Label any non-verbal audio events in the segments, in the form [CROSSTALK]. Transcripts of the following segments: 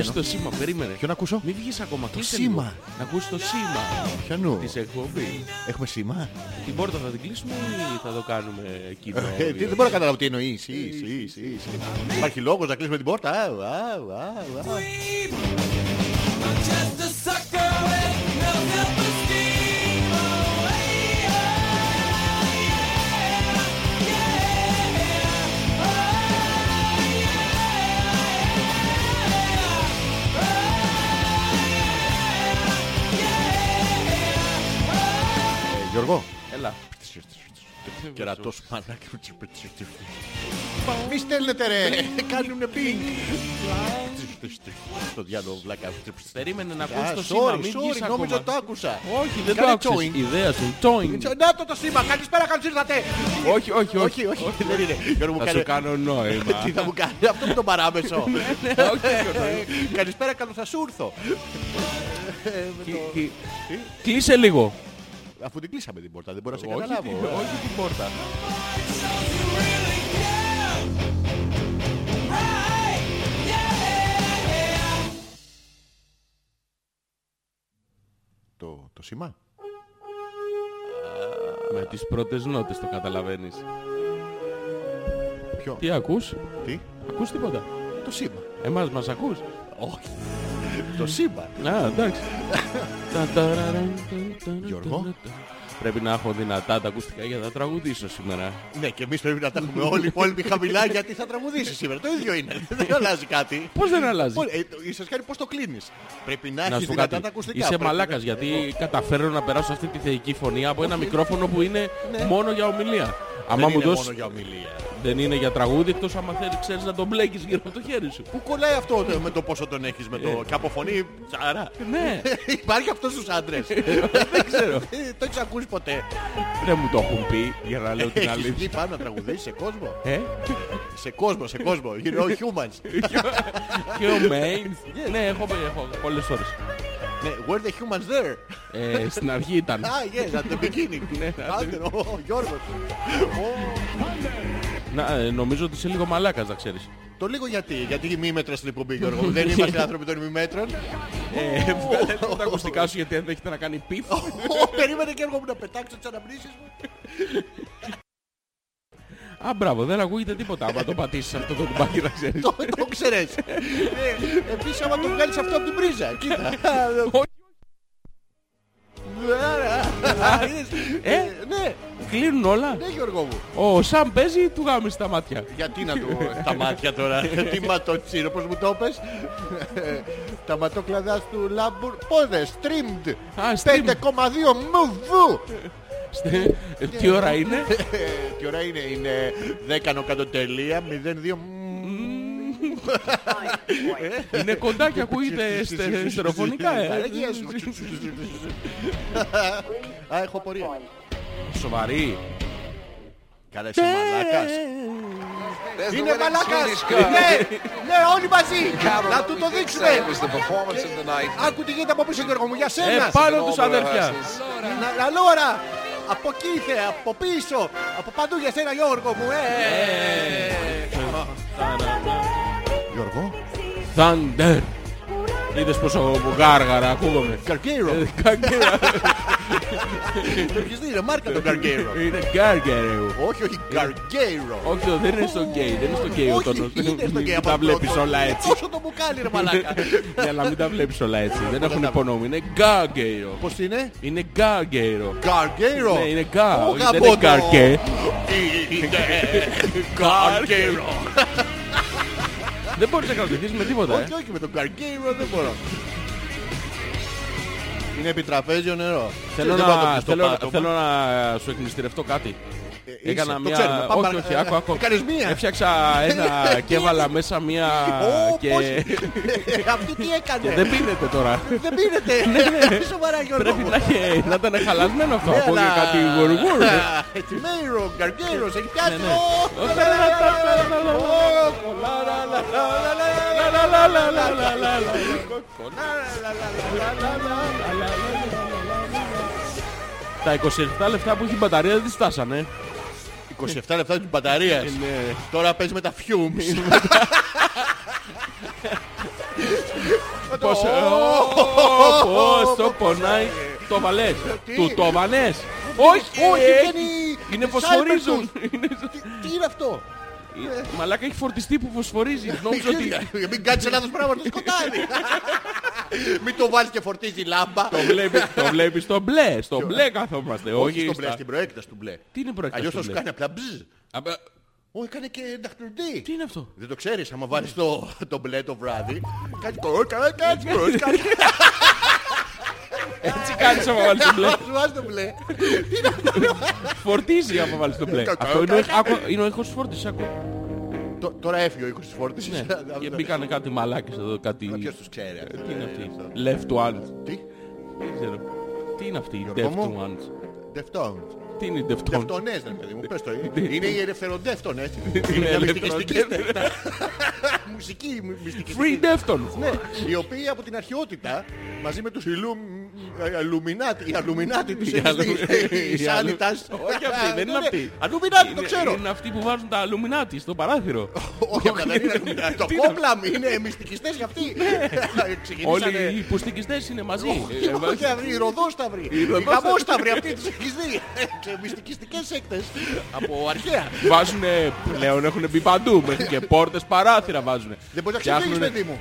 ακούσει βγαίνω. το σήμα. Περίμενε. Ποιο να ακούσω; Μην βγεις ακόμα. κλείσε σήμα. λίγο. Να ακούσει το σήμα Ποιανού; της εκπομπής. Έχουμε σήμα; Την πόρτα θα την κλείσουμε ή θα το κάνουμε κοινό. Ε, τι, δεν μπορώ να καταλάβω τι εννοείς. Σι, σι, σι, σι. Υπάρχει λόγος να κλείσουμε την πόρτα; Έλα. Κερατός μαλάκι. Μη στέλνετε ρε. Κάνουνε πινκ. Στο διάλογο βλάκα. Περίμενε να Α, ακούσει το σήμα. sorry, Μην sorry, βγεις νόμιζα ακόμα. το άκουσα. Όχι, δεν το Κάνε άκουσες. join. Ιδέα σου. Join. Να το το σήμα. Καλησπέρα, καλώς ήρθατε. Όχι, όχι, Όχι, όχι, δεν είναι. Γιώργο μου Θα σου κάνε... κάνω νόημα. Τι θα μου κάνει αυτό με τον παράμεσο. Όχι, Ε, Καλησπέρα, καλώς θα σου έρθω. Ε, με Κι- το- κι- Κλείσε λίγο. Αφού την κλείσαμε την πόρτα, δεν μπορώ να σε Όχι, καταλάβω. την- όχι την πόρτα. Το, το σήμα; Με τις πρώτες νότες το καταλαβαίνεις. Ποιο; Τι ακούς; Τι; Ακούς τίποτα; Το σήμα. Εμάς μας ακούς; Όχι το σύμπαν. Α, εντάξει. Γιώργο τα- τα- Πρέπει να έχω δυνατά τα ακουστικά για να τραγουδήσω σήμερα. Ναι, και εμείς πρέπει να τα έχουμε όλοι οι υπόλοιποι χαμηλά γιατί θα τραγουδήσεις σήμερα. Το ίδιο είναι. [LAUGHS] Δεν αλλάζει κάτι. Πώς δεν αλλάζει; Πώς- ε, το- Ίσως κάνει πώς το κλείνεις. Πρέπει να Να έχεις σου πω δυνατά κάτι. τα ακουστικά. Είσαι Πρέπει μαλάκας να- γιατί καταφέρω να περάσω αυτή τη θεϊκή φωνή από ένα μικρόφωνο που είναι Ναι. μόνο για ομιλία. Δεν Άμα μου είναι δώσεις... μόνο για ομιλία. Δεν είναι για τραγούδι εκτός άμα θέλεις ξέρεις να τον μπλέκεις γύρω από το χέρι σου. Πού κολλάει αυτό το- με το πόσο τον έχεις με το... Και από φωνή τσάρα. Ναι, [LAUGHS] Υπάρχει αυτός στους άντρες. [LAUGHS] δεν ξέρω. Ε, Το έχεις ακούσει ποτέ. Δεν μου το έχουν πει για να λέω την Έχεις αλήθεια. βγει πάνω να τραγουδήσεις σε κόσμο; Ε, Σε κόσμο, σε κόσμο. [LAUGHS] You know humans. και ο Μέινς. Ναι, έχω πει έχω πολλές φορές. Ναι, Were the humans there? Ε, Στην αρχή ήταν. Ah, yes, at the beginning. Ναι, Άντε, ο Γιώργος. Ω, Να, ε, νομίζω ότι είσαι λίγο μαλάκας να ξέρεις. Το λίγο γιατί, γιατί μη μέτρας στην εκπομπή Γιώργο. Δεν είμαστε [LAUGHS] άνθρωποι των ημιμέτρων. Ε, Βγάλε λίγο τα ακουστικά σου γιατί ενδέχεται να κάνει πιφ. [LAUGHS] Ω, Περίμενε και εγώ μου να πετάξω τις αναμνήσεις μου. Α, μπράβο, δεν ακούγεται τίποτα άμα το πατήσεις αυτό το κουμπάκι να ξέρεις. Το το ξέρεις. Ε, Επίσης άμα το βγάλεις αυτό από την πρίζα. Κοίτα. [LAUGHS] Όχι. Α, είδες. Ε; Ε, Ναι, Κλείνουν όλα. ναι Γιώργο μου. Ο Σαμ παίζει, του γάμισε τα μάτια. Γιατί να του [LAUGHS] τα μάτια τώρα, τι ματοτσίρο, πώς μου το πες; Τα ματόκλαδά του Λάμπουρ, πόδες, streamed. Α, stream. 5,2 μουβού. Στε- ε, Τι ώρα είναι; Ε, Τι ώρα είναι, είναι 10 νοκατοτελεία, 02 είναι κοντά και ακούγεται [LAUGHS] στεροφωνικά. Ε. Α, έχω πορεία. Σοβαρή. Καλά, είσαι ναι. μαλάκας. Είναι μαλάκας. Ναι, ναι, όλοι μαζί. Να του το δείξουμε. Άκου τι γίνεται από πίσω Γιώργο μου, για σένα. Επάνω τους αδέρφια. Allora, από εκεί ήρθε, από πίσω, από παντού για σένα Γιώργο μου. Ε, ναι. Γιώργο. Thunder. Είδες πόσο γάργαρα ακούγομαι. Καρκέιρο. Καγκέρα. Το έχεις δει, ρε μάρκα το Καρκέιρο. Είναι γκάργερο. Όχι, όχι, Καρκέιρο. Όχι, δεν είναι στο γκέι, δεν είναι στο γκέι ο Όχι, τόνος. είναι στο γκέι. Μην από τα αυτό βλέπεις το- όλα έτσι. Τόσο το μπουκάλι ρε μαλάκα. [LAUGHS] Για να μην τα βλέπεις όλα έτσι. Δεν έχουν τα- υπονόμη. Είναι γκάγκερο. Πώς είναι; Είναι γκάγκερο. Καρκέιρο. Ναι, είναι γκά. Ω, όχι, Δεν γαμπό είναι το. καρκέ. Είναι [LAUGHS] Καρκέιρο. Δεν μπορείς να κρατηθείς με τίποτα. ε. Όχι, όχι, με τον Καρκέιρο δεν μπορώ. Είναι επιτραπέζιο νερό. Θέλω Δεν μπορώ το να, πεις στο θέλω, πάτωμα. θέλω να σου εκμυστηρευτώ κάτι. Έκανα μία. Όχι, Έφτιαξα ένα και έβαλα μέσα μία. και... Αυτό τι έκανε. δεν πίνεται τώρα. δεν πίνεται. Σοβαρά Γιώργο. Πρέπει να, ήταν χαλασμένο αυτό. Από κάτι γουργούρ. Έχει πιάσει. Τα 27 λεφτά που έχει μπαταρία δεν τη στάσανε. 27 λεπτά της μπαταρίας. Ναι. Τώρα παίζεις με τα fumes. Πώς Πώς το πονάει Το βαλές Τι; Του το βανές Όχι Όχι, ε, βγαίνει Είναι cyber φωσφορίζουν tooth. Τι- Τι είναι αυτό; Μαλάκα έχει φορτιστεί που φωσφορίζει [LAUGHS] Νόμιζα ότι Για Μην κάνεις λάθος πράγμα στο σκοτάδι. [LAUGHS] Μην το βάλεις και φορτίζει λάμπα. Το βλέπεις, το βλέπεις στο μπλε Στο μπλε καθόμαστε Όχι Όχι στο μπλε, στα- στην προέκταση του μπλε. Τι είναι προέκταση Αλλιώς του θα σου μπλε; κάνει απλά μπζζ. Απα- Όχι, έκανε και δαχτυλωτή. Τι είναι αυτό; Δεν το ξέρεις, άμα βάλεις το, το μπλε το βράδυ, κάνει κορ, κάνει κάνει κορ, κάνει Έτσι κάνεις άμα βάλεις το μπλε [LAUGHS] Σου βάζει το μπλε. Φορτίζει άμα βάλεις το μπλε Κακό, Αυτό είναι ο- κακό. άκου- είναι ο ήχος της φόρτισης άκου. Τ- Τώρα έφυγε ο ήχος της φόρτισης. Ναι, [LAUGHS] και μπήκανε κάτι μαλάκες εδώ, κάτι... Ποιος τους ξέρει Ε, αυτό. Τι είναι ε, αυτή, αυτό. left ones. Τι, Δεν ξέρω. Τι είναι αυτή, Γιώργο deft μου; ones. Deftones. Τι είναι deft ones. Δευτονές, ρε παιδί μου, πες το. Είναι οι ελευθεροντεύτονες. Είναι Είναι μια ελευθεροντεύτονες. μυστικιστική [LAUGHS] sekta. Μουσική μυ- μυστικιστική. Free deftones. Ναι, οι οποίοι από την αρχαιότητα μαζί με τους Αλουμινάτι, οι Αλουμινάτι τους Οι έχεις δει, Αλου- οι οι Σάνιτας. Όχι αυτή, δεν είναι Ναι, ναι. αυτή. [LAUGHS] Αλουμινάτι το Είναι- ξέρω. Είναι αυτοί που βάζουν τα αλουμινάτι στο παράθυρο. Όχι, αυτά δεν είναι Αλουμινάτι. Το Τι είναι κόμπλαμ είναι μυστικιστές για αυτοί. [LAUGHS] Ξεκινήσανε- Όλοι οι υποστικιστές είναι μαζί. Όχι, Ε, όχι, αυτοί, οι ροδόσταυροι, οι ροδόσταυροι. γαμόσταυροι, αυτοί τους έχεις δει. Σε μυστικιστικές σέκτες από αρχαία. Βάζουν πλέον έχουν μπει παντού. Μέχρι και πόρτες παράθυρα βάζουν. Δεν μπορείς να ξεφύγεις, παιδί μου.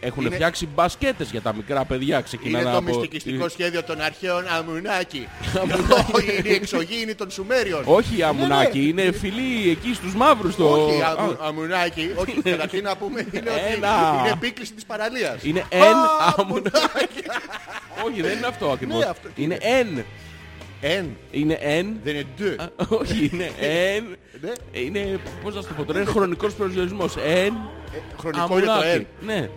Έχουν Είναι- φτιάξει μπασκέτες για τα μικρά παιδιά. Είναι Ξεκινάνε το από... μυστικιστικό σχέδιο των αρχαίων Αμουνάκη. [LAUGHS] Όχι, είναι η εξωγήινη των Σουμέριων. Όχι Ναι, αμουνάκι, ναι. είναι φιλή εκεί στους μαύρους. το- Όχι, Α, αμου- αμουνάκι. Όχι, [LAUGHS] καταρχήν να πούμε είναι ότι Ένα. είναι επίκληση της παραλίας. Είναι εν αμουνάκι. Όχι, δεν είναι αυτό ακριβώς. Ναι, αυτό τι Είναι εν. Εν, Είναι εν. δεν είναι ντε. Όχι, είναι [LAUGHS] εν. Ναι. Είναι, πώς να σου το πω τώρα, είναι χρονικός προσδιορισμός. Εν. Χρονικό είναι το αμουνάκι. εν. Ναι,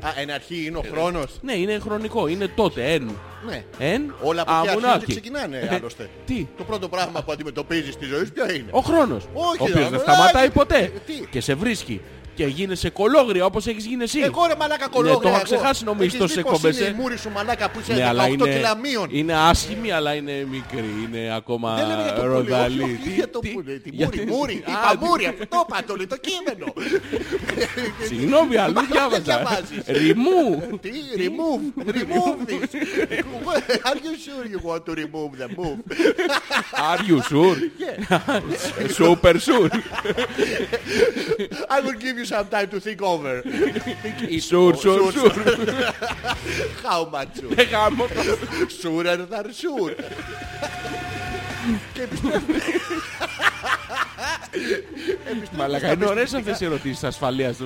Α, εν αρχή είναι ο χρόνος. ναι, είναι χρονικό, είναι τότε, εν. Ναι. Εν, Όλα από ποια αρχή και αμουνάκι. ξεκινάνε άλλωστε. Τι, Το πρώτο πράγμα που αντιμετωπίζεις στη ζωή σου ποιο είναι; ο χρόνος, Όχι, ο οποίος ρε, δεν αμουνάκι. σταματάει ποτέ Ε, τι; και σε βρίσκει και γίνεσαι κολόγρια όπως έχεις γίνει εσύ. Εγώ ρε μαλάκα Ναι, κολόγρια. το είχα εγώ. ξεχάσει νομίζω Έχεις τόσες δει πως εκπομπές, είναι ε. η μούρη σου μαλάκα που είσαι Ναι, αλλά 18 είναι, κιλά μείον. είναι άσχημη αλλά είναι μικρή, είναι ακόμα Δεν λέμε για το πουλί, ροδαλή. όχι, όχι Τι- για το τι- πουλί. Τη γιατί- μούρη, μούρη. Α, Είπα τι- μούρη, αυτό το είπα, το λέει το κείμενο. Συγγνώμη, αλλού Μα δεν διάβαζα. διαβάζεις. Ρημού. Τι, remove, [LAUGHS] remove this. Are you sure you want to remove the move? Are you sure? Super sure. I will give you some time to think over. Think [LAUGHS] it Sure, over. sure, sure. [LAUGHS] How much sure? Ε, γάμο το. Surer than sure. Και επιστρέφουμε. Μαλακα, είναι ωραίες αυτές οι ερωτήσεις ασφαλείας.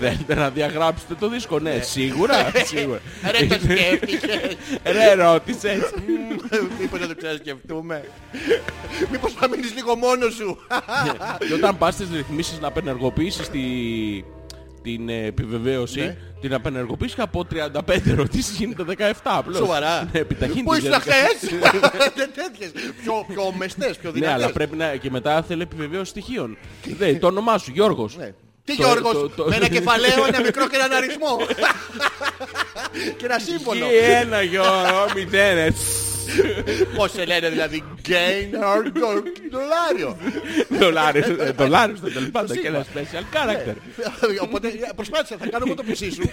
Θέλετε να διαγράψετε το δίσκο, ναι, σίγουρα, σίγουρα. Ρε το σκέφτηκες. Ρε, ρώτησες. Μήπως να το ξανασκεφτούμε. Μήπως θα μείνεις λίγο μόνος σου. Και όταν πας στις ρυθμίσεις να απενεργοποιήσεις τη... την ε, επιβεβαίωση, Ναι. την απενεργοποιήσεις και από 35 ερωτήσεις γίνεται 17 απλώς. Σοβαρά. Ναι, επιταχύνει Πού τη ήσουν διαδικασία. χθες. Δεν τέτοιες. Πιο- Πιο μεστές, πιο Ναι, αλλά δυνατές. πρέπει να... και μετά θέλει επιβεβαίωση στοιχείων. Ναι, το όνομά σου, Γιώργος. Ναι. Τι Το- Γιώργος, το- το- με ένα [LAUGHS] κεφαλαίο, ένα μικρό και έναν αριθμό. [LAUGHS] και ένα σύμβολο. Τι ένα Γιώργο, μηδέν. [LAUGHS] Πώς σε λένε δηλαδή, gain or δολάριο. Δολάριο, ε, δολάριο στο τέλος πάντων Το και ένα σύμπαν. special character. Οπότε προσπάθησα, θα κάνω εγώ το PC σου. [LAUGHS]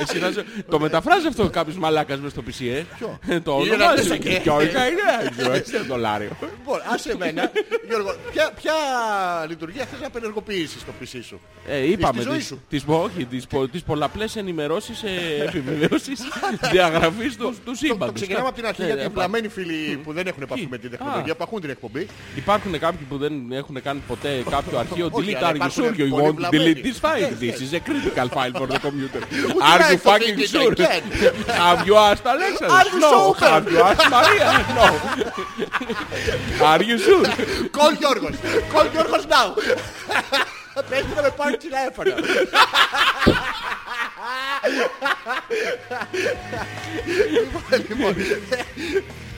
Εσύ να σου- Το μεταφράζει αυτό κάποιος μαλάκας μες στο PC, ε; Ποιο; [LAUGHS] Ε, Το Είναι όνομα ένα σου. τεσσακέ. Και όχι είναι έτσι είναι δολάριο. Λοιπόν, άσε εμένα. Γιώργο, ποια, ποια λειτουργία θες να απενεργοποιήσεις στο PC σου; Ε, είπαμε στη ζωή τις, σου. τις, πο- όχι, τις, πο- τις πολλαπλές ενημερώσεις ε, επιβεβαίωσης διαγραφής του, του Το, σύμπαντος. το ξεκινάμε από την αρχή Ναι, γιατί ναι, οι πλαμμένοι φίλοι που δεν έχουν επαφή Τι; με την Α. τεχνολογία που ακούν την εκπομπή. Υπάρχουν κάποιοι που δεν έχουν κάνει ποτέ κάποιο αρχείο Όχι, delete. αλλά Are you υπάρχουν sure you πολύ want to βλαμμένοι. delete this file? Yes, This yes. is a critical file for the computer. you Are you like to fucking think it sure? again? Have you asked Alexa? Are you No. sober? Have you asked Maria? No. Are you sure? Call Γιώργος. Call Γιώργος now. [LAUGHS] Πες του να με πάρει τηλέφωνο. [LAUGHS] Λοιπόν,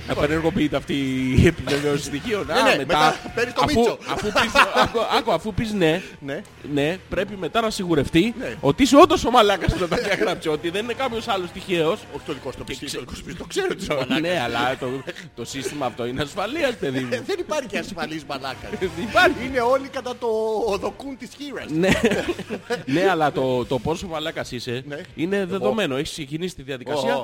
Απενεργοποιείται αυτή η επιβεβαίωση στοιχείων. Α, ναι, μετά παίρνεις το αφού, Μίτσο. αφού πεις, άκου, άκου, αφού πεις ναι, Ναι. ναι, πρέπει μετά να σιγουρευτεί Ναι. ότι είσαι όντως ο μαλάκας που τα διαγράψει. Ότι δεν είναι κάποιος άλλος τυχαίος. Όχι το δικό σου το PC, το δικό σου PC, το ξέρω ότι είσαι μαλάκας. ναι, αλλά το, το σύστημα αυτό είναι ασφαλείας, παιδί μου. Ε, Δεν υπάρχει ασφαλής μαλάκα. Υπάρχει. Είναι όλοι κατά το οδοκούν της χείρας. ναι. ναι, αλλά το, το πόσο μαλάκας είσαι Ναι. είναι δεδομένο. Έχεις ξεκινήσει τη διαδικασία.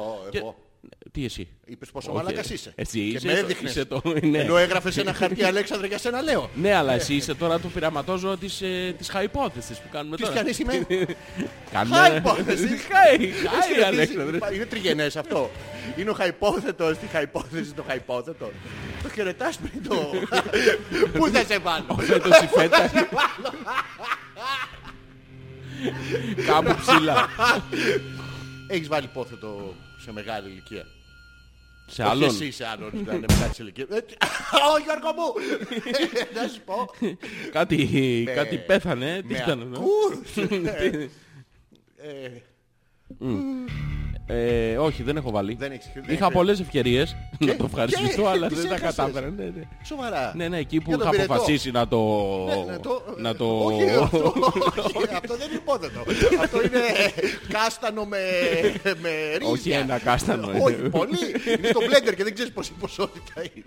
Ω, ω, και- εγώ. Τι εσύ; Είπες πόσο Όχι, μαλάκας είσαι. Εσύ Και είσαι με το- έδειχνες. είσαι το- ναι. Ενώ έγραφες ένα χαρτί Αλέξανδρε για σένα λέω. Ναι, αλλά εσύ είσαι τώρα το πειραματόζωο της, ε, της χαϊπόθεσης που κάνουμε Τι τώρα. κάνεις είμαι. Κάνουμε... Χαϊπόθεση. Χαϊ, χαϊ, Αλέξανδρε. Είναι τριγενές αυτό. Είναι ο χαϊπόθετος στη χαϊπόθεση το χαϊπόθετο. Το χαιρετάς πριν το... [LAUGHS] Πού θα σε βάλω; Φέτος η φέτα. Κάπου ψηλά. Έχεις βάλει υπόθετο σε μεγάλη ηλικία. Σε Όχι άλλον. εσύ σε άλλον, να είναι μεγάλη ηλικία. Ε, τι- [LAUGHS] Ω Γιώργο μου! Να σου πω. Κάτι, κάτι πέθανε. Τι Με ήταν αυτό. ακούς. [LAUGHS] Ε, Ε, όχι, δεν έχω βάλει. Δεν έχεις. δεν Είχα έχεις. πολλές ευκαιρίες να το ευχαριστήσω, και- αλλά τις δεν τα έχασες. κατάφερα. Ναι, ναι. Σοβαρά. Ναι, ναι, εκεί που Για τον είχα πυρετό. αποφασίσει να το... Ναι, να το- να το... Όχι, αυτό, [LAUGHS] όχι, αυτό δεν είναι υπόθετο. Αυτό είναι κάστανο με, με ρύζια. Όχι ένα κάστανο. Όχι, πολύ. Είναι στο blender και δεν ξέρεις πόση ποσότητα είναι.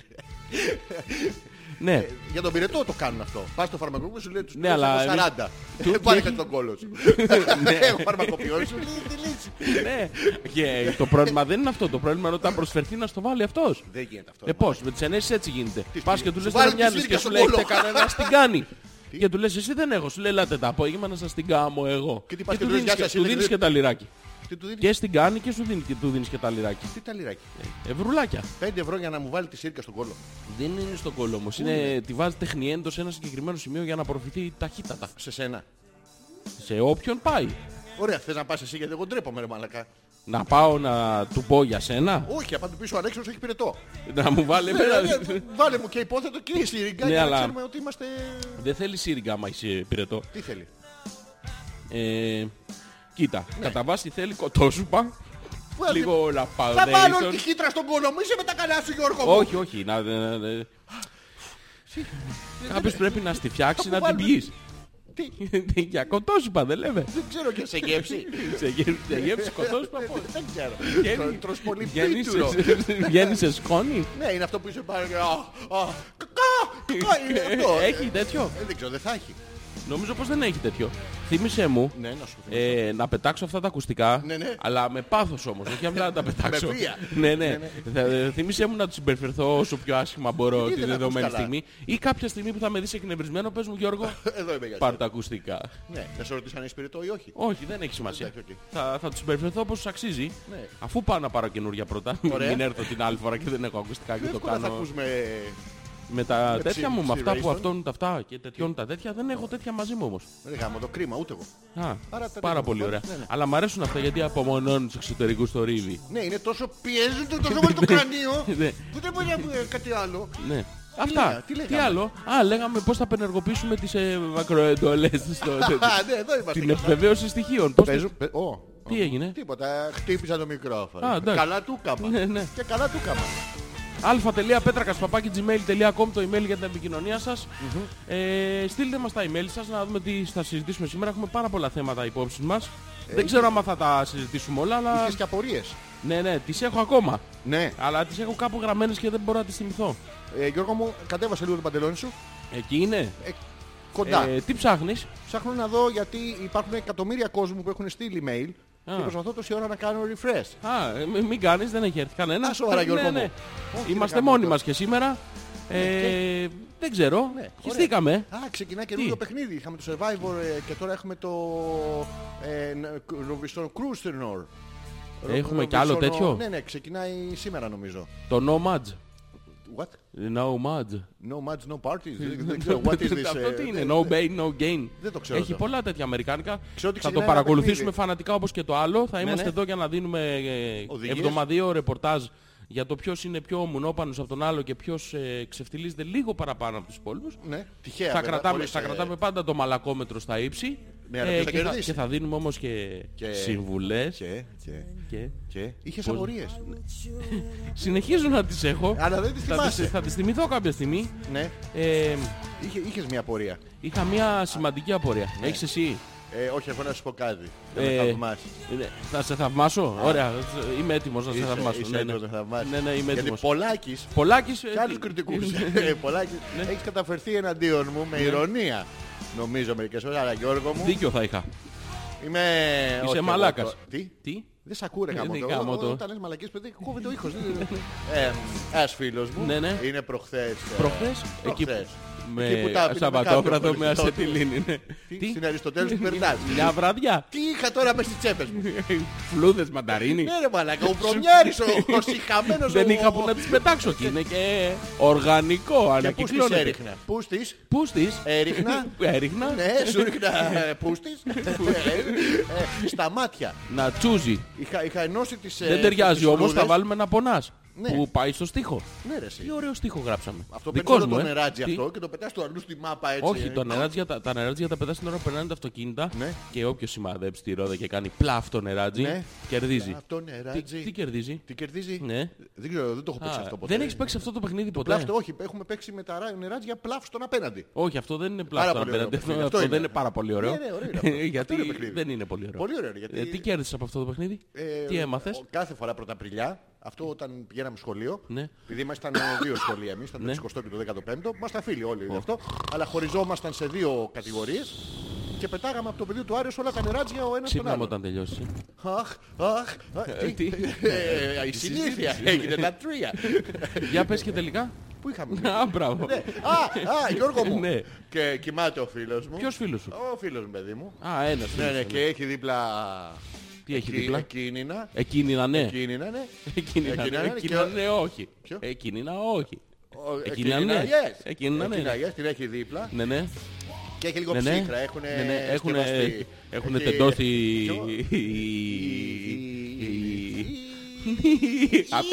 Ναι, Για τον πυρετό το κάνουν αυτό. Πας στο φαρμακοποιό σου λέει τους Ναι, αλλά έχω εμείς- 40. Του- Ε, Πάρε τι κάτι τον κόλο σου. [LAUGHS] Έχω φαρμακοποιός σου λέει τη λύση. ναι. Και το πρόβλημα δεν είναι αυτό. Το πρόβλημα είναι όταν προσφερθεί να στο βάλει αυτός. Δεν γίνεται αυτό. Ε, πώς, με τις ενέσεις έτσι γίνεται. Πας και τους Σου λες βάλει δεν τη μοιάζεις σύρκα και σου στον λέει κόλο. έχετε κανένα την κάνει. [LAUGHS] Και του λες εσύ δεν έχω, σου λέει ελάτε τα απόγευμα να σας την κάνω εγώ. Και τι πας και του του λες, δίνεις «Γεια και- σας, του είναι δίνεις και- και τα λιράκι. Τι του δίνει. Και στην κάνει και σου δίνει και του δίνεις και τα λιράκι. Τι τα λιράκι; Ευρουλάκια. 5 ευρώ για να μου βάλει τη σύρκα στον κόλο. Δεν είναι στο κόλλο όμως. Είναι, τη βάζει τεχνιέντο σε ένα συγκεκριμένο σημείο για να απορροφηθεί ταχύτατα. Σε σένα. Σε όποιον πάει. Ωραία, θες να πας εσύ γιατί εγώ ντρέπομαι ρε μαλακά. Να πάω να του πω για σένα; Όχι, απ' του πίσω ο Αλέξανδρος έχει πυρετό. Να μου βάλει Ναι, εμένα. ναι, Βάλε μου και υπόθετο και η σύριγγα Ναι, για να αλλά- ξέρουμε ότι είμαστε... Δεν θέλει σύριγγα άμα είσαι πυρετό. Τι θέλει; Ε, κοίτα, κατά βάση θέλει κοτόσουπα. Βάλε- Λίγο Θα βάλω τη λαπαδέισον. χύτρα στον κόλο μου, είσαι με τα καλά σου Γιώργο μου. Όχι, όχι. Να, να- να- Κάποιος πρέπει να στη φτιάξει Αφού να την βάλουμε- πιείς. Τι, [LAUGHS] Για κοτόσουπα δεν λέμε. δεν ξέρω και σε γεύση. [LAUGHS] Σε γε- σε γεύση κοτόσουπα πώς. Δεν ξέρω. Βγαίνει- Τρω- Τρως πολύ βγαίνει πίτουρο. σε- Βγαίνει σε σκόνη; Ναι, είναι αυτό που είσαι πάρα και... «Α, α, Κακά, κακά είναι αυτό. Έχει τέτοιο; Ε, Δεν ξέρω, δεν θα έχει. Νομίζω πως δεν έχει τέτοιο. Θύμησέ μου Ναι, να σου θυμίσω. ε, να πετάξω αυτά τα ακουστικά. Ναι, ναι. Αλλά με πάθος όμως, όχι απλά να τα πετάξω. Με βία. ναι, ναι. Θα- Θύμησέ μου να τους συμπεριφερθώ όσο πιο άσχημα μπορώ Γιατί τη δεν ακούς δεδομένη καλά; στιγμή. Ή κάποια στιγμή που θα με δεις εκνευρισμένο, πες μου Γιώργο, [LAUGHS] Εδώ είμαι για πάρ' σένα. τα ακουστικά. Ναι, θα σε ρωτήσω αν έχει πυρετό ή όχι. Όχι, δεν έχει σημασία. Εντάξει, οκ. Θα, θα τους συμπεριφερθώ όπως τους αξίζει. Ναι. Αφού πάω να πάρω καινούργια πρώτα. Ωραία. Μην έρθω την άλλη φορά και δεν έχω ακουστικά και το Εύκολα θα κάνω. Ακούς με... Με τα με τέτοια ψι- μου, με αυτά που ψιρέιστον. αυτόν τα αυτά και τέτοιον τα τέτοια, δεν έχω τέτοια μαζί μου όμως. Ρε γάμο, το κρίμα, ούτε εγώ. Α, Παρά τα πάρα τέτοια πολύ μου, ωραία. ναι, ναι. Αλλά μου αρέσουν αυτά γιατί απομονώνουν τους εξωτερικούς στο ρίβι. Ναι, είναι τόσο πιέζουν το τόσο πολύ το [LAUGHS] κρανίο Ναι. που δεν μπορεί να πει κάτι άλλο. Ναι. Αυτά. λέγα- τι τι, λέγαμε; άλλο; Α, λέγαμε πώς θα απενεργοποιήσουμε τις ε, μακροεντολές στο, Α, [LAUGHS] ναι, εδώ είμαστε. την επιβεβαίωση στοιχείων. Πώς Παίζουν, παι- Ω, Τι έγινε; Τίποτα, χτύπησα το μικρόφωνο. Α, εντάξει. Καλά του κάμα. Ναι, ναι. Και καλά του κάμα. αλφα.πέτρακας.gmail.com το email για την επικοινωνία σας. Ε, στείλτε μας τα email σας να δούμε τι θα συζητήσουμε σήμερα. Έχουμε πάρα πολλά θέματα υπόψης μας. Δεν ξέρω αν θα τα συζητήσουμε όλα, αλλά... Είχες και απορίες. Ναι, ναι, τις έχω ακόμα. Ναι. Αλλά τις έχω κάπου γραμμένες και δεν μπορώ να τις θυμηθώ. Ε, Γιώργο μου, κατέβασε λίγο το παντελόνι σου. Εκεί είναι. Ε, κοντά. Ε, τι ψάχνεις; Ψάχνω να δω γιατί υπάρχουν εκατομμύρια κόσμου που έχουν στείλει email Α. και προσπαθώ τόση ώρα να κάνω refresh. Α, ε, μη- μην κάνεις, δεν έχει έρθει κανένας. Α, σοβαρά, Γιώργο ναι, μου. ναι. Όχι, Είμαστε ρε γάμο, μόνοι τώρα. μας και σήμερα. Ε, δεν ξέρω. Ναι, Χυστήκαμε. Α, ξεκινάει καινούργιο Τι; παιχνίδι. Είχαμε το Survivor ε, και τώρα έχουμε το ε, Robinson Crusoe. Έχουμε κι άλλο τέτοιο; Ναι, ναι, ξεκινάει σήμερα νομίζω. Το Nomads. What? Nomads. No match, no parties; [LAUGHS] δεν δεν ξέρω, what is this. Αυτό ε, τι είναι, δεν- no δεν- pain, no gain. Δεν το ξέρω Έχει αυτό. πολλά τέτοια αμερικάνικα. Ξέρω ότι Θα το ξεκινάει ένα παρακολουθήσουμε παιχνίδι. φανατικά όπως και το άλλο. Θα είμαστε ναι. εδώ για να δίνουμε ε, Οδηγίες. εβδομαδιαίο ρεπορτάζ για το ποιος είναι πιο μουνόπανος από τον άλλο και ποιος ε, ξεφτιλίζεται λίγο παραπάνω από τους υπόλοιπους. Ναι, τυχαία. Θα βέβαια, κρατάμε, χωρίς, θα ε, κρατάμε πάντα το μαλακόμετρο στα ύψη. Ναι, αλλά Ε, ποιος θα και, θα, κερδίσει. και θα δίνουμε όμως και, Και- συμβουλές Και, και, και και. Είχες Πώς- απορίες. συνεχίζω να τις έχω. Αλλά δεν τις θα, θυμάσαι. τις, θα τις θυμηθώ κάποια στιγμή. Ναι. Ε, Είχε, είχες μια απορία. είχα μια σημαντική απορία. Έχεις εσύ; Ε, όχι, έχω να σου πω κάτι. Δεν Ε, με θαυμάσεις. Ε, Θα σε θαυμάσω; Ωραία. Είμαι έτοιμος να σε Είσαι- θαυμάσω. είσαι Ναι, ναι. έτοιμος να θαυμάσεις. Ναι, ναι, είμαι Γιατί έτοιμος. Πολάκης Πολάκης. ε, και άλλους τι- κριτικούς. Ε, Πολάκης, έχεις καταφερθεί εναντίον μου με ηρωνία. Νομίζω μερικές φορές, αλλά Γιώργο μου, Δίκιο θα είχα. είμαι... όχι Είσαι εγώ μαλάκας. το- Τι; Τι; Δεν σ' ακούρε Ε, γάμο δεν το. γάμο το. Όταν λες μαλακίες παιδί, κόβεται ο ήχος. Ε, Ένας φίλος μου Ναι, ναι. είναι προχθές. ε, Προχθές; Εκεί προχθές. Με Εκεί που τα πίναμε Σαββατόβραδο κάποιο με χωριστό. ασετιλίνη. ναι. Τι, Στην Αριστοτέλους του περνάς. [LAUGHS] Μια βραδιά. Τι είχα τώρα μες στις τσέπες μου; [LAUGHS] Φλούδες μανταρίνι. Ναι ρε μαλάκα, ο προμιάρης, ο, ο [LAUGHS] συχαμένος. Δεν ο- είχα που να τις πετάξω και είναι και οργανικό. Και πού στις Ανακυκλώνεται. έριχνα; Πού στις; Πού στις; Έριχνα. Έριχνα. Ναι, σου ρίχνα ε, πού στις; Ε, Στα μάτια. Να τσούζει. Είχα, είχα ενώσει τις ε, Δεν ταιριάζει τις όμως, θα φλούδες. βάλουμε ένα πονάς. Ναι. Που πάει στο στίχο. Ναι ρε εσύ. Τι ωραίο στίχο γράψαμε. Αυτό παίρνει Δικός όλο μου, το ε. νεράτζι Τι; αυτό και το πετάς του αλλού στη μάπα έτσι. Όχι, ε. το νεράτζια, τα, τα νεράτζια τα πετάς την ώρα που περνάνε τα αυτοκίνητα Ναι. και όποιος σημαδέψει τη ρόδα και κάνει πλαφ το νεράτζι, Ναι. κερδίζει. Αυτό Τι, νεράτζι. τι κερδίζει; Τι κερδίζει; Ναι. Δεν ξέρω, δεν το έχω παίξει Α, αυτό ποτέ. δεν έχεις παίξει αυτό το παιχνίδι ποτέ; Πλάφτο, όχι, έχουμε παίξει με τα ρα- νεράτζια πλάφ στον απέναντι. Όχι, αυτό δεν είναι Πάρα πλάφτο πολύ ωραίο απέναντι. παιχνίδι. Αυτό, Αυτό δεν είναι. είναι πάρα πολύ ωραίο. Ναι, ναι, ωραίο είναι αυτό. γιατί [LAUGHS] Αυτό είναι παιχνίδι. δεν είναι πολύ ωραίο. Πολύ ωραίο, γιατί- Ε, τι κέρδισες από αυτό το παιχνίδι; Ε, τι έμαθες; ο- Κάθε φορά πρωταπριλιά, αυτό όταν πηγαίναμε σχολείο, Ναι. επειδή ήμασταν ε, δύο σχολεία εμείς, ήταν το Ναι. 60 και το 15ο, ήμασταν φίλοι όλοι γι' αυτό, αλλά χωριζόμασταν σε δύο κατηγορίες και πετάγαμε από το πεδίο του Άριος όλα τα νεράτζια ο ένας τον Ξύπνα μου άλλον. όταν τελειώσεις. ε. Αχ, αχ, αχ, Ε, τι, τι; ε, η συνήθεια έγινε τα τρία. Για πες και τελικά. Πού είχαμε. Α, μπράβο. Ναι. Α, α, Γιώργο μου. Ναι. Και κοιμάται ο φίλος μου. Ποιος φίλος σου; Ο φίλος μου, παιδί μου. Α, ένας. Ναι, φίλος ναι, σου, και έχει δίπλα... Τι έχει εκεί- δίπλα; Εκείνηνα. Εκείνη να ναι. Εκείνηνα, ναι. Εκείνη να Εκείνη ναι. να είναι Εκείνη και- να ναι, όχι. Ποιο; Εκείνη να όχι. Ο- Εκείνη να εκείνη ναι. να yes. Εκείνη να ναι. Εκείνη να yes, την έχει δίπλα. Ναι, ναι. Και έχει λίγο Ναι, ναι. ψύχρα. Έχουνε Ναι, ναι, έχουνε- σκευαστεί. έχουνε Έχει- τεντώσει Ποιο; Α,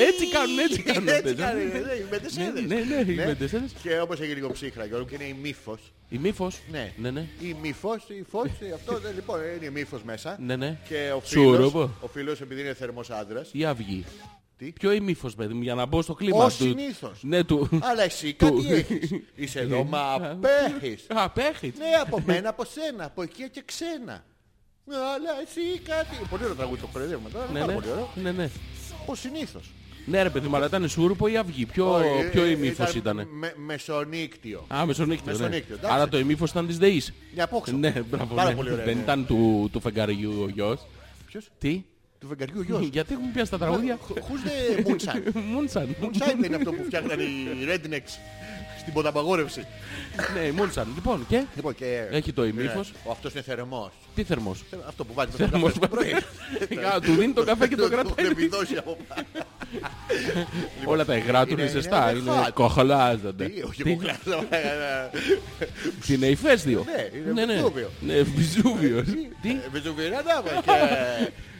Έτσι κάνουν, έτσι κάνουν. Έτσι αυτές, ε. κάνει, ναι, οι μετεσέδες. Ναι, ναι, οι μετεσέδες. Και όπως έχει λίγο ψύχρα, Γιώργο, και είναι η μύφος. Η μύφος. Ναι. Ναι, ναι. Η μύφος, η φως, αυτό δεν- λοιπόν είναι η μύφος μέσα. Ναι, ναι. Και ο φίλος, Σούρουπο. ο φίλος επειδή είναι θερμός άντρας. Ή αυγή. Τι; Ποιο η μύφος, παιδί μου, για να μπω στο κλίμα Ο του. συνήθως. Ναι, του. Αλλά εσύ Του. κάτι έχεις. Είσαι εδώ, μα απέχεις. Α, πέχει. Ναι, από μένα, από σένα, από εκεί και ξένα. Αλλά εσύ κάτι. Πολύ ωραίο τραγούδι το κοροϊδεύουμε τώρα. Ναι, πάρα ναι. πολύ ωραίο. Ναι, ναι. Ο συνήθως. Ναι, ρε παιδί μου, αλλά ήταν σούρουπο ή αυγή; Ποιο, Όχι, ποιο ε, ημίφος ήταν. με- Μεσονύκτιο. Α, μεσονύκτιο. Ναι. Μεσονύκτιο, εντάξει. Άρα το ημίφος ήταν της ΔΕΗς. Για απόξω. Ναι, μπράβο. Πάρα ναι. πολύ ωραία. Δεν ναι. ήταν του, του φεγγαριού ο γιος. Ποιος; Τι; Του βεγγαριού γιος. [LAUGHS] Γιατί έχουμε πιάσει τα τραγούδια; Who's the moonshine? Μούνσαν. [LAUGHS] Moonshine δεν είναι αυτό που φτιάχναν οι rednecks στην ποταπαγόρευση. Ναι, η Μούνσαν. Λοιπόν, και; Λοιπόν, και... Έχει το ημίφος. Ναι, Ο αυτός είναι θερμός. Τι θερμός; Αυτό που βάζει μέσα στο Θερμός καφέ το πρωί. [LAUGHS] Α, Του δίνει το καφέ και το Του κρατάει. έχουν επιδώσει από πάνω. [LAUGHS] Όλα τα υγρά του είναι Είναι- ζεστά. είναι Είναι hot. κοχολάζονται. Τι, όχι Τι, εγώ κλάσω. [LAUGHS] Είναι ηφαίστειο. Ναι, είναι Βεζούβιο. Ναι, Βυζούβιος. Τι; Ε, Βεζουβιρανά μα και... η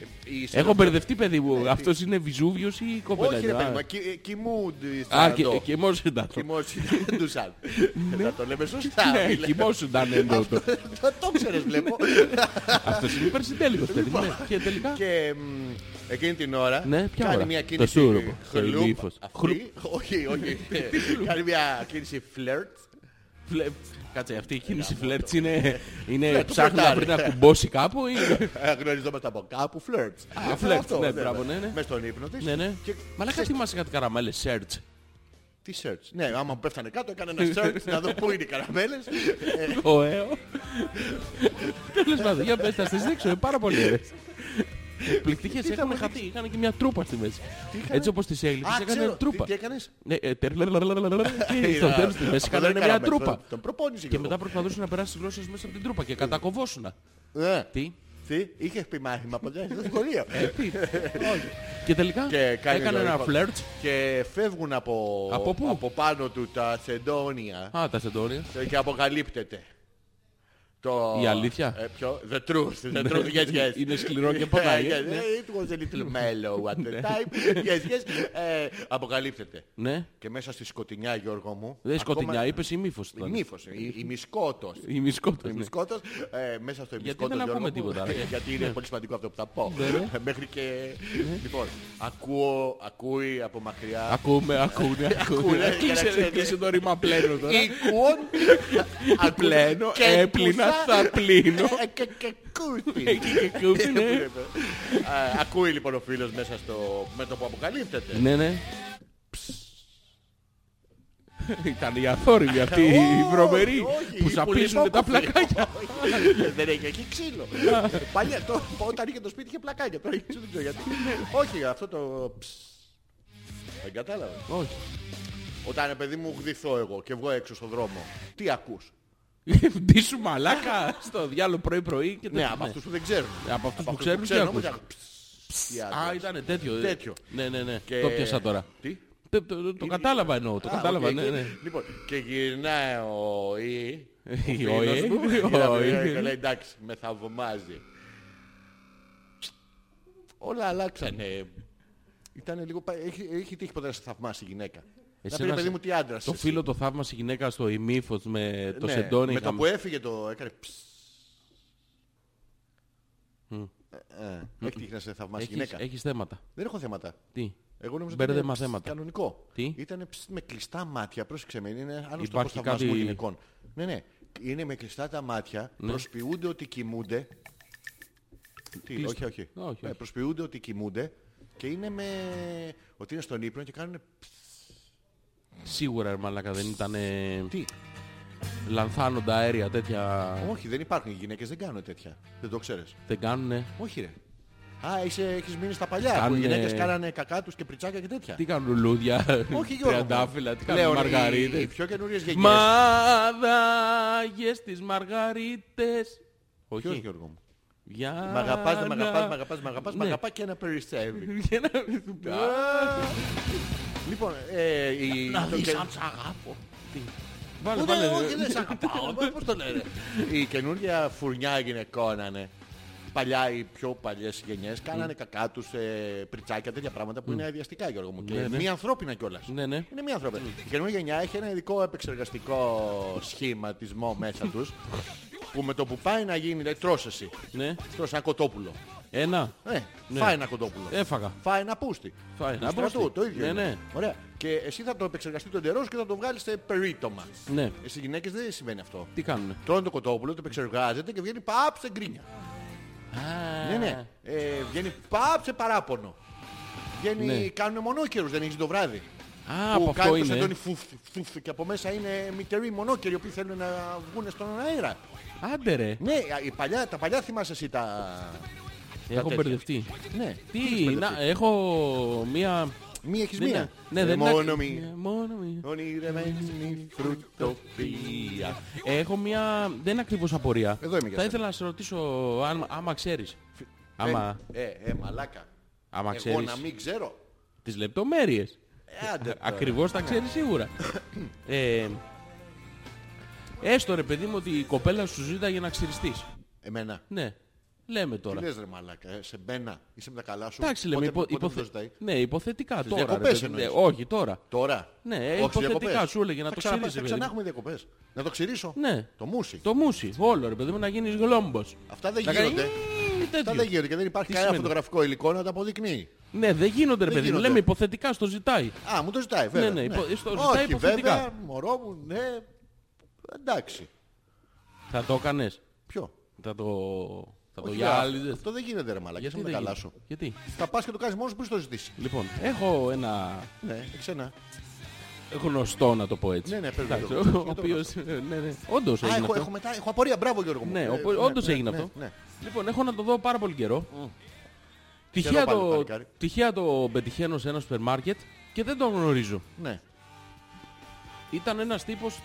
Έχω μπερδευτεί, παιδί μου. Αυτός είναι Βυζούβιος ή η κοπέλα. Όχι ρε Α. παιδί μου, κι- κοιμούνται Α, σαν και, το. και μόσυνταν. Κοιμόσυνταν. [LAUGHS] Να το λέμε σωστά. Ναι, φίλε. κοιμόσυνταν εννοώ το. Το- Το ξέρεις βλέπω. Αυτός είναι υπερσυντέλικος, παιδί μου. ναι. Και τελικά; Και μ, εκείνη την ώρα Ναι, ποια κάνει ώρα; μια Το κίνηση σούρουπο, το χλουπ. ημίφος. Αυτή, Όχι, όχι. [LAUGHS] Κάνει μια κίνηση φλερτ. Φλε- Κάτσε, αυτή η κίνηση φλερτς είναι, είναι Ναι, του ψάχνει να φλερτάρει. βρει να κουμπώσει κάπου ή... Ε, Γνωριζόμαστε από κάπου φλερτς. Α, φλερτς, ναι, μπράβο, ναι, ναι. Μες στον ύπνο της. Ναι, ναι. Και Μαλάκα θυμάσαι κάτι καραμέλες, search. Τι search. Ναι, άμα μου πέφτανε κάτω έκανε ένα search [LAUGHS] να δω πού είναι οι καραμέλες. Ε, Ο αίω. Τέλος πάντων, για πες, θα στις δείξω, είναι πάρα πολύ ωραίες. Πληκτικές, θα έχουν μου χαθεί, είχαν και μια τρούπα στη μέση. είχανε? Έτσι όπως τις έγλειψες, Α, έκανε ξέρω. τρούπα. Τι- Τι έκανες. Ναι, ε, τερλαλαλαλαλα, και στο τέλος στη μέση Αυτό έκαναν δεν μια καραμέλες, τρούπα. τον- Τον προπόνησε Και μετά προσπαθούσαν να περάσει τις γλώσσες μέσα από την τρούπα και κατακοβόσουν. Ε, Τι, Τι, είχες πει μάθημα ποτέ στο σχολείο. τι. Και τελικά Και κάνει έκανε το ένα λοιπόν. φλερτ. Και φεύγουν από, Από πού? από πάνω του τα σεντόνια Α, τα σεντόνια. και αποκαλύπτεται Το... Η αλήθεια; Ε, ποιο; The truth. The truth, yes, yes. Είναι σκληρό και ποτάει, Yeah, ε. yes, Ναι. It was a little mellow at the time. Yes, yes. Ε, αποκαλύπτεται. Ναι. Και μέσα στη σκοτεινιά, Γιώργο μου. Δεν σκοτεινιά, ακόμα- είπες η μύφος. Η ήταν. μύφος, η, η μυσκότος. Η μυσκότος. Η ναι. μυσκότος, ε, μέσα στο Γιατί μυσκότος, δεν Γιώργο ακούμε μου, τίποτα, ρε. [LAUGHS] γιατί είναι πολύ σημαντικό αυτό που θα πω. Ναι, ναι. Ε, [LAUGHS] Μέχρι και... Λοιπόν, ακούω, ακούει από μακριά. Ακούμε, ακούνε, [LAUGHS] ακούνε. Ακούνε, για να Κλείσε- ξέρετε. Κλείσε το ρήμα πλένο τώρα. Οίκουον. Πλένω, έπλυνα, θα πλύνω. Ε, Και και κούτι. Εκεί και κούπι, ναι. Ε, Ακούει λοιπόν ο φίλος μέσα στο μέτωπο που αποκαλύπτεται. Ναι, ναι. Ήταν η αθόρυβη αυτή η Όχι, βρωμερή όχι, που η σαπίζουν τα πουλιπόκοφη. πλακάκια. Όχι, Δεν έχει εκεί ξύλο. Παλιά, το- όταν είχε το σπίτι είχε πλακάκια. Τώρα έχει ξύλο, δεν ξέρω γιατί. Όχι, αυτό το... ψ. Δεν κατάλαβα. Όχι. Όταν ε, παιδί μου γδυθώ εγώ και βγω έξω στον δρόμο, τι ακούς; Ντύσου μαλάκα στο διάλογο πρωί-πρωί και Ναι, τέτοια. από αυτούς που δεν ξέρουν. Από αυτούς που αυτούς ξέρουν τι ξέρουν, ακούς. όμως, ψ, τι Α, άκουσες. ήταν τέτοιο. ε. Τέτοιο. Ναι, ναι, ναι. Και- Το πιάσα τώρα. Τι; Το, το- το κατάλαβα εννοώ. Το Α, κατάλαβα, οκ, ναι, και- ναι. Λοιπόν, και γυρνάει ο Ι, ο [LAUGHS] Η φίλος ΟΗ, μου, η και ΟΗ. λέει εντάξει, με θαυμάζει. Όλα αλλάξανε. Ήταν λίγο... πα- Έχει, έχει τύχει ποτέ να σε θαυμάσει η γυναίκα. Να Εσένα πει παιδί σε- μου τι άντρας Το εσύ. φίλο το θαύμασε η γυναίκα στο ημίφος με το Ναι, σεντόνι. Με το είχαμε- που έφυγε το έκανε ψ. Ε, ε, Έχει τύχει να σε θαυμάσει η Έχεις, γυναίκα. έχεις θέματα. Δεν έχω θέματα. Τι; Εγώ νομίζω ότι Μπέρδεμα είναι ψ, θέματα. κανονικό. Τι; Ήταν με κλειστά μάτια, πρόσεξε με, είναι άλλος τρόπος Υπάρχει θαυμασμού κάτι- γυναικών. Ναι, ναι. Είναι με κλειστά τα μάτια, Ναι. προσποιούνται ότι κοιμούνται. Τι, Κλειστά. όχι, όχι. Όχι, Ε, όχι. προσποιούνται ότι κοιμούνται και είναι με... ότι είναι στον ύπνο και κάνουν... Σίγουρα ρε μαλάκα δεν ήταν Τι. λανθάνοντα αέρια τέτοια. Όχι, δεν υπάρχουν οι γυναίκες, δεν κάνουν τέτοια. Δεν το ξέρεις. Δεν κάνουνε. Όχι ρε. Α, είσαι, έχεις μείνει στα παλιά που οι Κάνουνε- γυναίκες κάνανε κακά τους και πριτσάκια και τέτοια. Τι κάνουν λουλούδια, Όχι Γιώργο. μου. τριαντάφυλλα, τι Λέω, κάνουν οι- Οι μαργαρίτες. πιο καινούριες γενιές. Μαδάγες τις μαργαρίτες. Ποιος Όχι. Γιώργο μου. Για Μ' αγαπάς, δεν μ' αγαπάς, να- μ' αγαπάς, μ' αγαπάς, μ' Ναι. αγαπά και να περισσεύει. Για να- Λοιπόν, ε, η... Να το δεις και- αν σ' αγάπω. Τι; Βάλε, Ούτε, βάλε. όχι, δεν σ' αγαπάω. Πώς το λένε; Η καινούργια φουρνιά γυναικών είναι. Παλιά οι πιο παλιές γενιές κάνανε κακά τους ε, πριτσάκια, τέτοια πράγματα που είναι αδιαστικά Γιώργο μου. Και Ναι, ναι. μη ανθρώπινα κιόλας. Ναι, ναι. Είναι μία ανθρώπινα. Η καινούργια γενιά έχει ένα ειδικό επεξεργαστικό σχηματισμό μέσα τους που με το που πάει να γίνει, λέει, τρως εσύ. Ναι. Τρως ένα κοτόπουλο. Ένα. Ε, φάει ένα κοτόπουλο. Έφαγα. Φάει ένα πούστη. Φάει ένα Του στρατού, πούστη. το ίδιο. Ναι, είναι. ναι. Ωραία. Και εσύ θα το επεξεργαστεί το ντερό και θα το βγάλεις σε περίτομα. Ναι. Εσύ γυναίκες δεν συμβαίνει αυτό. Τι κάνουνε; Τρώνε το κοτόπουλο, το επεξεργάζεται και βγαίνει πάπ σε γκρίνια. Ναι, ναι. Ε, βγαίνει πάπ σε παράπονο. Βγαίνει, Ναι. κάνουν μονόκερους, δεν έχεις το βράδυ. Α, από που αυτό κάνεις το είναι. σεντόνι φουφ, φουφ, και από μέσα είναι μητεροί μονόκεροι οι οποίοι θέλουν να βγουν στον αέρα. Άντε ρε. Ναι, η παλιά, τα παλιά θυμάσαι εσύ τα... Έχω τέτοια. μπερδευτεί. Ναι. Τι, να, έχω μία... Μία έχεις δεν μία. είναι- Ναι, Ε, δεν μόνο είναι- μία. Ε, Μόνο μία. Ονειρεμένη φρουτοπία. Έχω μια... Δεν είναι ακριβώς απορία. Εδώ είμαι για Θα σένα. ήθελα να σε ρωτήσω αν, άμα ξέρεις. Άμα, Ε, ε, μαλάκα. άμα Εγώ ξέρεις να μην ξέρω. τις λεπτομέρειες. Ε, άντε τώρα. Ακριβώς τα ξέρεις σίγουρα. [COUGHS] ε, έστω ρε παιδί μου ότι η κοπέλα σου ζήταγε να ξυριστείς. Εμένα. Ναι. Λέμε Τι τώρα. λες ρε μαλάκα, ε, σε μπένα. Είσαι με τα καλά σου; Εντάξει λέμε. Πότε- Υπο, πότε μου το υποθε- ζητάει; Ναι, υποθετικά τώρα. ρε διακοπές παιδί μου. εννοείς. Ναι, όχι τώρα. Τώρα; Ναι, Όχι, υποθετικά διακοπές. σου έλεγε να Θα το ξαναπά- ξύριζε, Θα παιδί ξανά μου. έχουμε διακοπές. Να το ξυρίσω; Ναι. Το μουσι; Το μουσι. Όλο ρε παιδί μου να γίνεις γλόμπος. Αυτά δεν Να κάνει γίνονται. «μμμ», Αυτά τέτοιο. δεν γίνονται και δεν υπάρχει Τι κανένα σημαίνει; φωτογραφικό υλικό να τα αποδεικνύει. Ναι, δεν γίνονται ρε Δεν παιδί μου. γίνονται. Λέμε υποθετικά στο ζητάει. Α, μου το ζητάει, βέβαια. ναι, υπο- στο ζητάει Όχι, υποθετικά. βέβαια, μωρό μου, ναι. Εντάξει. Θα το έκανες. Ποιο; Θα το... Θα το Όχι, γυάλιζες. Αυτό δεν γίνεται ρε μαλακά. Γιατί Είσαι με δεν τα καλά γίνεται; σου. Γιατί; Θα πας και το κάνεις μόνος που το ζητήσεις. Λοιπόν, έχω ένα Ναι, έχεις ένα. γνωστό να το πω έτσι. Ναι, ναι, πες μου Εντάξει, το. ο Για το οποίος, ναι, ναι, όντως Α, έγινε έχω, αυτό. έχω μετά, έχω απορία. Μπράβο Γιώργο μου. Ναι, Ε, οπο- όντως έγινε ναι, αυτό. ναι. Λοιπόν, έχω να το δω πάρα πολύ καιρό. Τυχαία Καιρό πάλι, το, παλικάρι. τυχαία το πετυχαίνω σε ένα σούπερ μάρκετ και δεν τον γνωρίζω. Ναι, Ήταν ένας τύπος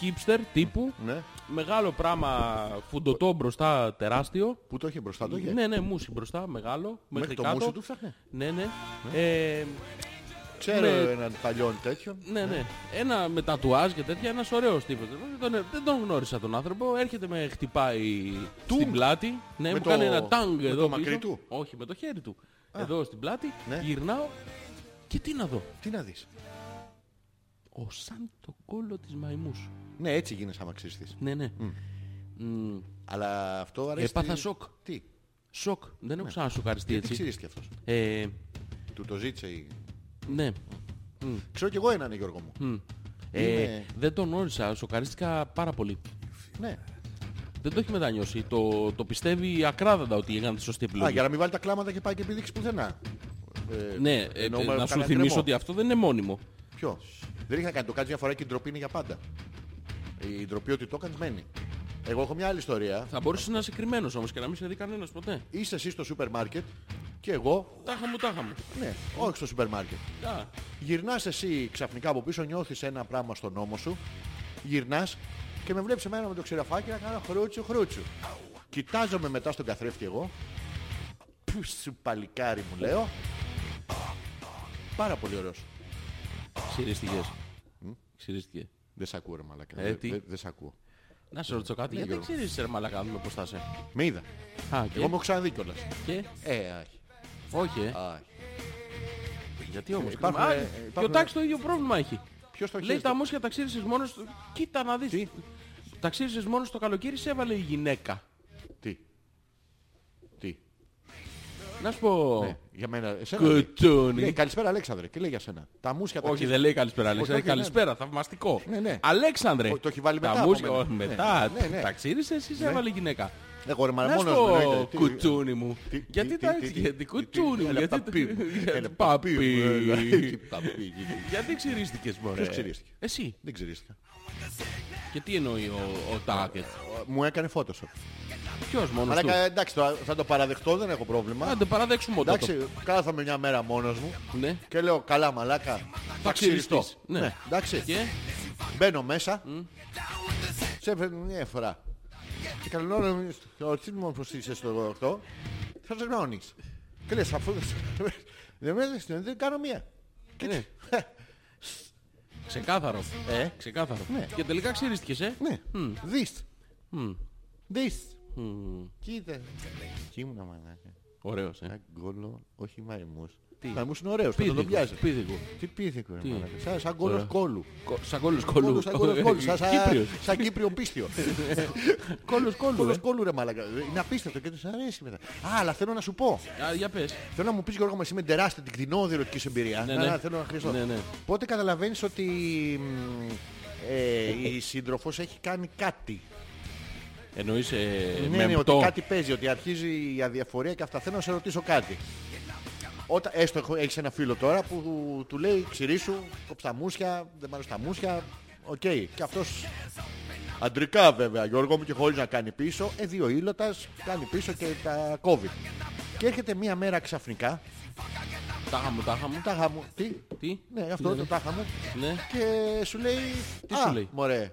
hipster τύπου, ναι. Μεγάλο πράγμα, φουντωτό μπροστά, τεράστιο. Πού το είχε μπροστά το είχε. Ναι, ναι, μούση μπροστά, μεγάλο, μέχρι, Μέχρι το κάτω. μουσι του φτιάχνε. Ναι, ναι. Ε, Ξέρω με- έναν παλιόν τέτοιον. Ναι, ναι. Ένα με τατουάζ και τέτοια, ένας ωραίος τύπος. Δεν τον, δεν τον γνώρισα τον άνθρωπο. Έρχεται με χτυπάει στην πλάτη. Ναι, Με μου το- κάνει ένα τάγκ με εδώ το πίσω. μακρύ του; Όχι, με το χέρι του. Εδώ στην πλάτη. Ναι. Γυρνάω και τι να δω. Τι να δεις. Ο σαν το κόλλο της μαϊμούς. Ναι, έτσι γίνεσαι άμα ξύστης. Ναι, ναι. Μμ, Αλλά αυτό αρέσει. Έπαθα σοκ. Τι; Σοκ. Δεν έχω ξανασοκαριστεί Ναι. Τι έτσι. ξυρίστηκε αυτός; Ε, Του το ζήτησε η... ναι. Ξέρω κι εγώ έναν Γιώργο μου. Ε, Είναι- δεν τον γνώρισα. Σοκαρίστηκα πάρα πολύ. Ναι. Δεν το έχει μετανιώσει. Το, το πιστεύει ακράδαντα ότι έκανε τη σωστή Α, επιλογή. για να μην βάλει τα κλάματα και πάει και επιδείξει πουθενά. Ε, Ναι, ε, εννοούμε να κανένα σου θυμίσω γκρεμό. ότι αυτό δεν είναι μόνιμο. Ποιο; Δεν έχει να κάνει. Το κάνει μια φορά και η ντροπή είναι για πάντα. Η ντροπή ότι το έκανες μένει. Εγώ έχω μια άλλη ιστορία. Θα μπορούσε να είσαι κρυμμένος όμως και να μην σε δει κανένας ποτέ. Είσαι εσύ στο σούπερ μάρκετ και εγώ, Τάχα μου, τάχα μου. ναι, όχι στο σούπερ μάρκετ. Α, Γυρνάς εσύ ξαφνικά από πίσω, νιώθεις ένα πράγμα στον νόμο σου, γυρνάς και με βλέπεις εμένα με το ξηραφάκι να κάνω χρούτσου χρούτσου. Κοιτάζομαι μετά στον καθρέφτη εγώ, που σου παλικάρι μου λέω, πάρα πολύ ωραίος. ξυρίστηκες. Ξυρίστηκες. Δεν σ' ακούω ρε μαλάκα, Ε, δεν τι; δεν- δεν σ' ακούω. Να σε ρωτήσω κάτι, γιατί Γιώργο. ξυρίστηκες ρε μαλακά, να δούμε πώς θα είσαι. Με είδα. Α, και, Εγώ μου έχω ξαναδεί κιόλας. και, Ε, όχι. όχι, ε. όχι. γιατί όμως. υπάρχουν, Α, ε, Και υπάρχουν- ο Τάξης το ίδιο πρόβλημα έχει. Ποιος το Λέει χέρι τα μουσια τα ξύρισες μόνος στο... Κοίτα να δεις. Τι; Τα ξύρισες μόνος στο καλοκαίρι, σε έβαλε η γυναίκα. Τι; Τι; Να σου πω... Ναι, για μένα, εσένα. λέει. Κουτούνι. Λέει, καλησπέρα Αλέξανδρε και λέει για σένα. Τα μουσια τα Όχι, ξύρισες. δεν λέει καλησπέρα, Αλέξανδρε. όχι, ναι. Καλησπέρα, θαυμαστικό. Ναι, ναι. Αλέξανδρε. Ο- το έχει βάλει τα μετά από μουσια- μένα. όχι, Ναι, μετά. ναι, ναι. Τα ξύρισες ή σε έβαλε η γυναίκα. Εγώ ρε, μα Να σου μόνος μου, πω, εννοείται. Τι- κουτσούνι μου. τι- Γιατί τι- τα τι- έτσι, τι- γιατί τι- κουτσούνι μου, Έλα, γιατί... παπί μου. γιατί- Έλα, [LAUGHS] Παπί. μου. [LAUGHS] Τι παπί. Γιατί ξυρίστηκες μωρέ; Ποιος ξυρίστηκε; Εσύ. Δεν ξυρίστηκα. Και τι εννοεί ο, ο Τάκετ; Μου έκανε Photoshop. Ποιος μόνος του; Μαλάκα, εντάξει, τώρα θα το παραδεχτώ, δεν έχω πρόβλημα. Να το παραδέξουμε τότε. Εντάξει, κάθομαι μια μέρα μόνος μου Ναι. και λέω καλά μαλάκα, θα ξυριστώ. ξυριστείς. Ναι. Ναι, εντάξει. Και; Μπαίνω μέσα, σε έφερε μια φορά. Και καλό ο τσίμος πως είσαι στο αυτό, θα σε γνώνεις. Και λες αφού [LAUGHS] δεν με έδειξε, δεν κάνω μία. Και Ναι. Τι- ξεκάθαρο. Ε, Ξεκάθαρο. Ναι. Και τελικά ξυρίστηκες, ε. ναι, δεις, Μμ. δεις. Μμ. Κοίτα. Κι ήμουνα μαλάκα. Ωραίος, ε. Ένα γκόλο, όχι μαϊμούς. Τι; Μαϊμούς είναι ωραίος, θα τον Πίθηκο, πιάζει. πίθηκο. Τι πίθηκο, ρε Τι; μαλάκα. Σαν- Σαν γκόλος Ωραία. κόλου. Κο- Σαν κόλλος κόλλου. Κόλου, σαν γκόλος κόλου. σαν- σαν- Κύπριος. Σαν Κύπριο πίστιο. [LAUGHS] Κόλλος κόλλου. Κόλος ε. κόλου ρε μαλάκα. Είναι απίστευτο και τους αρέσει μετά. Α, αλλά θέλω να σου πω. Α, Για πες. Θέλω να μου πεις Γιώργο, με εσύ με τεράστια την κτηνόδη ερωτική σου εμπειρία. Ναι, Να, ναι. να, Θέλω να χρειαστώ. Ναι, ναι. Πότε καταλαβαίνεις ότι μ, ε, η σύντροφος έχει κάνει κάτι; Εννοείς ε, ναι, με ναι, μπτώ. ότι κάτι παίζει, ότι αρχίζει η αδιαφορία και αυτά. Θέλω να σε ρωτήσω κάτι. Όταν, έστω έχω- έχεις ένα φίλο τώρα που του λέει ξυρίσου, κόψε τα μούσια, δεν μ' αρέσουν τα μούσια. Οκ. Και αυτός αντρικά βέβαια Γιώργο μου και χωρίς να κάνει πίσω, ε, δύο ήλωτας κάνει πίσω και τα κόβει. Και έρχεται μία μέρα ξαφνικά, Τάχα μου, τάχα μου. τάχα μου, τι, Τι; ναι αυτό το τάχα μου, Ναι. και σου λέει, Τι «Α, σου λέει;» μωρέ,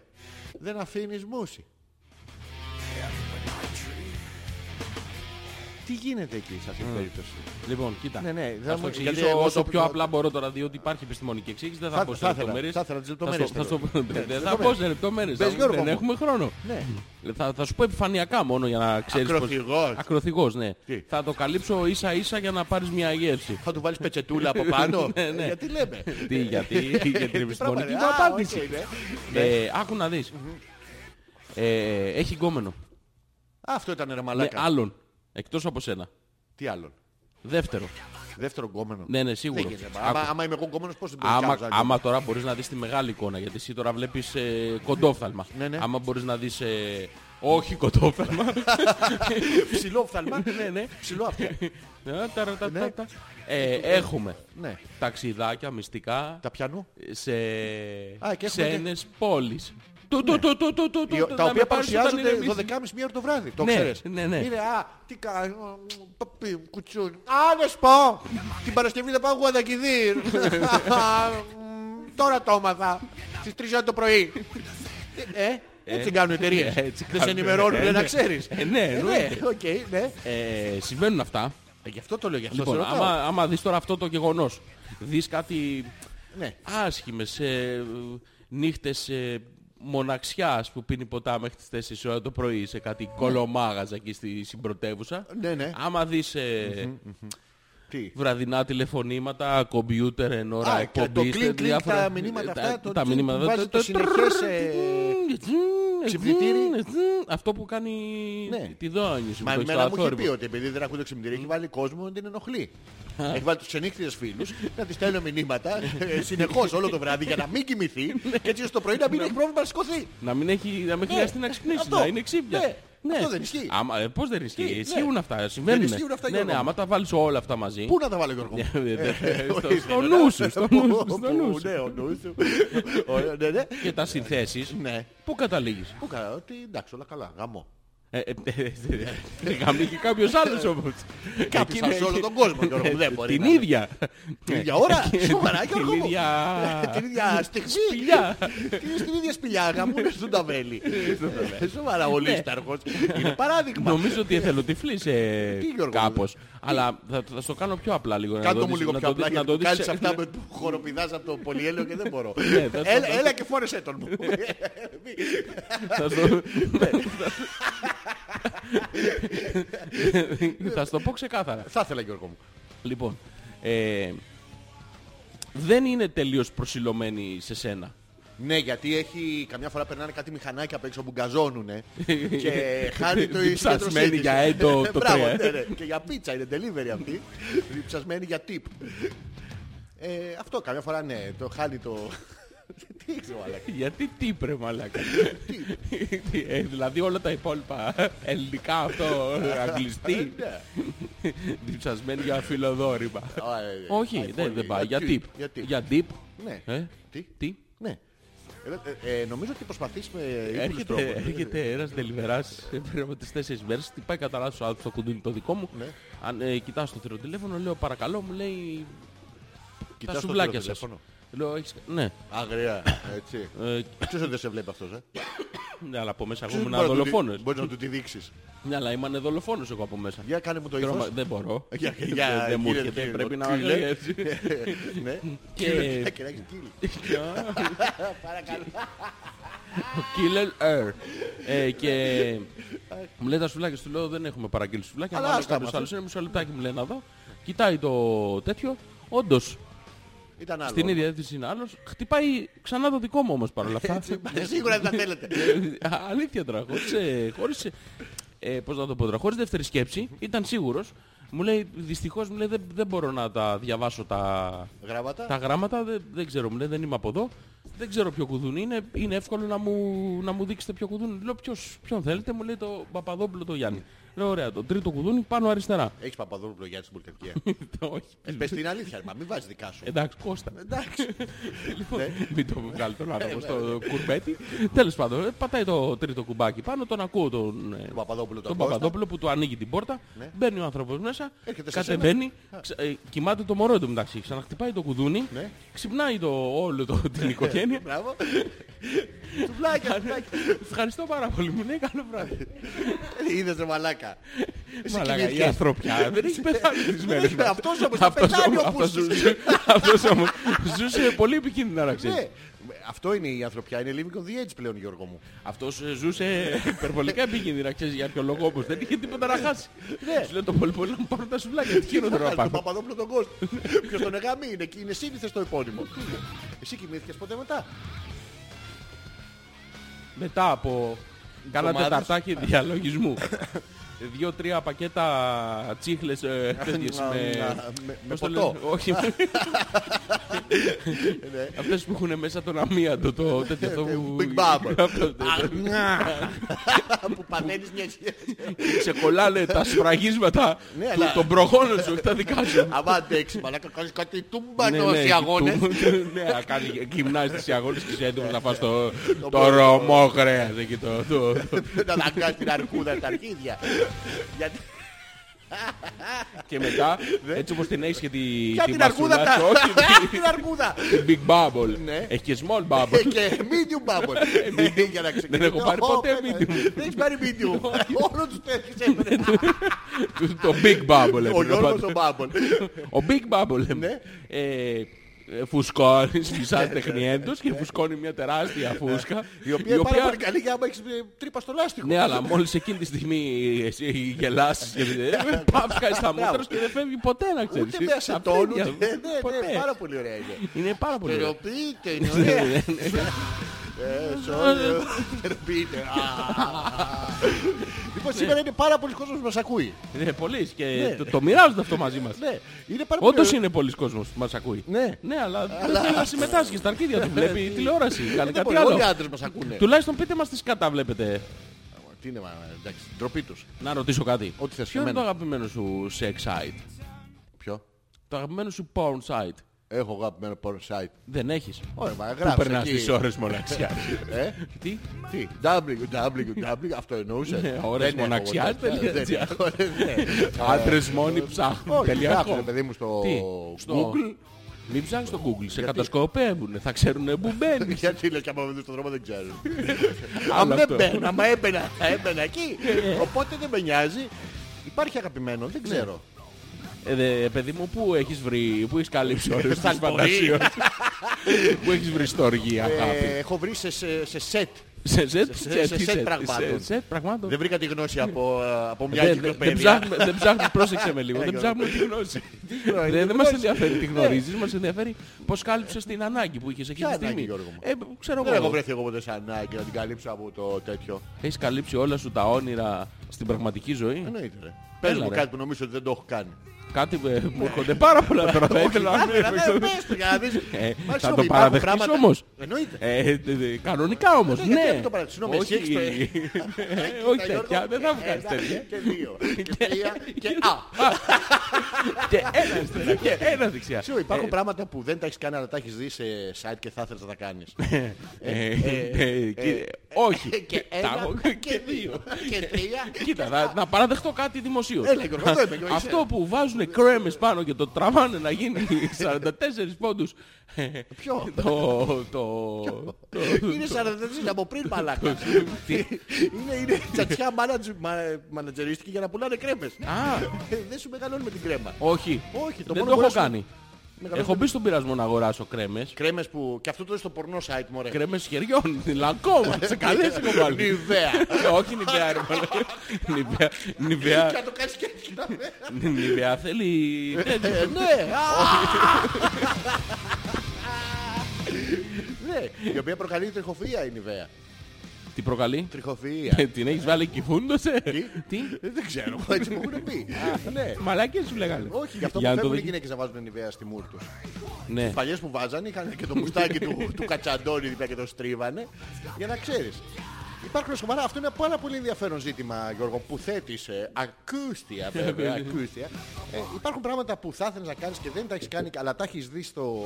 δεν αφήνεις μουσι. Τι γίνεται εκεί σε αυτή την περίπτωση; Λοιπόν, κοίτα. Ναι, ναι, Θα θα σου μου- εξηγήσω γιατί εγώ όσο το- πιο το- απλά μπορώ τώρα, διότι υπάρχει επιστημονική εξήγηση. Δεν θα Θα- πω σε θα ήθελα, λεπτομέρειες. θα ήθελα τις Θα λεπτομέρειες στο- θα θέλω. στο- Ναι, Δεν τις θα πω σε λεπτομέρειες. Πες, θα- Γιώργο Δεν μου. έχουμε χρόνο. Ναι. Θα, θα σου πω επιφανειακά μόνο για να ξέρεις πώς... Ακροθιγώς. Ακροθιγώς, ναι. Τι; Θα το καλύψω ίσα ίσα για να πάρεις μια γεύση. Θα του βάλεις πετσετούλα από πάνω; [LAUGHS] Ναι, ναι. Γιατί λέμε; Τι, γιατί, για την Τι επιστημονική; πράγμα, μου ρε. Α, απάντηση. οκ, ναι. Ε, Άκου να δεις. Ε, Έχει γκόμενο. Α, Αυτό ήταν ρε Ναι, μαλάκα. άλλον. Εκτός από σένα. Τι άλλον; Δεύτερο. Δεύτερο γκόμενο. Ναι, ναι, Δεν σίγουρο. γίνεται. Άκου. Άμα, άμα είμαι εγώ γκόμενος πώς δεν μπορεί Άμα, κάποιος να άμα τώρα μπορείς να δεις τη μεγάλη εικόνα, γιατί εσύ τώρα βλέπεις ε, κοντόφθαλμα. Ναι, ναι. Άμα μπορείς να δεις... ε, όχι κοντόφθαλμα. [LAUGHS] Ψηλό φθαλμά. [LAUGHS] ναι, ναι. Ψηλό αυτό. Ε, ταρατατατα. Ναι. Ε, έχουμε Ναι. ταξιδάκια μυστικά Τα πιανού. σε Α, και έχουμε ξένες πόλεις. Του, του, του, του, του, του, Οι- του, Τα να με οποία πάρεις όταν παρουσιάζονται ηρεμήσεις. 12.30 μία ώρα το βράδυ. Το Ναι, ξέρεις. ναι, ναι. Είναι, α, τι κάνω, παπί, κουτσούνι. Α, να σου πω. Την Παρασκευή θα πάω Γουαδακιδίρ. Τώρα το έμαθα. Στις 3 ώρα το πρωί. Ε, έτσι κάνουν οι εταιρείες. Ε, έτσι Δεν σε κάνουν. ενημερώνουν, Ε, δεν να ναι. ξέρεις. Ε, ναι, Ε, εννοείται. Ναι, οκ, ναι. Ε, συμβαίνουν αυτά. Ε, Γι' αυτό το λέω, γι' αυτό Λοιπόν, σε ρωτάω. άμα, άμα δεις τώρα αυτό το γεγονός, δεις κάτι Ναι. άσχημες ε, νύχτες ε, μοναξιάς που πίνει ποτά μέχρι τις 4 ώρα το πρωί σε κάτι κολομάγαζα εκεί στη συμπρωτεύουσα. Ναι, ναι. Άμα δεις ε, Τι; βραδινά τηλεφωνήματα, κομπιούτερ εν ώρα Α, και το εκπομπής, κλικ, κλικ, διάφορα- τα μηνύματα τα- αυτά, το τα τσιν, μηνύματα, βάζει το συνεχές, ε, ξυπνητήρι. Αυτό που κάνει Ναι. τη δόνηση. που Μα το έχει εμένα στο μου έχει αθόρυβο. πει ότι επειδή δεν ακούει το ξυπνητήρι έχει βάλει κόσμο να την ενοχλεί. Έχει βάλει τους ξενύχτριες φίλους να της στέλνω μηνύματα ε, συνεχώς όλο το βράδυ για να μην κοιμηθεί [LAUGHS] και έτσι ώστε το πρωί να μην έχει πρόβλημα να σηκωθεί. Να μην, έχει, να μην χρειάζεται να ξυπνήσει, αυτό. να είναι ξύπνια. Ναι, αυτό δεν ισχύει. Άμα, ε, πώς δεν ισχύει; Τι, ναι. Ισχύουν αυτά. Συμβαίνουν. ισχύουν αυτά, ναι, Γιώργο ναι, μου. άμα τα βάλεις όλα αυτά μαζί. Πού να τα βάλω Γιώργο μου; Ε, ε, Ε, στο- ορίστε, Στο ναι. νους σου, στο νους σου, Πού, στο νους πού, σου. Ναι, ο νους σου. Ωραία, Ναι, ναι. Και τα συνθέσεις, Ναι. πού καταλήγεις; Πού καλά, ότι εντάξει όλα καλά, γαμό. Ε, ε, ε, ε, Γαμεί και κάποιος άλλος όμως. Κάποιος Εκεί σε είναι- όλο τον κόσμο Γιώργο μου, δεν μπορεί. Την να είναι. ίδια. Την ίδια ώρα, σοβαρά Την Γιώργο μου. ίδια... Την ίδια στιγμή. Σπηλιά. Τι Στην ίδια σπηλιά γαμούνε στον ταβέλι. Σοβαρά ο Λίσταρχος. Είναι παράδειγμα. Νομίζω ότι εθελοτυφλείς ε, Τι, Γιώργο μου, κάπως. Αλλά θα θα στο κάνω πιο απλά λίγο. να Κάντο το μου δεις- λίγο να πιο το απλά δεις- να γιατί το μου δεις κάνεις σε- αυτά με που χοροπηδάς από το πολυέλαιο και δεν μπορώ. Ναι, θα στο- Έλα έλα και φόρεσέ τον μου. Θα [LAUGHS] στο- Θα σου το πω ξεκάθαρα. Θα ήθελα Γιώργο μου. Λοιπόν, ε, δεν είναι τελείως προσιλωμένη σε σένα. Ναι, γιατί έχει καμιά φορά περνάνε κάτι μηχανάκια απ' έξω που γκαζώνουνε [LAUGHS] και χάνει το Διψασμένη συγκέντρωσή της. για έντο [LAUGHS] το Μπράβο, τρία, ε. ναι, ναι. Και για πίτσα είναι delivery αυτή. Διψασμένη για tip. Ε, αυτό καμιά φορά ναι, το χάνει το... Τι έχεις μαλάκα. Γιατί τι πρε μαλάκα. Τι, ε, δηλαδή όλα τα υπόλοιπα ελληνικά αυτό, αγγλιστή, Ναι. διψασμένη για φιλοδόρημα. Α, ε, Όχι, iPhone, δεν δεν πάει. Για tip. Για tip. Για tip. Ναι. Ε, Τι; Τι; Ναι. Ε, ε, ε, νομίζω ότι προσπαθείς με ύπουλους Έρχεται, τρόπους. έρχεται ένας δελιβεράς πριν από τις τέσσερις μέρες, χτυπάει κατά λάθος ο άνθρωπος το κουντίνι το δικό μου. Ναι. Αν, ε, κοιτάω στο τηλέφωνο, λέω παρακαλώ, μου λέει τα Κοιτάς το σουβλάκια σας. Τηλέφωνο. Λέω, έχεις... Ναι, Αγρία, έτσι. ε, Ποιος δεν σε βλέπει αυτός, ε; ναι, αλλά από μέσα εγώ Ποιος ήμουν μπορεί να του τη- δολοφόνος. Μπορείς να του τη δείξεις. Ναι, αλλά ήμουν δολοφόνος εγώ από μέσα. Για κάνε μου το Και ήθος. ρώμα- Δεν μπορώ. Για- Δεν- για- Δεν μου κύριε- έρχεται, κύριε, πρέπει να κύριε. είμαι έτσι. Ναι. Και- Κύριε, και να έχεις κύλι. Παρακαλώ. Killer Air. Ε, και μου λέει τα σουβλάκια, του λέω δεν έχουμε παραγγείλει σουβλάκια. Αλλά Μάλλον άστα κάποιος με άλλος είναι μισό λεπτάκι μου λέει να δω. Κοιτάει το τέτοιο. Όντως, Ήταν άλλο. στην ίδια διεύθυνση είναι άλλος. Χτυπάει ξανά το δικό μου όμως παρόλα αυτά. [LAUGHS] Σίγουρα δεν τα θέλετε. Ε, Αλήθεια τώρα, χωρίς, ε, χωρίς, ε, ε, πώς να το πω τώρα, χωρίς δεύτερη σκέψη, ήταν σίγουρος. Μου λέει, δυστυχώς μου λέει, δεν, δεν μπορώ να τα διαβάσω τα, Γράμματα. τα γράμματα, δεν, δεν ξέρω, μου λέει, δεν είμαι από εδώ. Δεν ξέρω ποιο κουδούνι είναι, είναι εύκολο να μου, να μου δείξετε ποιο κουδούνι. Λέω, ποιος, ποιον θέλετε, μου λέει το Παπαδόπουλο το Γιάννη. Λέω, ωραία, το τρίτο κουδούνι πάνω αριστερά. Έχεις Παπαδόπουλο για την πολυκατοικία. Το [LAUGHS] όχι. Ε, Πες την αλήθεια, μα μην βάζεις δικά σου. Εντάξει, Κώστα. Εντάξει. Λοιπόν, μην το βγάλει τον άνθρωπο στο κουρπέτι. Τέλος πάντων, ε, πατάει το τρίτο κουμπάκι πάνω, τον ακούω τον, ε, Τον Παπαδόπουλο τον τον Κώστα. Παπαδόπουλο που του ανοίγει την πόρτα. Ναι. Μπαίνει ο άνθρωπος μέσα, Έρχεται σε κατεβαίνει, ξα- ε, κοιμάται το μωρό του μεταξύ. Ξαναχτυπάει το κουδούνι, Ναι. ξυπνάει το, όλο το, την οικογένεια. [LAUGHS] Μπράβο. Σουβλάκια, σουβλάκια. Ευχαριστώ πάρα πολύ, μου λέει καλό βράδυ. Ε, Είδες ρε μαλάκα. Εσύ Μαλάκα, η κοιμήθηκες. ανθρωπιά δεν έχει πεθάνει τις μέρες μας. Αυτός όμως θα Αυτός πεθάνει όμως- ο αυτός Πούσης. ζούσε- Αυτός όμως ζούσε πολύ επικίνδυνα να ξέρεις. Ναι. Αυτό είναι η ανθρωπιά, είναι living on the edge πλέον Γιώργο μου. Αυτός ε, ζούσε υπερβολικά επικίνδυνα, ξέρεις για ποιο λόγο όμως. Δεν είχε τίποτα να χάσει. Ναι. Σου λέω το πολύ πολύ να μου πάρουν τα σουβλάκια. Τι χειρότερο να Τον πάρω. Παπαδόπουλο τον Κώστα. Ποιος τον εγάμει είναι, εκεί είναι σύνηθες το επώνυμο. Εσύ κοιμήθηκες ποτέ μετά; Μετά από κάνα Εβδομάδες. τεταρτάκι διαλογισμού. [LAUGHS] Δύο-τρία πακέτα τσίχλες ε, τέτοιες Να- με... να- με- με πώς το ποτό. λένε, Όχι. [LAUGHS] Ναι. Αυτές που έχουν μέσα τον αμύαντο, το τέτοιο αυτό που... Big Bubble. [LAUGHS] Αυτό, [LAUGHS] Που παθαίνεις μια σχέση. Ξεκολλάνε τα σφραγίσματα Ναι, του- αλλά- των προγόνων σου, όχι τα δικά σου. Άμα αντέξεις μαλάκα κάνεις κάτι Ναι, τούμπανο ναι, σε αγώνες. του- Ναι, να κάνει γυμνάζεις στις αγώνες και είσαι έτοιμος να φας το, το ρωμό κρέας εκεί το... το- το- Να δαγκάς την αρκούδα στα αρχίδια. Γιατί και μετά, έτσι όπως την έχεις και τη, Ποια τη την αρκούδα μασουλά τα. σου, όχι, [LAUGHS] τη- Την αρκούδα. την Big Bubble. Ναι. Έχεις και Small Bubble. [LAUGHS] Και medium bubble. Για να Δεν έχω πάρει Ω, ποτέ πέτα. medium. Δεν έχεις πάρει medium. [LAUGHS] Όλο τους το έχεις έφερε. Το- το Big Bubble. Ο έπρεπε Γιώργος πάντα. ο bubble. Ο Big Bubble. Ναι. ε, ε, Φουσκώνει, μισάς τεχνιέντος και φουσκώνει μια τεράστια φούσκα. Η οποία είναι πάρα πολύ καλή για άμα έχεις ε, τρύπα στο λάστιχο. Ναι, αλλά μόλις εκείνη τη στιγμή εσύ γελάσεις και [LAUGHS] ε, παφ κάνει τα μούτρα σου και δεν φεύγει ποτέ να ξέρεις. Ούτε με Στα ασετόν, πόδια. ούτε. Ναι, ναι, Ποτέ. πάρα πολύ ωραία είναι. Είναι πάρα πολύ ωραίο. Θεραπείτε, είναι ωραία. Ε, sorry. Θεραπείτε. Α. Λοιπόν, σήμερα είναι πάρα πολλοί κόσμος που μας ακούει. Είναι πολλοί και Ναι. το, το μοιράζονται αυτό μαζί μας. Ναι, είναι πάρα πολύ Όντως ωραίο. είναι πολλοί κόσμος που μας ακούει. Ναι. Ναι, αλλά δεν θέλει να συμμετάσχει στα αρχίδια του. Βλέπει τηλεόραση, κάνει Δεν κάτι μπορεί, Όλοι οι άλλο. άντρες μας ακούνε. Τουλάχιστον πείτε μας τι σκατά βλέπετε. Τι είναι, μα, εντάξει, ντροπή τους. Να ρωτήσω κάτι. Ό,τι θες Ποιο είναι το εμένα. αγαπημένο σου sex site; Ποιο; Το αγαπημένο σου porn site. Έχω αγαπημένο porn site. Δεν έχεις. Ωραία, μα Πού γράψε περνάς εκεί. τις ώρες μοναξιάς; Ε, Τι; τι, www, αυτό εννοούσες. Ναι, ώρες Δεν έχω μοναξιάς, τέτοια, τελεία, δεν τζι. έχω, ναι. Άντρες μόνοι ψάχνουν. Όχι, Τελεία γράφουνε, com. παιδί μου, στο Τι, στο- Google. Μην ψάχνεις στο Google, σε κατασκοπεύουν, θα ξέρουν που μπαίνεις. [LAUGHS] Γιατί λες και άμα δεν στον δρόμο δεν ξέρουν. Άλλο [LAUGHS] Αν δεν αυτό. μπαίνα, άμα έμπαινα, θα έμπαινα εκεί. Οπότε δεν με νοιάζει. Υπάρχει αγαπημένο, δεν ξέρω. Ε, δε, παιδί μου, πού έχεις βρει, πού έχεις καλύψει ώρες Στα της φαντασίας. Πού έχεις βρει στοργία, Ε, αγάπη; Έχω βρει σε- σε σε σετ. Σε σετ, σε- σε σε τι σετ σετ, πραγμάτων. σε σετ πραγμάτων. Δεν βρήκα τη γνώση από ε, από μια Δεν- δεν- Δεν κυκλοπαίδεια. ψάχνουμε, δεν ψάχνουμε, πρόσεξε με λίγο, Ε, δεν Γιώργο. ψάχνουμε τη γνώση. [LAUGHS] γνώση, Δεν τη δεν μας γνώση. ενδιαφέρει τι Ναι. γνωρίζεις, μας ενδιαφέρει πώς κάλυψες την ανάγκη που είχες εκείνη Ποια τη ανάγκη, στιγμή. Γιώργο μου; Ε, ξέρω Δεν έχω εγώ, βρεθεί εγώ ποτέ σε ανάγκη να την καλύψω από το τέτοιο. έχεις καλύψει όλα σου τα όνειρα στην πραγματική ζωή; Εννοείται ρε. Πες Έλα, μου ρε. κάτι που νομίζω ότι δεν το έχω κάνει. Κάτι ε, μου έρχονται πάρα πολλά τώρα, θα ήθελα να Άντε, μην άντε, πες το για να δεις. Ε, Μα, Θα συγγνώμη, το υπάρχουν παραδεχτείς πράγματα- όμως. Εννοείται. Ε, δε- δε- κανονικά όμως, Ναι, γιατί ναι. δεν το παραδεχτείς. Συγγνώμη, εσύ έχεις το- [LAUGHS] Όχι, Κοίτα, όχι Γιώργο, τέτοια, δεν θα μου κάνεις ένα τέτοια. Και δύο. Και [LAUGHS] τρία. Και α. [LAUGHS] Και ένα αριστερά και ένα δεξιά. Σίγουρα υπάρχουν Ε, πράγματα που δεν τα έχεις κάνει αλλά τα έχεις δει σε site και θα ήθελες να τα κάνεις. ε, ε, και- Όχι, Και τα ένα έχω και δύο. Και τρία. Κοίτα, θα- να παραδεχτώ κάτι δημοσίως. Έλα, Γιώργο, εδώ είμαι, Γιώργο, είσαι. Αυτό που βάζουν κρέμες πάνω και το τραβάνε να γίνει [LAUGHS] 44 πόντους. Ποιο; Το... το- το- Είναι 44 από πριν μαλάκα. Τι; Είναι, είναι τσατσιά μάνατζ- μα- μανατζερίστικη για να πουλάνε κρέμες. Α, Ε, Δεν σου μεγαλώνει με την κρέμα. όχι. Όχι, το Δεν μόνο το που έχω σου- κάνει. Μεγαλώνει Έχω με- μπει στον πειρασμό να αγοράσω κρέμες. Κρέμες που... Και αυτό το είναι στο πορνό site, μωρέ. Κρέμες χεριών, λακκόμα, σε καλές έχω βάλει. Νιβαία. Όχι νιβαία ρε μαλάκα. Νιβαία, νιβαία, Και να το κάνεις και έτσι. να- νιβαία θέλει τέτοιο. Ε, Ναι. α. Ναι, η οποία προκαλεί τριχοφυΐα η Νιβαία. Τι προκαλεί; Τριχοφυΐα. Ε, Την έχεις βάλει και φούντωσε. Τι; Τι; Ε, Δεν ξέρω, έτσι μου έχουν πει. Ναι. Μαλάκες σου λέγανε. Όχι, γι' αυτό Για που να το φεύγουν οι δει- γυναίκες να βάζουν Νιβαία στη μούρ τους. Ναι. Οι παλιές που βάζανε είχαν και το μουστάκι του, του κατσαντώνη δίπλα και το στρίβανε για να ξέρεις. Υπάρχουν σοβαρά, αυτό είναι ένα πάρα πολύ ενδιαφέρον ζήτημα Γιώργο που θέτεις ε, ακούστια βέβαια, [LAUGHS] ακούστια. Ε, υπάρχουν πράγματα που θα ήθελες να κάνεις και δεν τα έχεις κάνει αλλά τα έχεις δει στο,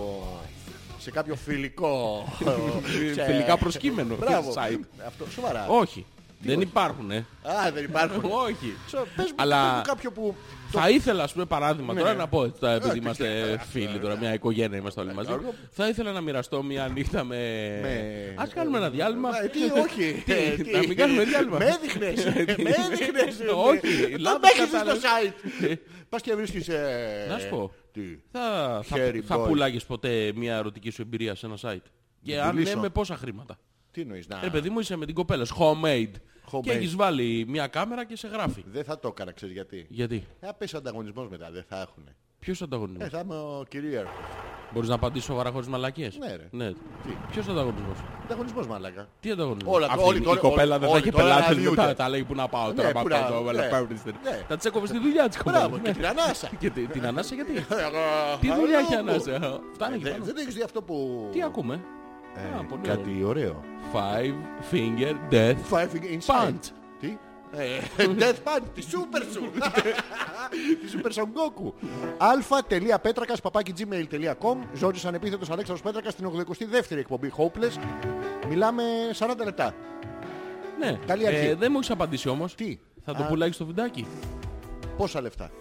σε κάποιο φιλικό [LAUGHS] σε- Φιλικά προσκύμενο Μπράβο. site. Αυτό, σοβαρά. Όχι. Δεν υπάρχουν, ε. Α, δεν υπάρχουν. [LAUGHS] Όχι. Σο- Πες μου, Αλλά- πες μου κάποιο που... Θα ήθελα, ας πούμε, παράδειγμα Ναι, τώρα ναι. να πω, τώρα, επειδή Ε, είμαστε φίλοι τώρα, μια οικογένεια είμαστε όλοι μαζί. Γιώργο. Θα ήθελα να μοιραστώ μια νύχτα με. Με- Ας κάνουμε ένα διάλειμμα. Ε, Τι, όχι. [LAUGHS] Τι, Ε, τι. να μην κάνουμε διάλειμμα. Με έδειχνες. Με έδειχνες. Όχι, Δεν λάθος με έχεις δει στο κατάλαβες. site. Πας και βρίσκεις... ε, Να σου πω. Τι. Θα, θα, Hairy θα boy. πουλάγες ποτέ μια ερωτική σου εμπειρία σε ένα site; Και αν ναι, πουλήσω. με πόσα χρήματα; Τι εννοείς να... Ε, παιδί μου, είσαι με την κοπέλα σου, homemade. Homemade. Και έχεις βάλει μια κάμερα και σε γράφει. Δεν θα το έκανα, ξέρεις γιατί. Γιατί; Θα πέσει ο ανταγωνισμός μετά, δεν θα έχουν. Ποιος ανταγωνισμός; Ε, θα είμαι ο κυρίαρχος. Μπορείς να απαντήσεις σοβαρά χωρίς μαλακίες; Ναι, ρε. ναι. Τι; Ποιος ανταγωνισμός; Ανταγωνισμός μαλάκα. Τι ανταγωνισμός; Όλα, Αυτή όλοι η τώρα- κοπέλα όλοι- δεν θα όλοι έχει τώρα πελάτες αναδύονται. μετά. Τα λέει που να πάω τώρα. Ναι, πάω που να- κάτω, ναι. αλλά παίρνεις. Ναι. Θα τσέκοβε στη δουλειά της κοπέλας. Μπράβο, και την ανάσα. Και τη- την ανάσα γιατί; Ε, Τι Άλλο δουλειά έχει που- ανάσα; Φτάνει εκεί Δεν- πάνω. Δεν έχεις δει αυτό που... Τι ακούμε; Ε, Α, πολύ Κάτι ωραίο. Five finger death. Five inside. Punch. Τι; Ε, Death Punch, τη Super σου. [LAUGHS] Τη Super Son Goku. αλφα.πέτρακας παπάκι gmail.com Ζόρις ανεπίθετος Αλέξανδρος Πέτρακας στην 82η εκπομπή Hopeless. Μιλάμε 40 λεπτά. Ναι. Καλή αρχή. Ε, Δεν μου έχεις απαντήσει όμως. Τι; Θα το Α. πουλάγεις στο βιντάκι. Πόσα λεφτά;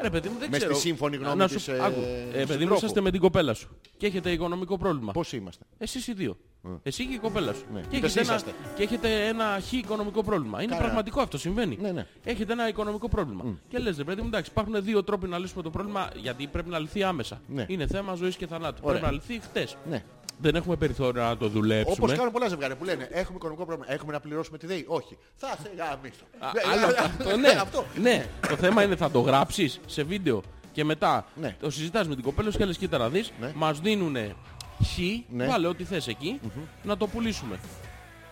Ρε παιδί μου, δεν Μες στη ξέρω. σύμφωνη γνώμη Να σου- της, ε, άκου. Ε, παιδί μου, συντρόφου. είσαστε με την κοπέλα σου. Και έχετε οικονομικό πρόβλημα. Πώς είμαστε; Εσείς οι δύο. Εσύ και η κοπέλα σου. Ναι. Και, Είπες έχετε ένα, είσαστε. και έχετε ένα χ οικονομικό πρόβλημα. Είναι Καλά. πραγματικό αυτό, συμβαίνει. Ναι, ναι. Έχετε ένα οικονομικό πρόβλημα. Και λες, ρε παιδί μου, εντάξει, υπάρχουν δύο τρόποι να λύσουμε το πρόβλημα γιατί πρέπει να λυθεί άμεσα. Ναι. Είναι θέμα ζωής και θανάτου. Ωραία. Πρέπει να λυθεί χτες. Ναι. Δεν έχουμε περιθώριο να το δουλέψουμε. Όπως κάνουν πολλά ζευγάρια που λένε Έχουμε οικονομικό πρόβλημα. Έχουμε να πληρώσουμε τη ΔΕΗ. Όχι. Θα σε γαμίσω. Α, Ναι, άλλο ναι, αυτό, ναι, ναι. αυτό. ναι. Το θέμα είναι θα το γράψεις σε βίντεο και μετά Ναι. το συζητάς με την κοπέλα σου και λες κοίτα να δεις, Ναι. μας δίνουνε χ, Ναι. βάλε ό,τι θες εκεί, να το πουλήσουμε.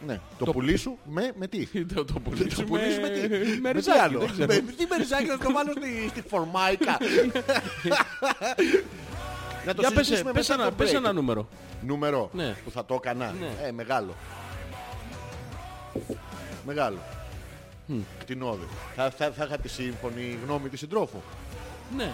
Ναι. Το Το- πουλήσου με, με τι; [LAUGHS] το, το Το πουλήσουμε, πουλήσουμε τι; με Με τι ριζάκι, άλλο; δεν ξέρω. Με τι μεριζάκι να το βάλω στη, στη φορμάικα; [LAUGHS] Να το Για πες, συζητήσουμε πες, μετά ένα, το πες break. ένα νούμερο. Νούμερο Ναι. που θα το έκανα. Ναι. Ε, μεγάλο. Μεγάλο. Κτηνόδε. Θα, θα, θα είχα τη σύμφωνη γνώμη της συντρόφου. Ναι,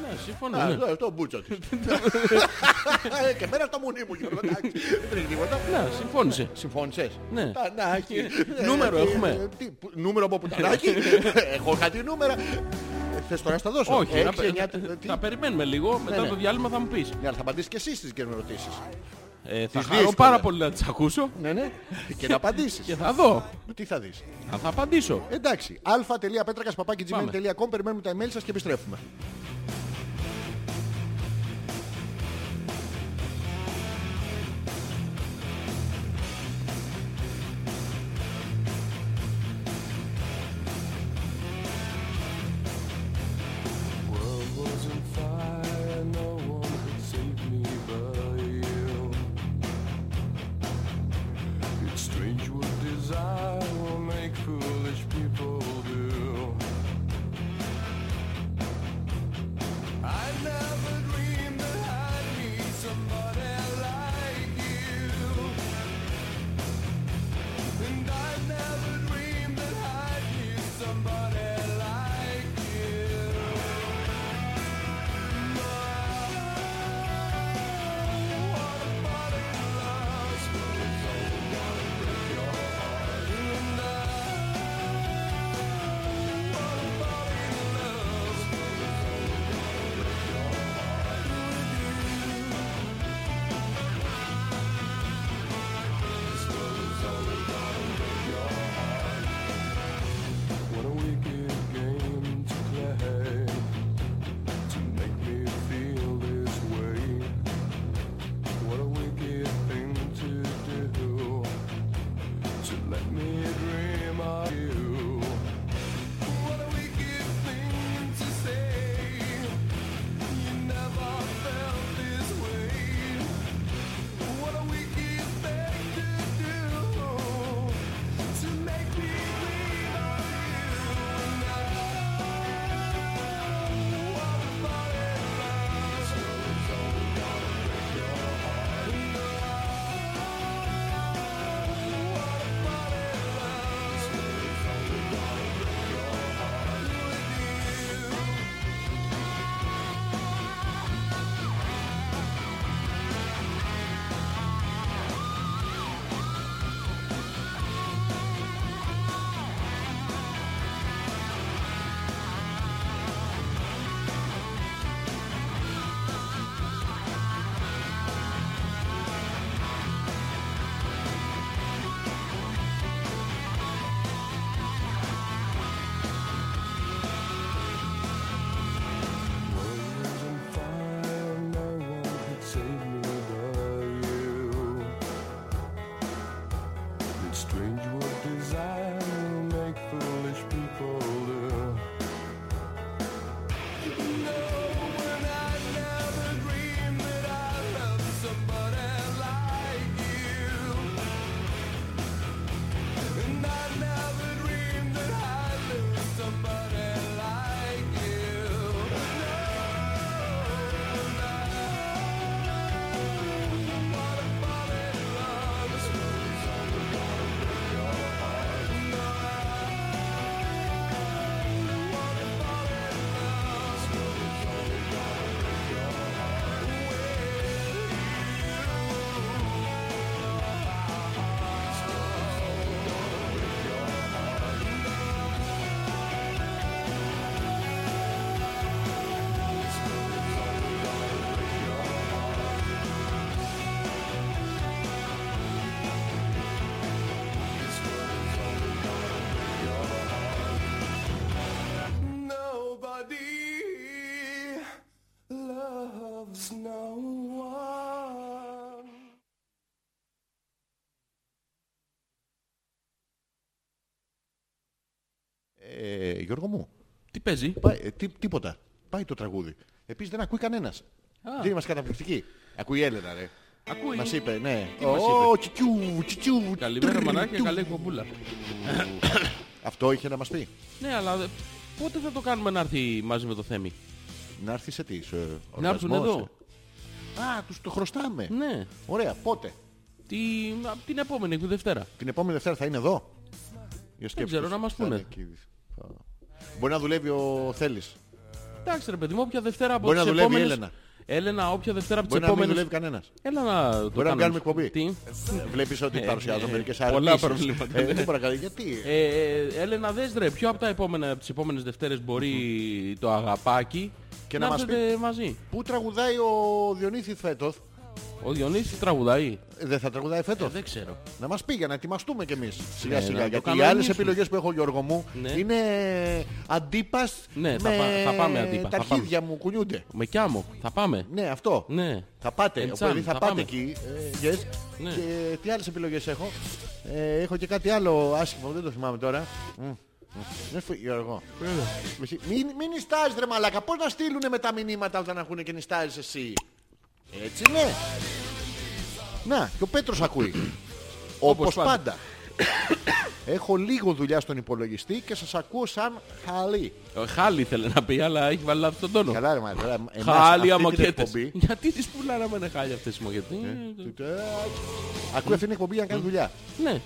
ναι, συμφωνώ. Α, ναι. εδώ, το μπούτσο της. [LAUGHS] Ε, και μένα στο μουνί μου Γιώργο, εντάξει. Δεν τρέχει τίποτα. Ναι, συμφώνησε. Συμφώνησες. Ναι. Τανάκι. [LAUGHS] Ε, Νούμερο τι, έχουμε. ε, τι, που- Νούμερο από πουτανάκι. [LAUGHS] Έχω κάτι νούμερα. Ε, Θες τώρα να στα δώσω; Όχι, Έξι, να πε- εννιά, τι- τι- θα περιμένουμε λίγο, μετά ναι. το διάλειμμα θα μου πεις. Ναι, αλλά θα απαντήσεις και εσείς στις ερωτήσεις. Ε, θα Τις χαρώ δύσκολες. πάρα πολύ να τις ακούσω Ναι, ναι. Και να απαντήσεις. και θα δω. Τι θα δεις. Θα, θα απαντήσω. Εντάξει. α.πέτρακας.gmail.com Περιμένουμε τα email σας και επιστρέφουμε. Ε, Γιώργο μου, Τι παίζει; πάει, ε, τι, τίποτα. Πάει το τραγούδι. Επίσης δεν ακούει κανένας. Δεν είμαστε καταπληκτικοί. Ακούει η Έλενα, ρε. Ακούει. Μας είπε, ναι. Τι μας Ω, τσιτσιού, τσιτσιού, Καλημέρα τρρρ, μανάκια, του. καλή εκπομπούλα. Αυτό είχε να μας πει. Ναι, αλλά δε- πότε θα το κάνουμε να έρθει μαζί με το Θέμη; Να έρθει σε τι, σε Να έρθουν οργασμός, εδώ. ε. Α, τους το χρωστάμε. Ναι. Ωραία, πότε; Τι... απ' την επόμενη, τη Δευτέρα. Την επόμενη Δευτέρα θα είναι εδώ; Για σκέψου ξέρω, τους. να μας Θα είναι πούνε. Εκεί. Θα- Μπορεί να δουλεύει ο Θέλης. Εντάξει ρε παιδί μου, όποια Δευτέρα από Μπορεί τις να δουλεύει η επόμενες... Έλενα. Έλενα, όποια Δευτέρα από τις Μπορεί να μην επόμενες... δουλεύει κανένας. Έλα να το Μπορεί να κάνουμε. κάνουμε εκπομπή. Τι; Βλέπεις ότι παρουσιάζω ε, μερικές πολλά αρνήσεις. προβλήματα, Ε, ναι. τι παρακαλώ, γιατί; Ε, ε, Έλενα, δες ρε, ποιο από τα επόμενα, από τις επόμενες Δευτέρες μπορεί το αγαπάκι Και να να μας έρθετε μαζί. Πού τραγουδάει ο Διονύθης φέτος; Ο Διονύσης τραγουδάει. Ε, Δεν θα τραγουδάει Ε, φέτος. δεν ξέρω. Να μας πει για να ετοιμαστούμε κι εμείς σιγά Ναι, σιγά. να το γιατί οι κανονίσουμε. άλλες επιλογές που έχω Γιώργο μου Ναι. είναι αντίπας Ναι, θα με πά- θα πάμε αντίπα, τα θα πάμε. αρχίδια μου κουνιούνται. Με κιάμο, θα πάμε. Ναι, αυτό. Ναι. Θα πάτε, Εντσάμ, οπότε θα, θα πάτε πάμε. εκεί. Ε, yes. Ναι. Και τι άλλες επιλογές έχω; Ε, έχω και κάτι άλλο άσχημο, δεν το θυμάμαι τώρα. Μμ. Μμ. Ναι, φου- Γιώργο. Εσύ- Μην, μην νιστάζεις ρε μαλάκα. Πώς να στείλουνε με τα μηνύματα όταν ακούνε και νιστάζεις εσύ; Έτσι ναι. Να, και ο Πέτρος ακούει. Όπως πάντα. πάντα. Έχω λίγο δουλειά στον υπολογιστή και σας ακούω σαν χαλί. Ο Χάλι ήθελε να πει, αλλά έχει βάλει λάθος τον τόνο. Καλά ρε μαλάκα. εμάς Χάλι αυτή την αμοκέτες. εκπομπή- Γιατί τις πουλάνε με χάλια αυτές οι μοκέτες. Ακούει αυτή την εκπομπή για να κάνει δουλειά. Ναι,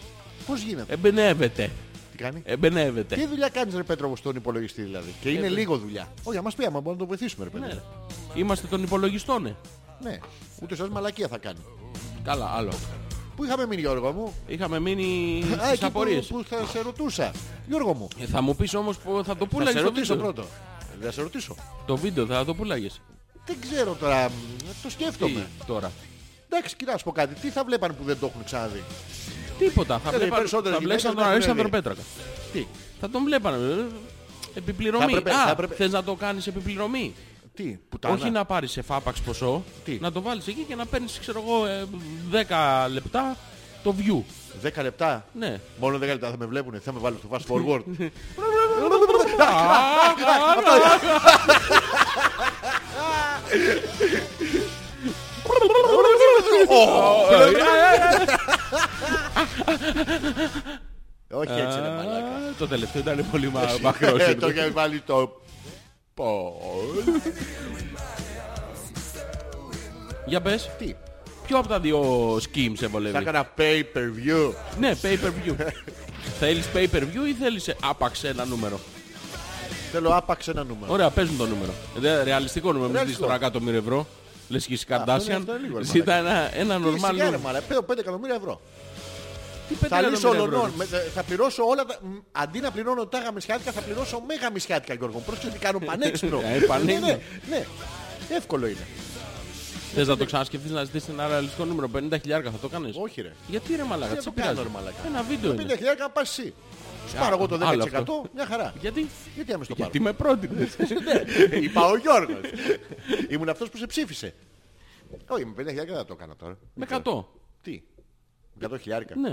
Πώς γίνεται; εμπενεύεται. Τι κάνει; Ε, Εμπενεύεται. Τι δουλειά κάνεις ρε Πέτρο μου, στον υπολογιστή δηλαδή; Και είναι λίγο δουλειά. Όχι, να μας πει άμα μπορούμε να το βοηθήσουμε ρε παιδί. Ναι. Είμαστε των υπολογιστών. Ε. Ναι. Ούτε σας μαλακία θα κάνει. Καλά, άλλο. Πού είχαμε μείνει Γιώργο μου; Είχαμε μείνει Α, στις εκεί που, απορίες. που θα σε ρωτούσα. Γιώργο μου. Ε, Θα μου πεις όμως που θα το Θα πουλάγες σε το ρωτήσω βίντεο. πρώτο. Θα σε ρωτήσω. Το βίντεο θα το πουλάγες. Δεν ξέρω τώρα. μ, Το Τι σκέφτομαι. τώρα; Εντάξει, κοιτά, να σου πω κάτι. Τι θα βλέπανε που δεν το έχουν ξαναδεί; Τίποτα. Θα Ε, οι βλέπαν περισσότερες θα γυναίκες βλέπαν τον δεν έχουν Αλέξανδρο δει. Πέτρακα. Τι, Θα τον βλέπανε. ε, Επιπληρωμή. Θα έπρεπε- Α, θα έπρεπε- θες να το κάνεις επιπληρωμή; Τι, πουτάνα; Όχι να πάρεις σε φάπαξ ποσό, Τι; να το βάλεις εκεί και να παίρνεις, ξέρω εγώ, ε, 10 λεπτά το view. 10 λεπτά; Ναι. Μόνο 10 λεπτά θα με βλέπουν. Θα με βάλουν στο fast forward. [LAUGHS] Όχι έτσι ρε μαλάκα. Α, Το τελευταίο ήταν πολύ μα- μακρός. Ε, Το είχε βάλει το... Πω. Για πες, Τι, ποιο από τα δύο schemes σε θα βολεύει. έκανα pay per view. Ναι, pay per view. [LAUGHS] θέλεις pay per view ή θέλεις ε, άπαξ ένα νούμερο; Θέλω άπαξ ένα νούμερο. Ωραία, παίζουν το νούμερο. Ε, ρεαλιστικό νούμερο, μην ζητήσεις Ρεαλιστικό. τώρα εκατομμύριο ευρώ. Λες και η Αυτό είναι- Σκαντάσιαν. αυτό είναι λίγο, ρε Ζητά ένα, ένα Τι normal σιγά, ρε νούμερο. μαλάκα. Πέω 5 εκατομμύρια ευρώ. Τι πέντε Θα λύσω εκατομμύρια ευρώ. ολονών. Με- ε, Θα πληρώσω όλα τα... μ, Αντί να πληρώνω τάγα μισιάτικα θα πληρώσω μέγα μισιάτικα Γιώργο. Πρόσεχε τι κάνω πανέξυπνο. Ε, πανέξυπνο. Ναι, ναι, ναι. Εύκολο είναι. Θες να το ξανασκεφτείς να ζητήσεις ένα ρεαλιστικό νούμερο 50 χιλιάρικα θα το κάνεις; Όχι ρε. Γιατί ρε μαλάκα, Τι τι σε να το κάνω, πειράζει. ρε μαλάκα. Ένα βίντεο Το 50 είναι. χιλιάρικα να πας εσύ. Σου πάρω εγώ το άλλο 10% αυτό. μια χαρά. Γιατί, Γιατί άμεσα το πάρω. γιατί με πρότεινες. [LAUGHS] Είπα ο Γιώργος. Ήμουν αυτός που σε ψήφισε. Όχι, με 50 χιλιάρικα δεν θα το έκανα τώρα. με 100. Τι; 100 χιλιάρικα. Ναι.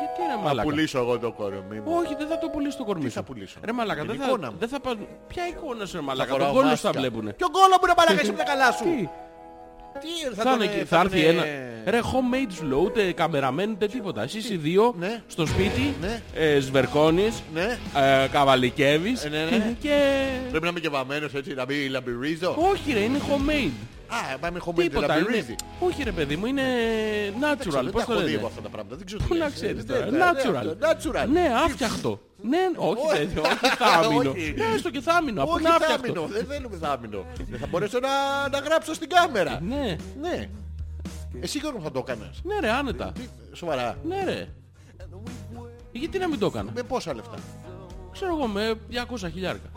Γιατί ρε Θα μαλάκα; πουλήσω εγώ το κορμί μου. Όχι, δεν θα το πουλήσει το κορμί Τι σου. θα πουλήσω; Ρε μαλάκα, Την δεν εικόνα θα, μου. δεν θα πα... Ποια εικόνα σου ρε μαλάκα, φοράω τον κόλλο μάσκα. θα βλέπουνε. Ποιο κόλλο μου ρε μαλάκα, είσαι με τα καλά σου. Τι, Τι, θα, τον- είναι εκεί, θα θα έρθει τον- ένα... Ρε, homemade σου λέω, ούτε καμεραμέν, ούτε τίποτα. Εσείς οι δύο, Ναι. στο σπίτι, Ναι. ε, σβερκώνεις, Ναι. ε, καβαλικεύεις Ε, ναι, ναι. και... Πρέπει να είμαι και βαμμένος έτσι, να μην λαμπυρίζω. Όχι ρε, είναι homemade. Α, πάμε χωμένη, Τίποτα, λαμπυρίζει. είναι... Όχι ρε παιδί μου, είναι natural, Δεν πώς τα το έχω δει εγώ λένε. αυτά τα πράγματα, δεν ξέρω Πού τι να λες. ξέρεις Ε, τώρα, ναι, ναι, natural. Natural. Ναι, άφτιαχτο. Ναι, όχι Όχι. τέτοιο, όχι θάμινο. Όχι. Έστω και θάμινο, από Όχι να άφτιαχτο. θάμινο, δεν θέλουμε θάμινο. Δεν θα μπορέσω να, να γράψω στην κάμερα. Ναι, Ναι. Εσύ Γιώργο θα το έκανες. ναι ρε, άνετα. Τι, Σοβαρά. Ναι ρε. Γιατί να μην το έκανα; Με πόσα λεφτά; Ξέρω εγώ με 200 χιλιάρικα.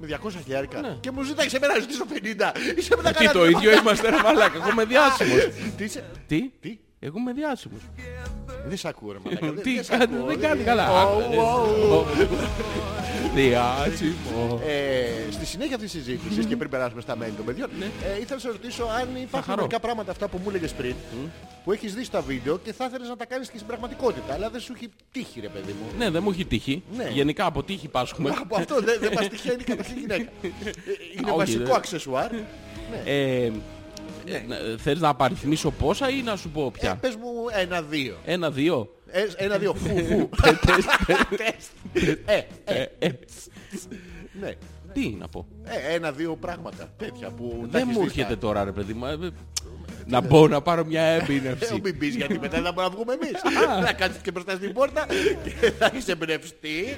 Με 200 χιλιάρικα. Ναι. Και μου ζήταγε εμένα να ζητήσω 50. Είσαι με τα Τι καλά. το ίδιο είμαστε ρε μαλάκα, εγώ είμαι διάσημος. [LAUGHS] Τι είσαι; Τι, Τι; Εγώ είμαι διάσημος. Δεν σ' ακούω ρε [LAUGHS] μαλάκα. Δεν- Τι δεν σ' κάνει, ακούω. δεν κάνει καλά. Ω, ω, ω. Διάσημος. Ε, στη συνέχεια αυτής της συζήτησης και πριν περάσουμε στα μέλη των παιδιών, ε, ήθελα να σε ρωτήσω αν υπάρχουν Ναι. χαρώ. μερικά πράγματα αυτά που μου έλεγες πριν, που έχεις δει στα βίντεο και θα ήθελες να τα κάνεις και στην πραγματικότητα, αλλά δεν σου έχει τύχει ρε παιδί μου. Ναι, δεν μου έχει τύχει. Ναι. Γενικά από τύχη πάσχουμε. Από αυτό δεν δεν μας τυχαίνει καταρχήν [LAUGHS] γυναίκα. Ε, Είναι Όχι, βασικό δεν- αξεσουάρ. Ε, ε, Θέλεις να απαριθμίσω πόσα ή να σου πω Ε, ποια; Πες μου ένα-δύο. Ένα-δύο. Ε, Ένα-δύο. Φου, φου. [LAUGHS] Τεστ. Ε, ε, Ε, ε, ναι. Τι να πω. Ε, Ένα-δύο πράγματα τέτοια που τα Δεν έχεις μου δει έρχεται στα- τώρα ρε παιδί μου. Ε, ε, Να μπω να πάρω μια Ε, έμπνευση. Μην πεις γιατί μετά δεν μπορούμε να βγούμε εμείς. Θα κάτσεις και μπροστά στην πόρτα και θα είσαι εμπνευστεί.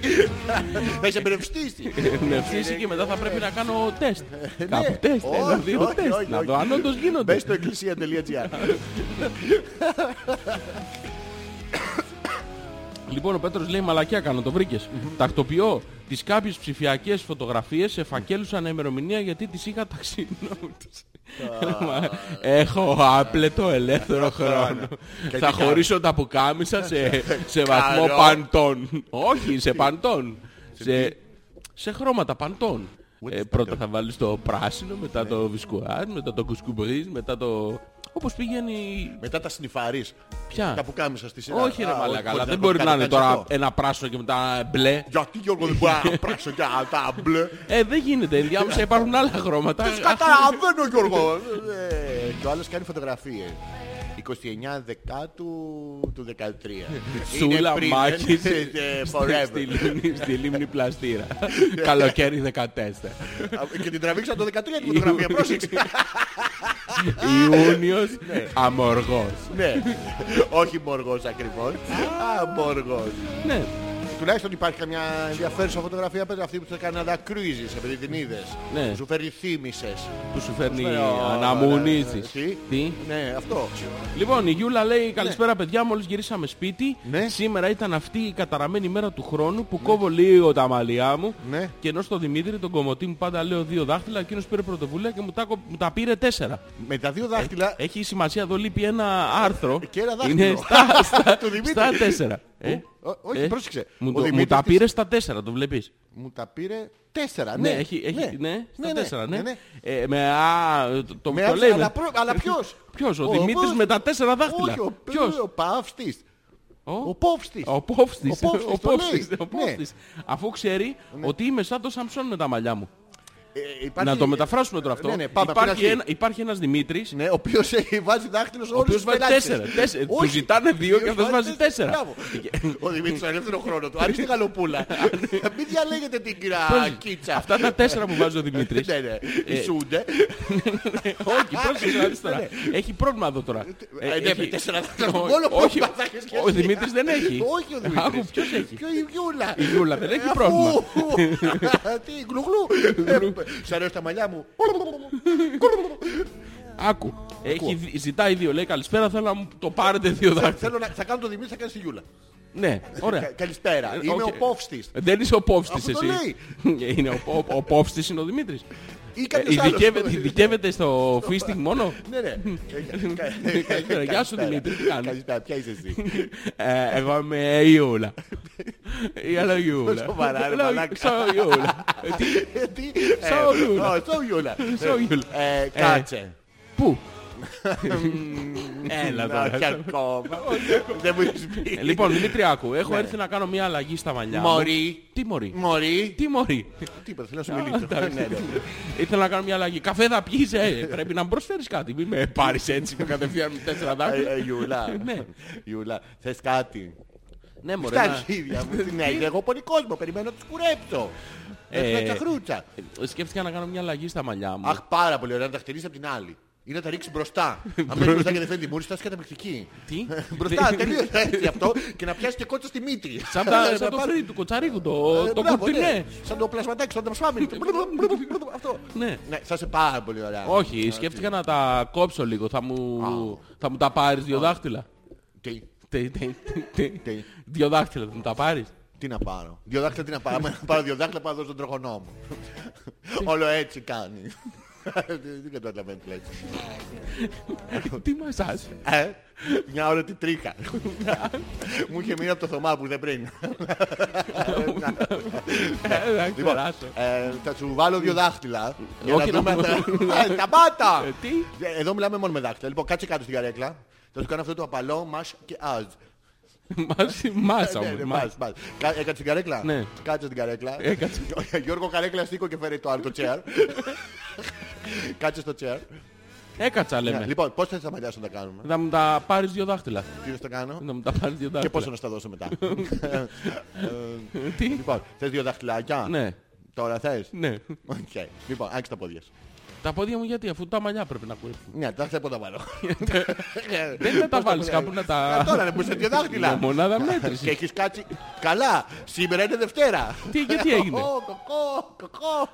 Θα είσαι εμπνευστήσει. Εμπνευστήσει και μετά θα πρέπει να κάνω τεστ. Κάπου τεστ. Όχι, Ένα-δύο όχι, τεστ. όχι, Να όχι. δω αν όντως γίνονται. Μπες στο εκκλησία.gr [LAUGHS] Λοιπόν, ο Πέτρος λέει μαλακιά κάνω, το βρήκες. Τακτοποιώ τις κάποιες ψηφιακές φωτογραφίες σε φακέλους ανεμερομηνία γιατί τις είχα ταξινότητες. Μα, Έχω άπλετο ελεύθερο χρόνο. Και Θα τι χωρίσω τα πουκάμισα σε, σε βαθμό Καλό. παντών. Όχι, σε παντών. Σε, σε χρώματα παντών. Ε, πρώτα θα βάλεις το πράσινο, μετά το βισκουάρ, μετά το κουσκουμπρίζ, μετά το... Όπως πηγαίνει... Μετά τα σνιφαρείς. Ποια; Τα που κάμισα στη σειρά. Όχι ρε Α, μαλάκα, αλλά χωρίς δεν το μπορεί να κάνεις είναι τώρα αυτό. ένα πράσινο και μετά μπλε. Γιατί Γιώργο δεν μπορεί να πράξω για τα μπλε; Ε, δεν γίνεται. Ενδιάμεσα υπάρχουν άλλα χρώματα. Δεν καταλαβαίνω Γιώργο. Ε, Και ο άλλος κάνει φωτογραφίες. 29 Δεκάτου του 13. Σούλα Είναι πριν, Μάκης ε, ε, στη Forever. λίμνη- στη λίμνη Πλαστήρα. Καλοκαίρι 14. Και την τραβήξα το 13 τη φωτογραφία. Πρόσεξε. Ιούνιος αμοργός. Ναι. Όχι μοργός ακριβώς. Α, μοργός. Ναι. Τουλάχιστον υπάρχει καμιά ενδιαφέρουσα φωτογραφία πέρα αυτή που σε έκανε να τα κρούιζεις επειδή την είδες. Ναι. Που Σου φέρει θύμησες. Που σου φέρνει Ωραία. αναμονήσεις. Τι; Τι; Ναι, αυτό. Λοιπόν, η Γιούλα λέει καλησπέρα παιδιά, μόλις γυρίσαμε σπίτι. Ναι. Σήμερα ήταν αυτή η καταραμένη μέρα του χρόνου που κόβω λίγο τα μαλλιά μου. Ναι. Και ενώ στον Δημήτρη, τον κομμωτή μου, πάντα λέω δύο δάχτυλα, εκείνος πήρε πρωτοβουλία και μου τα, κο- μου τα πήρε τέσσερα. Με τα δύο δάχτυλα Έχει σημασία εδώ λείπει ένα άρθρο. Και ένα δάχτυλο. Είναι στα, στα, [LAUGHS] Του Δημήτρη. στα τέσσερα. Ε, Ω, όχι, πρόσεξε. Μου, Ο το- μου Δημήτρης τα της- πήρε στα τέσσερα, το βλέπεις; Μου τα πήρε τέσσερα. Ναι, Ναι, έχει, έχει, ναι, στα τέσσερα, ναι. ναι, ναι. Ε, με, α, το, το, Με το άφησε, λέει. αλλά, με- προ- αλλά [LAUGHS] ποιος; Ποιος, ο, Ο Δημήτρης Βος- με τα τέσσερα δάχτυλα. Όχι, ο, Ποιος, ο Παύστης. ο, Ο Πόφστης. ο Πόφστης. Ο Πόφστης, Ο το Πόφστης, λέει. ο Πόφστης. Αφού ξέρει ότι είμαι σαν το Σαμψόν με τα μαλλιά μου. Ε, υπάρχει- Να το μεταφράσουμε τώρα αυτό. Ναι, ναι, πάμε από την υπάρχει, αρχή. ένα, υπάρχει ένας Δημήτρης Ναι, ο οποίος έχει βάζει δάχτυλο σε ο όλους οποίος τους βάζει πελάτες. τέσσερα. τέσσερα. Του Όχι. ζητάνε δύο και Ο αυτός βάζει τέσσερα. Μπράβο. Ο Δημήτρης στον ελεύθερο χρόνο του. Αρίστε γαλοπούλα. [LAUGHS] Μην διαλέγετε την κυρία Κίτσα. Αυτά τα τέσσερα που βάζει ο Δημήτρης. Ναι, ναι. Ισούνται. Όχι, πρόσεξε να δεις τώρα. Έχει πρόβλημα εδώ τώρα. Ε, Ε, ναι, έχει- με τέσσερα [LAUGHS] δάχτυλα. Ό- Μόνο όχι, πρόβλημα θα έχεις και ο εσύ. Δημήτρης δεν έχει. Όχι ο Δημήτρης. Άκου, ποιος έχει; Ποιο η Γιούλα. Η Γιούλα δεν έχει Αφού- πρόβλημα. [LAUGHS] Τι, γλουγλού. Ε, Σ' αρέσει τα μαλλιά μου. Άκου. Έχει, δι- ζητάει δύο. Λέει καλησπέρα, θέλω να μου το πάρετε δύο δάχτυλα. Θέλω να θα κάνω το Δημήτρη, θα κάνεις τη Γιούλα. Ναι, ωραία. Κα- Καλησπέρα. Ε, Είμαι οκ. ο Πόφστης. Δεν είσαι ο Πόφστης Αυτό το εσύ. Είναι ο, ο, ο Πόφστης είναι ο Δημήτρης. Ή Ε, κάποιος άλλος. ειδικεύεται, ειδικεύεται στο φίστινγκ μόνο; Ναι, ναι. Καλησπέρα. Γεια σου, Δημήτρη, τι κάνεις; Καλησπέρα, ποια είσαι εσύ; Ε, εγώ είμαι η Ιούλα. Η άλλο Ιούλα. Σοβαρά, ρε Λέω, μαλάκα. Σαν Ιούλα. Ε, τι- Ε, Τι, Σαν ε, Γιούλα. ω, Σαν Γιούλα. Σαν Γιούλα. Ε, Κάτσε. Πού; Έλα Να, και τώρα. ακόμα. Δεν μου έχεις πει. Ε, Λοιπόν, Δημήτρη, άκου. Έχω έρθει να κάνω μια αλλαγή στα μαλλιά μου. Μωρή. Τι μωρή; Μωρή. Τι μωρή; Τίποτα, θέλω να σου μιλήσω. εντάξει. Ναι, ναι. Ήθελα να κάνω μια αλλαγή. Καφέ θα πιείς, ε. Πρέπει να μου προσφέρεις κάτι. Μην με πάρεις έτσι με κατευθείαν με τέσσερα Ε, δάχτυλα. ε, Γιούλα. Ναι. Γιούλα, θες κάτι; Ναι, μωρέ. Στα να- αρχίδια μου. Ναι, είναι εγώ πολύ κόσμο. Περιμένω να τους κουρέψω. Ε, Ε, τσαχρούτσα. Ε, Σκέφτηκα να κάνω μια αλλαγή στα μαλλιά μου. Αχ, πάρα πολύ ωραία να τα χτενίσει από την άλλη. Ή να τα ρίξει μπροστά. [LAUGHS] Αν μένει μπροστά και δεν φαίνεται η μούρη, θα είσαι καταπληκτική. Τι; [LAUGHS] Μπροστά, [LAUGHS] τελείως έτσι αυτό και να πιάσει και κότσα στη μύτη. Σαν, τα, Να σαν το πάρει- φρύδι του κοτσαρίκου, το, Ε, το μπράβο, κουρτινέ. ναι. Σαν το πλασματάκι, σαν το σφάμι. Αυτό. Ναι. Ναι, θα είσαι πάρα πολύ ωραία. Όχι, σκέφτηκα να τα κόψω λίγο. Θα μου, θα μου τα πάρεις δύο δάχτυλα. Τι, Τι, τι, τι, Τι; Δύο δάχτυλα θα μου τα πάρεις. τι να πάρω; Δύο δάχτυλα τι να πάρω; Άμα πάρω δύο δάχτυλα πάω να δώσω τον τροχονό μου. Όλο έτσι κάνει. Δεν καταλαβαίνω τι λέει. Τι μασάζ. Ε, Μια ώρα τη τρίχα. Μου είχε μείνει από το Θωμά που δεν πριν. Ε, Θα Λοιπόν, ξεράσω. ε, θα σου βάλω δύο δάχτυλα. Για Όχι, να δούμε. να μου- Ε, Σταμάτα! Ε, Τι; Ε, Εδώ μιλάμε μόνο με δάχτυλα. Λοιπόν, κάτσε κάτω στην καρέκλα. Θα σου κάνω αυτό το απαλό μας και αζ. Μας, μας. Κα- Έκατσε στην καρέκλα. Ναι. Κάτσε στην καρέκλα. Έκατσα. [LAUGHS] Γιώργο καρέκλα στήκω και φέρει το άλλο το chair. [LAUGHS] Κάτσε στο chair. Έκατσα Ναι, λέμε. Λοιπόν, πώς θες τα μαλλιά σου να τα κάνουμε; Θα μου τα πάρεις δύο δάχτυλα. Τι θες να τα κάνω; Να μου τα πάρεις δύο Και δάχτυλα. πόσο να στα δώσω μετά; [LAUGHS] Τι; Λοιπόν, θες δύο δαχτυλάκια. Ναι. Τώρα θες; Ναι. Οκ. Λοιπόν, άξι τα πόδια σου. Τα πόδια μου γιατί αφού τα μαλλιά πρέπει να ακούει. Ναι, τα θέλω να τα βάλω. Δεν θα τα βάλεις κάπου να Ε, τα... Τώρα δεν είσαι δύο δάχτυλα. Για μονάδα Και μέτρηση. έχεις κάτσει. Καλά, σήμερα είναι Δευτέρα. Τι, γιατί έγινε; Κοκό, κοκό, κοκό.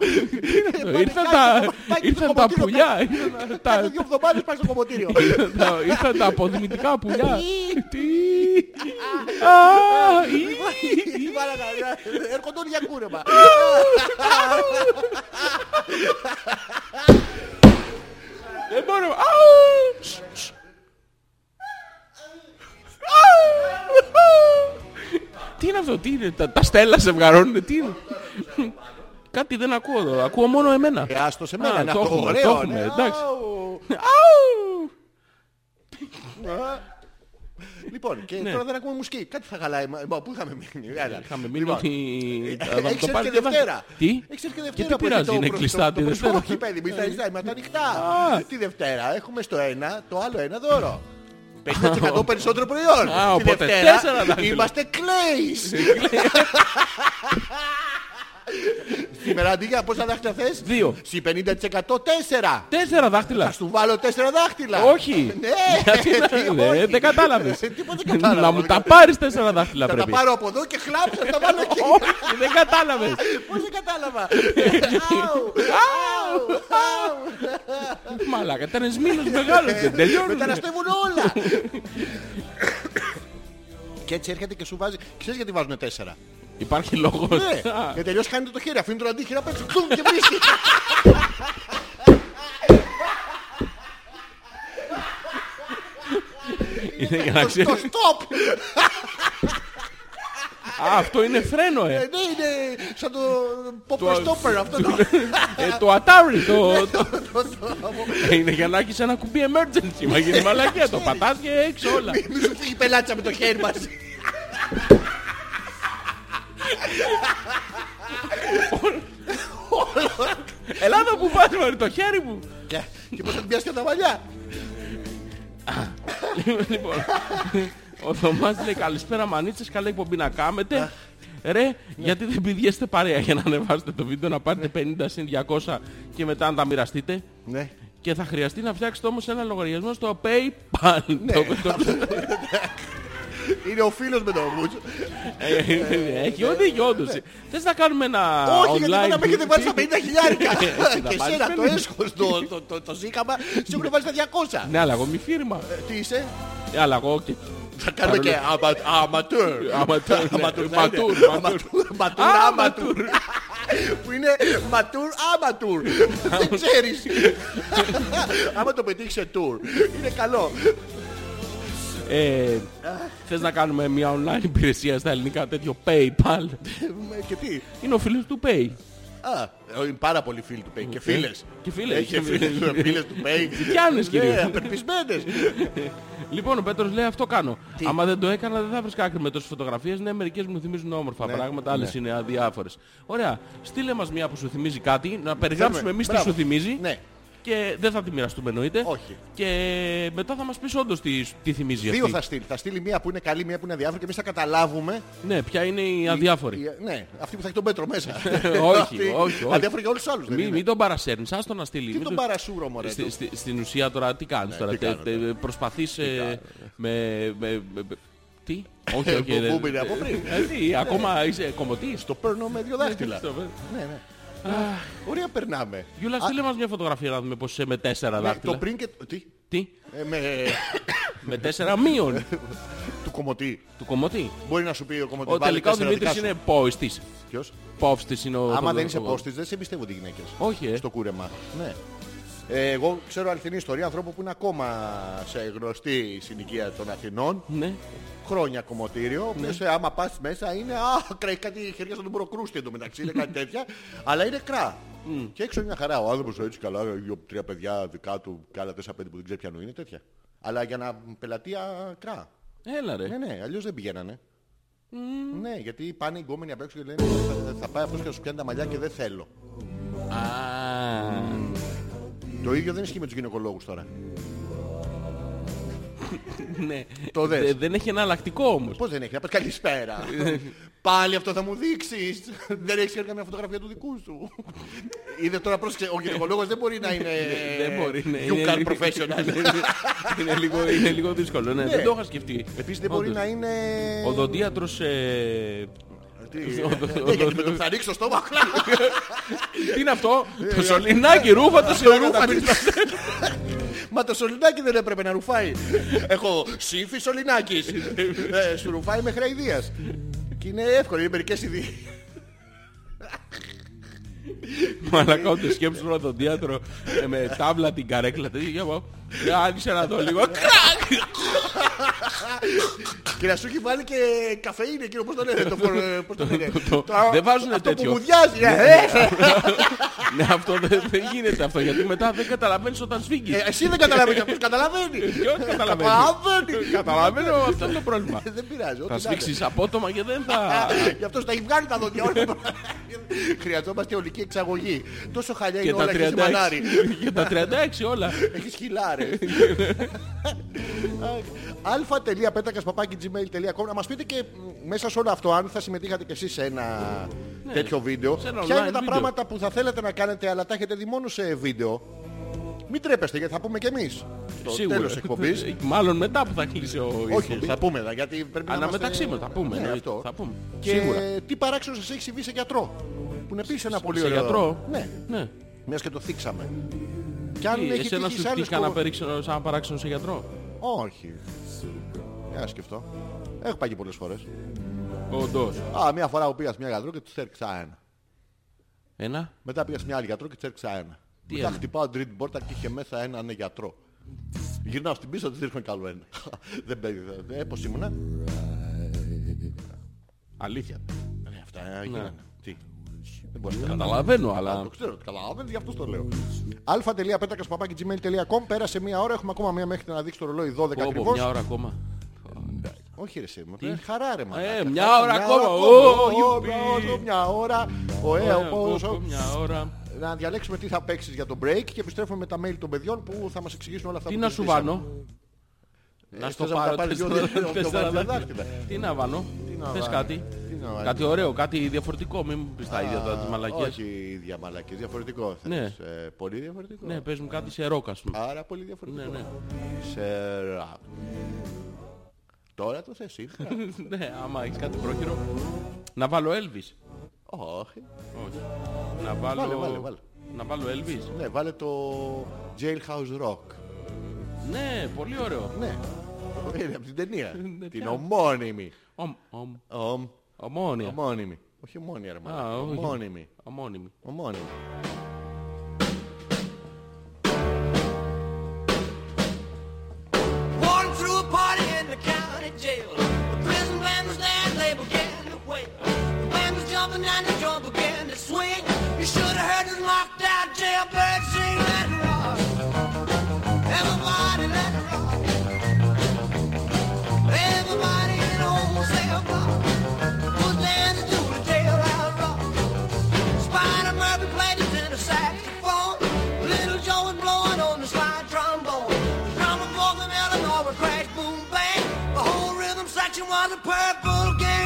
Ήρθαν Κάτσε, τα, πάει στο ήρθαν τα κομμωτήριο, πουλιά. ήρθαν τα- Κάθε δύο εβδομάδες πάει στο κομμωτήριο. ήρθαν [LAUGHS] τα- Ήρθαν τα αποδημητικά πουλιά. Τι; Α, ή. Η μάλακα, Έρχονται όλοι για κούρεμα. [LAUGHS] Δεν μπορώ. Αου. Σ, σ. Αου. Τι είναι αυτό, τι είναι, τα, τα στέλα σε βγαρώνουν, τι είναι; Κάτι δεν ακούω εδώ, ακούω μόνο εμένα. Ε, άστο σε μένα, Α, είναι το αυτό έχουμε, ωραίο. το έχουμε, ναι. εντάξει. Αου. Αου. Λοιπόν, και Ναι. τώρα δεν ακούμε μουσική. Κάτι θα χαλάει. Μα, μα, Πού είχαμε μείνει; Έλα. Είχαμε μείνει Λοιπόν, ότι... ε, θα μου Έχεις το έρθει πάρει και και βάζει. Δευτέρα. Τι; Έχεις έρθει και Και Δευτέρα. τι που έχει πειράζει, το είναι προ- κλειστά το- τη το Δευτέρα; προσοχή, παιδί, μη στα ζητάει, μα τα ανοιχτά. Α. Τη Δευτέρα έχουμε στο ένα, το άλλο ένα δώρο. 50% περισσότερο προϊόν. Α, Τη οπότε Δευτέρα τέσσερα δάχτυλα. Είμαστε κλέις. [LAUGHS] [LAUGHS] Σήμερα αντί για πόσα δάχτυλα θες; Δύο. Συ 50% τέσσερα. Τέσσερα Θα δάχτυλα. σου βάλω τέσσερα δάχτυλα. Όχι. Ναι. Γιατί να- [LAUGHS] τι, ναι, όχι. δεν κατάλαβες. Ε, Τίποτα δεν κατάλαβα. Να μου Δεν τα κατάλαβα. πάρεις τέσσερα δάχτυλα Θα τα πρέπει. πάρω από εδώ και χλάψα, θα τα βάλω εκεί. [LAUGHS] Όχι, δεν κατάλαβες. [LAUGHS] Πώς δεν κατάλαβα. Αου, αου, αου. Μαλάκα, ήταν εσμήνος μεγάλος, δεν τελειώνουν. Μεταναστεύουν όλα. Και έτσι έρχεται και σου βάζει. Ξέρεις γιατί βάζουν τέσσερα; Υπάρχει λόγος. Ναι. Α, Και τελειώς χάνετε το χέρι. Αφήνει τον αντίχειρα απ' έξω. Κλουμ και βρίσκει. Είναι για να Το ξέρεις. stop. Α, αυτό είναι φρένο, Ε, ε. Ναι, είναι σαν το popper stopper αυτό το. Ε, Το Atari, το... το- το- το- Είναι για να έχεις ένα κουμπί emergency. Μα γίνει μαλακία. Το πατάς και έξω όλα. Μη σου φύγει πελάτσα με το χέρι μας. Ελά εδώ που πας, μωρέ, το χέρι μου. Και και πώς θα την πιάσεις και τα μαλλιά. Λοιπόν, ο Θωμάς λέει καλησπέρα μανίτσες, καλή εκπομπή να κάνετε. Ρε, γιατί δεν πηδιέστε παρέα για να ανεβάσετε το βίντεο, να πάρετε 50 συν 200 και μετά να τα μοιραστείτε. Ναι. Και θα χρειαστεί να φτιάξετε όμως ένα λογαριασμό στο PayPal. Ναι. Το- το- [LAUGHS] Είναι ο φίλος με τον Βούτσο. Ε, Έχει οδηγεί όντως. Θες να κάνουμε ένα Όχι, γιατί online... δεν με έχετε βάλει στα 50 χιλιάρικα. Έτσι, θα Και πάρεις εσένα το 50. έσχος, το- το- το- το ζήκαμα, σου έχουν βάλει στα 200. Ναι, αλλά εγώ μη φίρμα. Ε, Τι είσαι, Ε, Αλλά εγώ και... θα κάνουμε και αμα- αματέρ. Αματέρ, ναι. Αματούρ, θα Ματούρ, είναι. ματούρ. Αματούρ, Ματούρ, Α, άματουρ. Που είναι ματούρ, άματουρ. Δεν ξέρεις. Άμα το πετύχεις σε tour, είναι καλό. Ε, θες να κάνουμε μια online υπηρεσία στα ελληνικά τέτοιο PayPal; Ε, Και τι; Είναι ο φίλος του Pay. Α, ε, είναι πάρα πολλοί φίλοι του Pay. Και φίλες. Και φίλες. Έχει Και φίλες, φίλες. φίλες του Pay. Ζητιάνες, Ναι, κυρίως. απελπισμένες. Λοιπόν, ο Πέτρος λέει αυτό κάνω. Άμα δεν το έκανα δεν θα βρίσκα άκρη με τόσες φωτογραφίες. Ναι, μερικές μου θυμίζουν όμορφα Ναι, πράγματα, άλλες είναι αδιάφορες. Ωραία. Στείλε μας μια που σου θυμίζει κάτι, να περιγράψουμε Θέλουμε. εμείς τι Μπράβο. σου θυμίζει. Ναι. Και δεν θα τη μοιραστούμε εννοείται. Όχι. Και μετά θα μας πεις όντως τι, τι θυμίζει Δύο αυτή. θα στείλει. Θα στείλει μία που είναι καλή, μία που είναι αδιάφορη και εμείς θα καταλάβουμε. Ναι, ποια είναι η αδιάφορη. η- Ναι, αυτή που θα έχει τον Πέτρο μέσα. [LAUGHS] όχι, Αυτή- όχι, όχι. Αδιάφορη για όλους τους άλλους. δεν Μην, είναι. μην τον παρασέρνεις, άστο να στείλει. Τι Μην τον το- παρασούρο, μωρέ. Στη- του. στη- στην ουσία τώρα τι κάνεις τώρα. τι τε- κάνω τε- τώρα. προσπαθείς ε, με, με, με- με- Τι; [LAUGHS] όχι, Ε, όχι. που- δεν- που είναι από πριν. Ε, τι, ακόμα είσαι κομμωτής. Το παίρνω με δύο δάχτυλα. [LAUGHS] Στο- Ναι, ναι. Ωραία περνάμε. Γιούλα, στείλε μας μια φωτογραφία να δούμε πως είσαι με τέσσερα Ναι, Το δάχτυλα. πριν και... Τι; Τι; Ε, Με... Με τέσσερα μείον [LAUGHS] Του κομμωτή. του κομμωτή. Μπορεί να σου πει ο κομμωτής. Ο βάλε τελικά ο τέσσερα Δημήτρης δικά σου. είναι πόιστης. Ποιος; Πόφστης είναι ο... Άμα το- δεν είσαι το- πόστης δεν σε εμπιστεύονται οι γυναίκες. Όχι, ε. Στο κούρεμα. Ναι. Ε, εγώ ξέρω αληθινή ιστορία ανθρώπου που είναι ακόμα σε γνωστή συνοικία των Αθηνών. Ναι. Χρόνια κομμωτήριο. Ο οποίος, ε, άμα πας μέσα είναι. Α, κράει κάτι χέρια στον μπροκρούστη εντωμεταξύ. Είναι κάτι τέτοια. [LAUGHS] αλλά είναι κρά. Και έξω είναι μια χαρά. Ο άνθρωπος έτσι καλά. Δύο-τρία παιδιά δικά του και άλλα τέσσερα-πέντε που δεν ξέρει πιανού είναι τέτοια. Αλλά για να πελατεία κρά. Έλα ρε. Ναι, ναι, αλλιώς δεν πηγαίνανε. Ναι, γιατί πάνε οι γκόμενοι απ' έξω και λένε θα, θα πάει αυτός και θα σου πιάνει τα μαλλιά και δεν θέλω. Α, Το ίδιο δεν ισχύει με τους γυναικολόγους τώρα. [LAUGHS] ναι. Το δες. Δε- δεν έχει εναλλακτικό όμως. Πώς δεν έχει, να πες καλησπέρα. Πάλι αυτό θα μου δείξεις. δεν έχεις καμιά φωτογραφία του δικού σου. Είδε τώρα πρόσεξε, ο γυναικολόγος δεν μπορεί να είναι [LAUGHS] Δεν μπορεί. ναι. you Είναι can λίγο- professional. [LAUGHS] είναι, λίγο, είναι λίγο δύσκολο. Ναι, δεν το είχα σκεφτεί. Επίσης δεν μπορεί Όντως. να είναι... Οδοντίατρος... Ε... Τι, ο- ναι, γιατί με το [LAUGHS] θα ρίξω στο στόμα. Τι είναι αυτό, το σωληνάκι ρούφα το σε ρούφα. [LAUGHS] [LAUGHS] Μα το σωληνάκι δεν έπρεπε να ρουφάει. Έχω σύμφι σωληνάκης. Ε, Σου ρουφάει μέχρι αηδίας. Και είναι εύκολο, είναι μερικές ειδίες. Μαλακά ούτε σκέψου τώρα τον διάτρο ε, με τάβλα την καρέκλα. τέτοια, Για πάω. Ε, Άνοιξε να δω λίγο. Κρακ! Και να σου έχει βάλει και καφεΐνη εκείνο, πώς το λένε, το, φορ- ε, πώς το λένε. το- Το- δεν βάζουνε αυτό τέτοιο. που μουδιάζει, ε, ε. Ναι, αυτό δεν δεν γίνεται αυτό γιατί μετά δεν καταλαβαίνεις όταν σφίγγεις. Ε, Εσύ δεν καταλαβαίνεις, αυτός καταλαβαίνεις. Ποιος καταλαβαίνεις. Καταλαβαίνεις. Καταλαβαίνω αυτό είναι το πρόβλημα. Δεν πειράζει, ό,τι Θα να είναι. σφίξεις απότομα και δεν θα... Γι' αυτό τα έχει βγάλει τα δόντια όλα. [LAUGHS] Χρειαζόμαστε ολική εξαγωγή. Τόσο χαλιά Και είναι τα όλα, έχεις 36. μανάρι. Και τα 36 όλα. Έχεις χιλάρε. [LAUGHS] αλφα.πέτακας.gmail.com Να μας πείτε και μ, μέσα σε όλο αυτό αν θα συμμετείχατε και εσείς σε ένα τέτοιο βίντεο. Ναι, σε ένα Ποια online είναι τα βίντεο. πράγματα που θα θέλετε να κάνετε αλλά τα έχετε δει μόνο σε βίντεο. Μην τρέπεστε γιατί θα πούμε και εμείς. Στο Σίγουρα. τέλος της εκπομπής. [LAUGHS] Μάλλον μετά που θα κλείσει ο Όχι, εκπομπή. θα πούμε εδώ, γιατί πρέπει να Αναμεταξύ είμαστε- μας θα πούμε. Ναι, εννοείται. αυτό. Θα πούμε. Και Σίγουρα. τι παράξενο σας έχει συμβεί σε γιατρό. Που είναι επίσης ένα πολύ Σε ωραίο. γιατρό. Ναι, Ναι. μιας και το θίξαμε. Και αν Τι, έχει Εσένα τύχει σου σε άλλες τύχει κανένα κο- περίξενο σαν παράξενο σε γιατρό; Όχι. Για να σκεφτώ. Έχω πάει και πολλές φορές. Όντως. Α, μια φορά που πήγα σε μια γιατρό και της έριξα ένα. Ένα; Μετά πήγα σε μια άλλη γιατρό και της έριξα ένα. Μετά ένα; χτυπάω την τρίτη πόρτα και είχε μέσα έναν γιατρό. Γυρνάω στην πίσω, της ρίχνω καλό ένα. [LAUGHS] Δεν παίζει. Ε, πώς ήμουνα; Αλήθεια. Ε, αυτά έγιναν. Τι. Δεν μπορείς να Καταλαβαίνω, αλλά... Το ξέρω, το καταλαβαίνεις, γι' αυτό το λέω. αλφα.πέτακας.gmail.com Πέρασε μία ώρα, έχουμε ακόμα μία μέχρι να δείξει το ρολόι 12 Πω, πω, ακριβώς. μια ώρα ακόμα. Όχι ρε εσύ, με χαρά ρε μαλάκα. Ε, μια ώρα ακόμα. Ω, Ω, γιουπί. μια ώρα, Μια ώρα. Ωραία, Ωραία, όπως- πω, πω, Μια ώρα. Να διαλέξουμε τι θα παίξεις για το break και επιστρέφουμε με τα mail των παιδιών που θα μας εξηγήσουν όλα αυτά Τι που να σου συζητήσαμε. βάνω; Ε, Να στο θες να μου τα πάρω. πάρεις θες δυο- να- δυο- θες δυο- να- δυο δάχτυλα. Τι να βάνω; να Θες βάλω. κάτι; Τι να βάλω. Κάτι ωραίο, κάτι διαφορετικό. Μην μου πεις τα ίδια τώρα τις Α, μαλακίες. Όχι ίδια μαλακίες, διαφορετικό Ναι. θέλεις. Ε, Πολύ διαφορετικό. Ναι, πες μου κάτι σε ρόκα σου. Άρα πολύ διαφορετικό. Ναι, ναι. Σε ραπ. Τώρα το θες σήμερα. [LAUGHS] Ναι, άμα έχεις κάτι πρόχειρο. Να βάλω Elvis. Όχι. Όχι. Να βάλω... Βάλε, βάλε, βάλε. Να βάλω Elvis. Ναι, βάλε το Jailhouse Rock. Ναι, πολύ ωραίο. Ναι. Είναι από την ταινία. Ναι, Την ποια; ομώνυμη. Ομ, ομ, Ομ, ομόνια. ομώνυμη. Όχι ομόνια ρε Α, μαλάκα. όχι. Ομώνυμη. Ομώνυμη. Ομώνυμη. Walking Illinois crash, boom, bang. The whole rhythm section was a purple gang.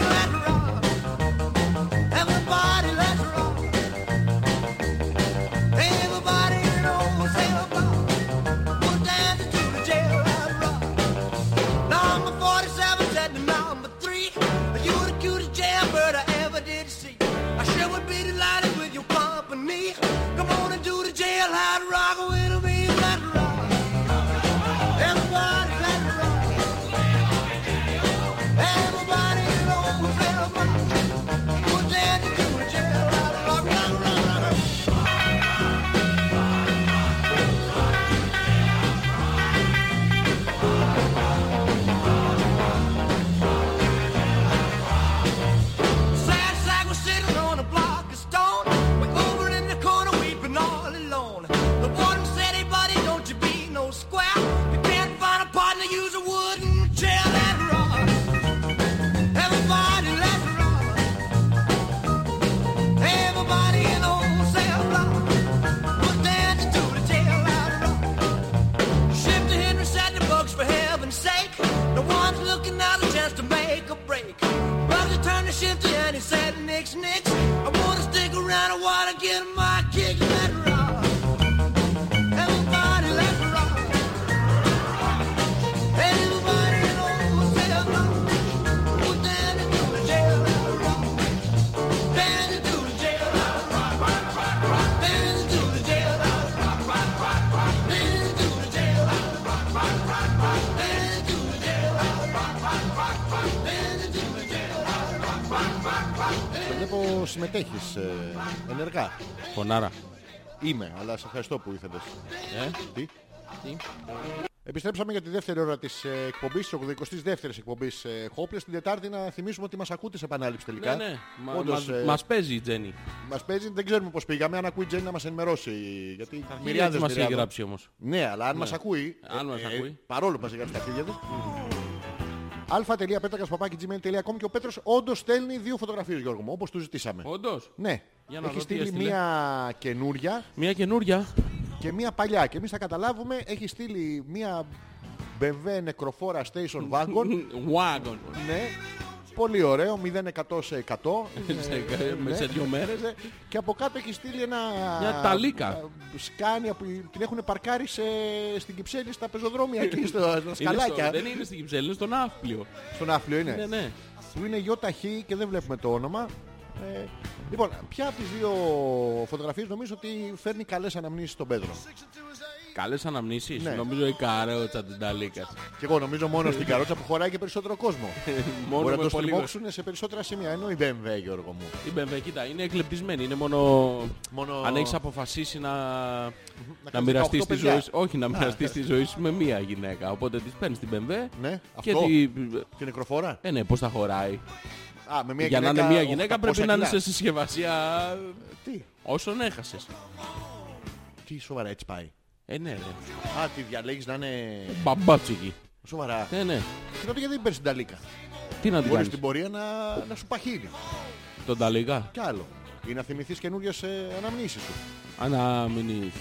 Συμμετέχεις ε, ενεργά; Φωνάρα. Είμαι, αλλά σε ευχαριστώ που ήθελες. Ε, Τι; τι; Επιστρέψαμε για τη δεύτερη ώρα της ε, εκπομπής, της 82ης εκπομπής ε, Hopeless. Την Τετάρτη να θυμίσουμε ότι μας ακούτε σε επανάληψη τελικά. Ναι, ναι. Μα, Όντως, μας, ε, μας παίζει η Τζέννη. μας παίζει, δεν ξέρουμε πώς πήγαμε. Αν ακούει η Τζέννη να μας ενημερώσει. Γιατί Τι μοιριάδες μας έχει μοιριάδων. γράψει όμως. Ναι, αλλά αν μας ακούει, Αν μας ακούει. παρόλο που μας έχει γράψει τα αρχίδια του, αλφα.πέτρακας.gmail.com και ο Πέτρος όντως στέλνει δύο φωτογραφίες Γιώργο μου, όπως του ζητήσαμε. Όντως; Ναι, Για να έχει δω τι στείλει έστειλε. μία καινούρια Μια καινούρια. και μία παλιά. Και εμείς θα καταλάβουμε, έχει στείλει μία BMW νεκροφόρα station wagon. [LAUGHS] Wagon. ναι, πολύ ωραίο, 0% σε 100. Σε- Ε, με- ναι. Σε δύο μέρες. Και από κάτω έχει στείλει ένα... Μια ταλίκα. α, Σκάνια που την έχουν παρκάρει σε... στην Κυψέλη στα πεζοδρόμια εκεί στο, στα Είναι σκαλάκια. στο- Δεν είναι στην Κυψέλη, είναι στον Άφπλιο. Στον άφλιο είναι. Ναι, ναι. Που είναι γιοταχή και δεν βλέπουμε το όνομα. Ε, λοιπόν, ποια από τις δύο φωτογραφίες νομίζω ότι φέρνει καλές αναμνήσεις στον Πέτρο. Καλές αναμνήσεις. Ναι. Νομίζω η καρότσα της Νταλίκας. Και εγώ νομίζω μόνο στην καρότσα που χωράει και περισσότερο κόσμο. [LAUGHS] Μόνο Μπορεί να με το πολύ στριμώξουν σε περισσότερα σημεία. Ενώ η BMW, Γιώργο μου. Η BMW, κοίτα, είναι εκλεπτισμένη. Είναι μόνο, Μόνο- αν έχεις αποφασίσει να, να, κάνεις μοιραστείς 18 τη παιδιά. ζωή σου. Όχι, να [LAUGHS] μοιραστείς τη ζωή σου με μία γυναίκα. Οπότε της παίρνεις την BMW Ναι, και αυτό. τη... Την νεκροφόρα; Ε, ναι, πώς θα χωράει; Α, με μια Για να γυναίκα, είναι μία γυναίκα 800 πρέπει να είναι κιλά. σε συσκευασία Τι, όσον έχασες. τι σοβαρά έτσι πάει. Ε, ναι, ρε. Α, τι διαλέγεις να είναι Μπαμπάτσικη. σοβαρά. Ε, ναι. Και τότε γιατί δεν παίρνεις την ταλίκα; Τι να την Μπορείς κάνεις; στην πορεία να, να σου παχύνει. Τον Ταλίγα. Κι άλλο. Ή να θυμηθείς καινούριες ε, αναμνήσεις σου. Αναμνήσεις.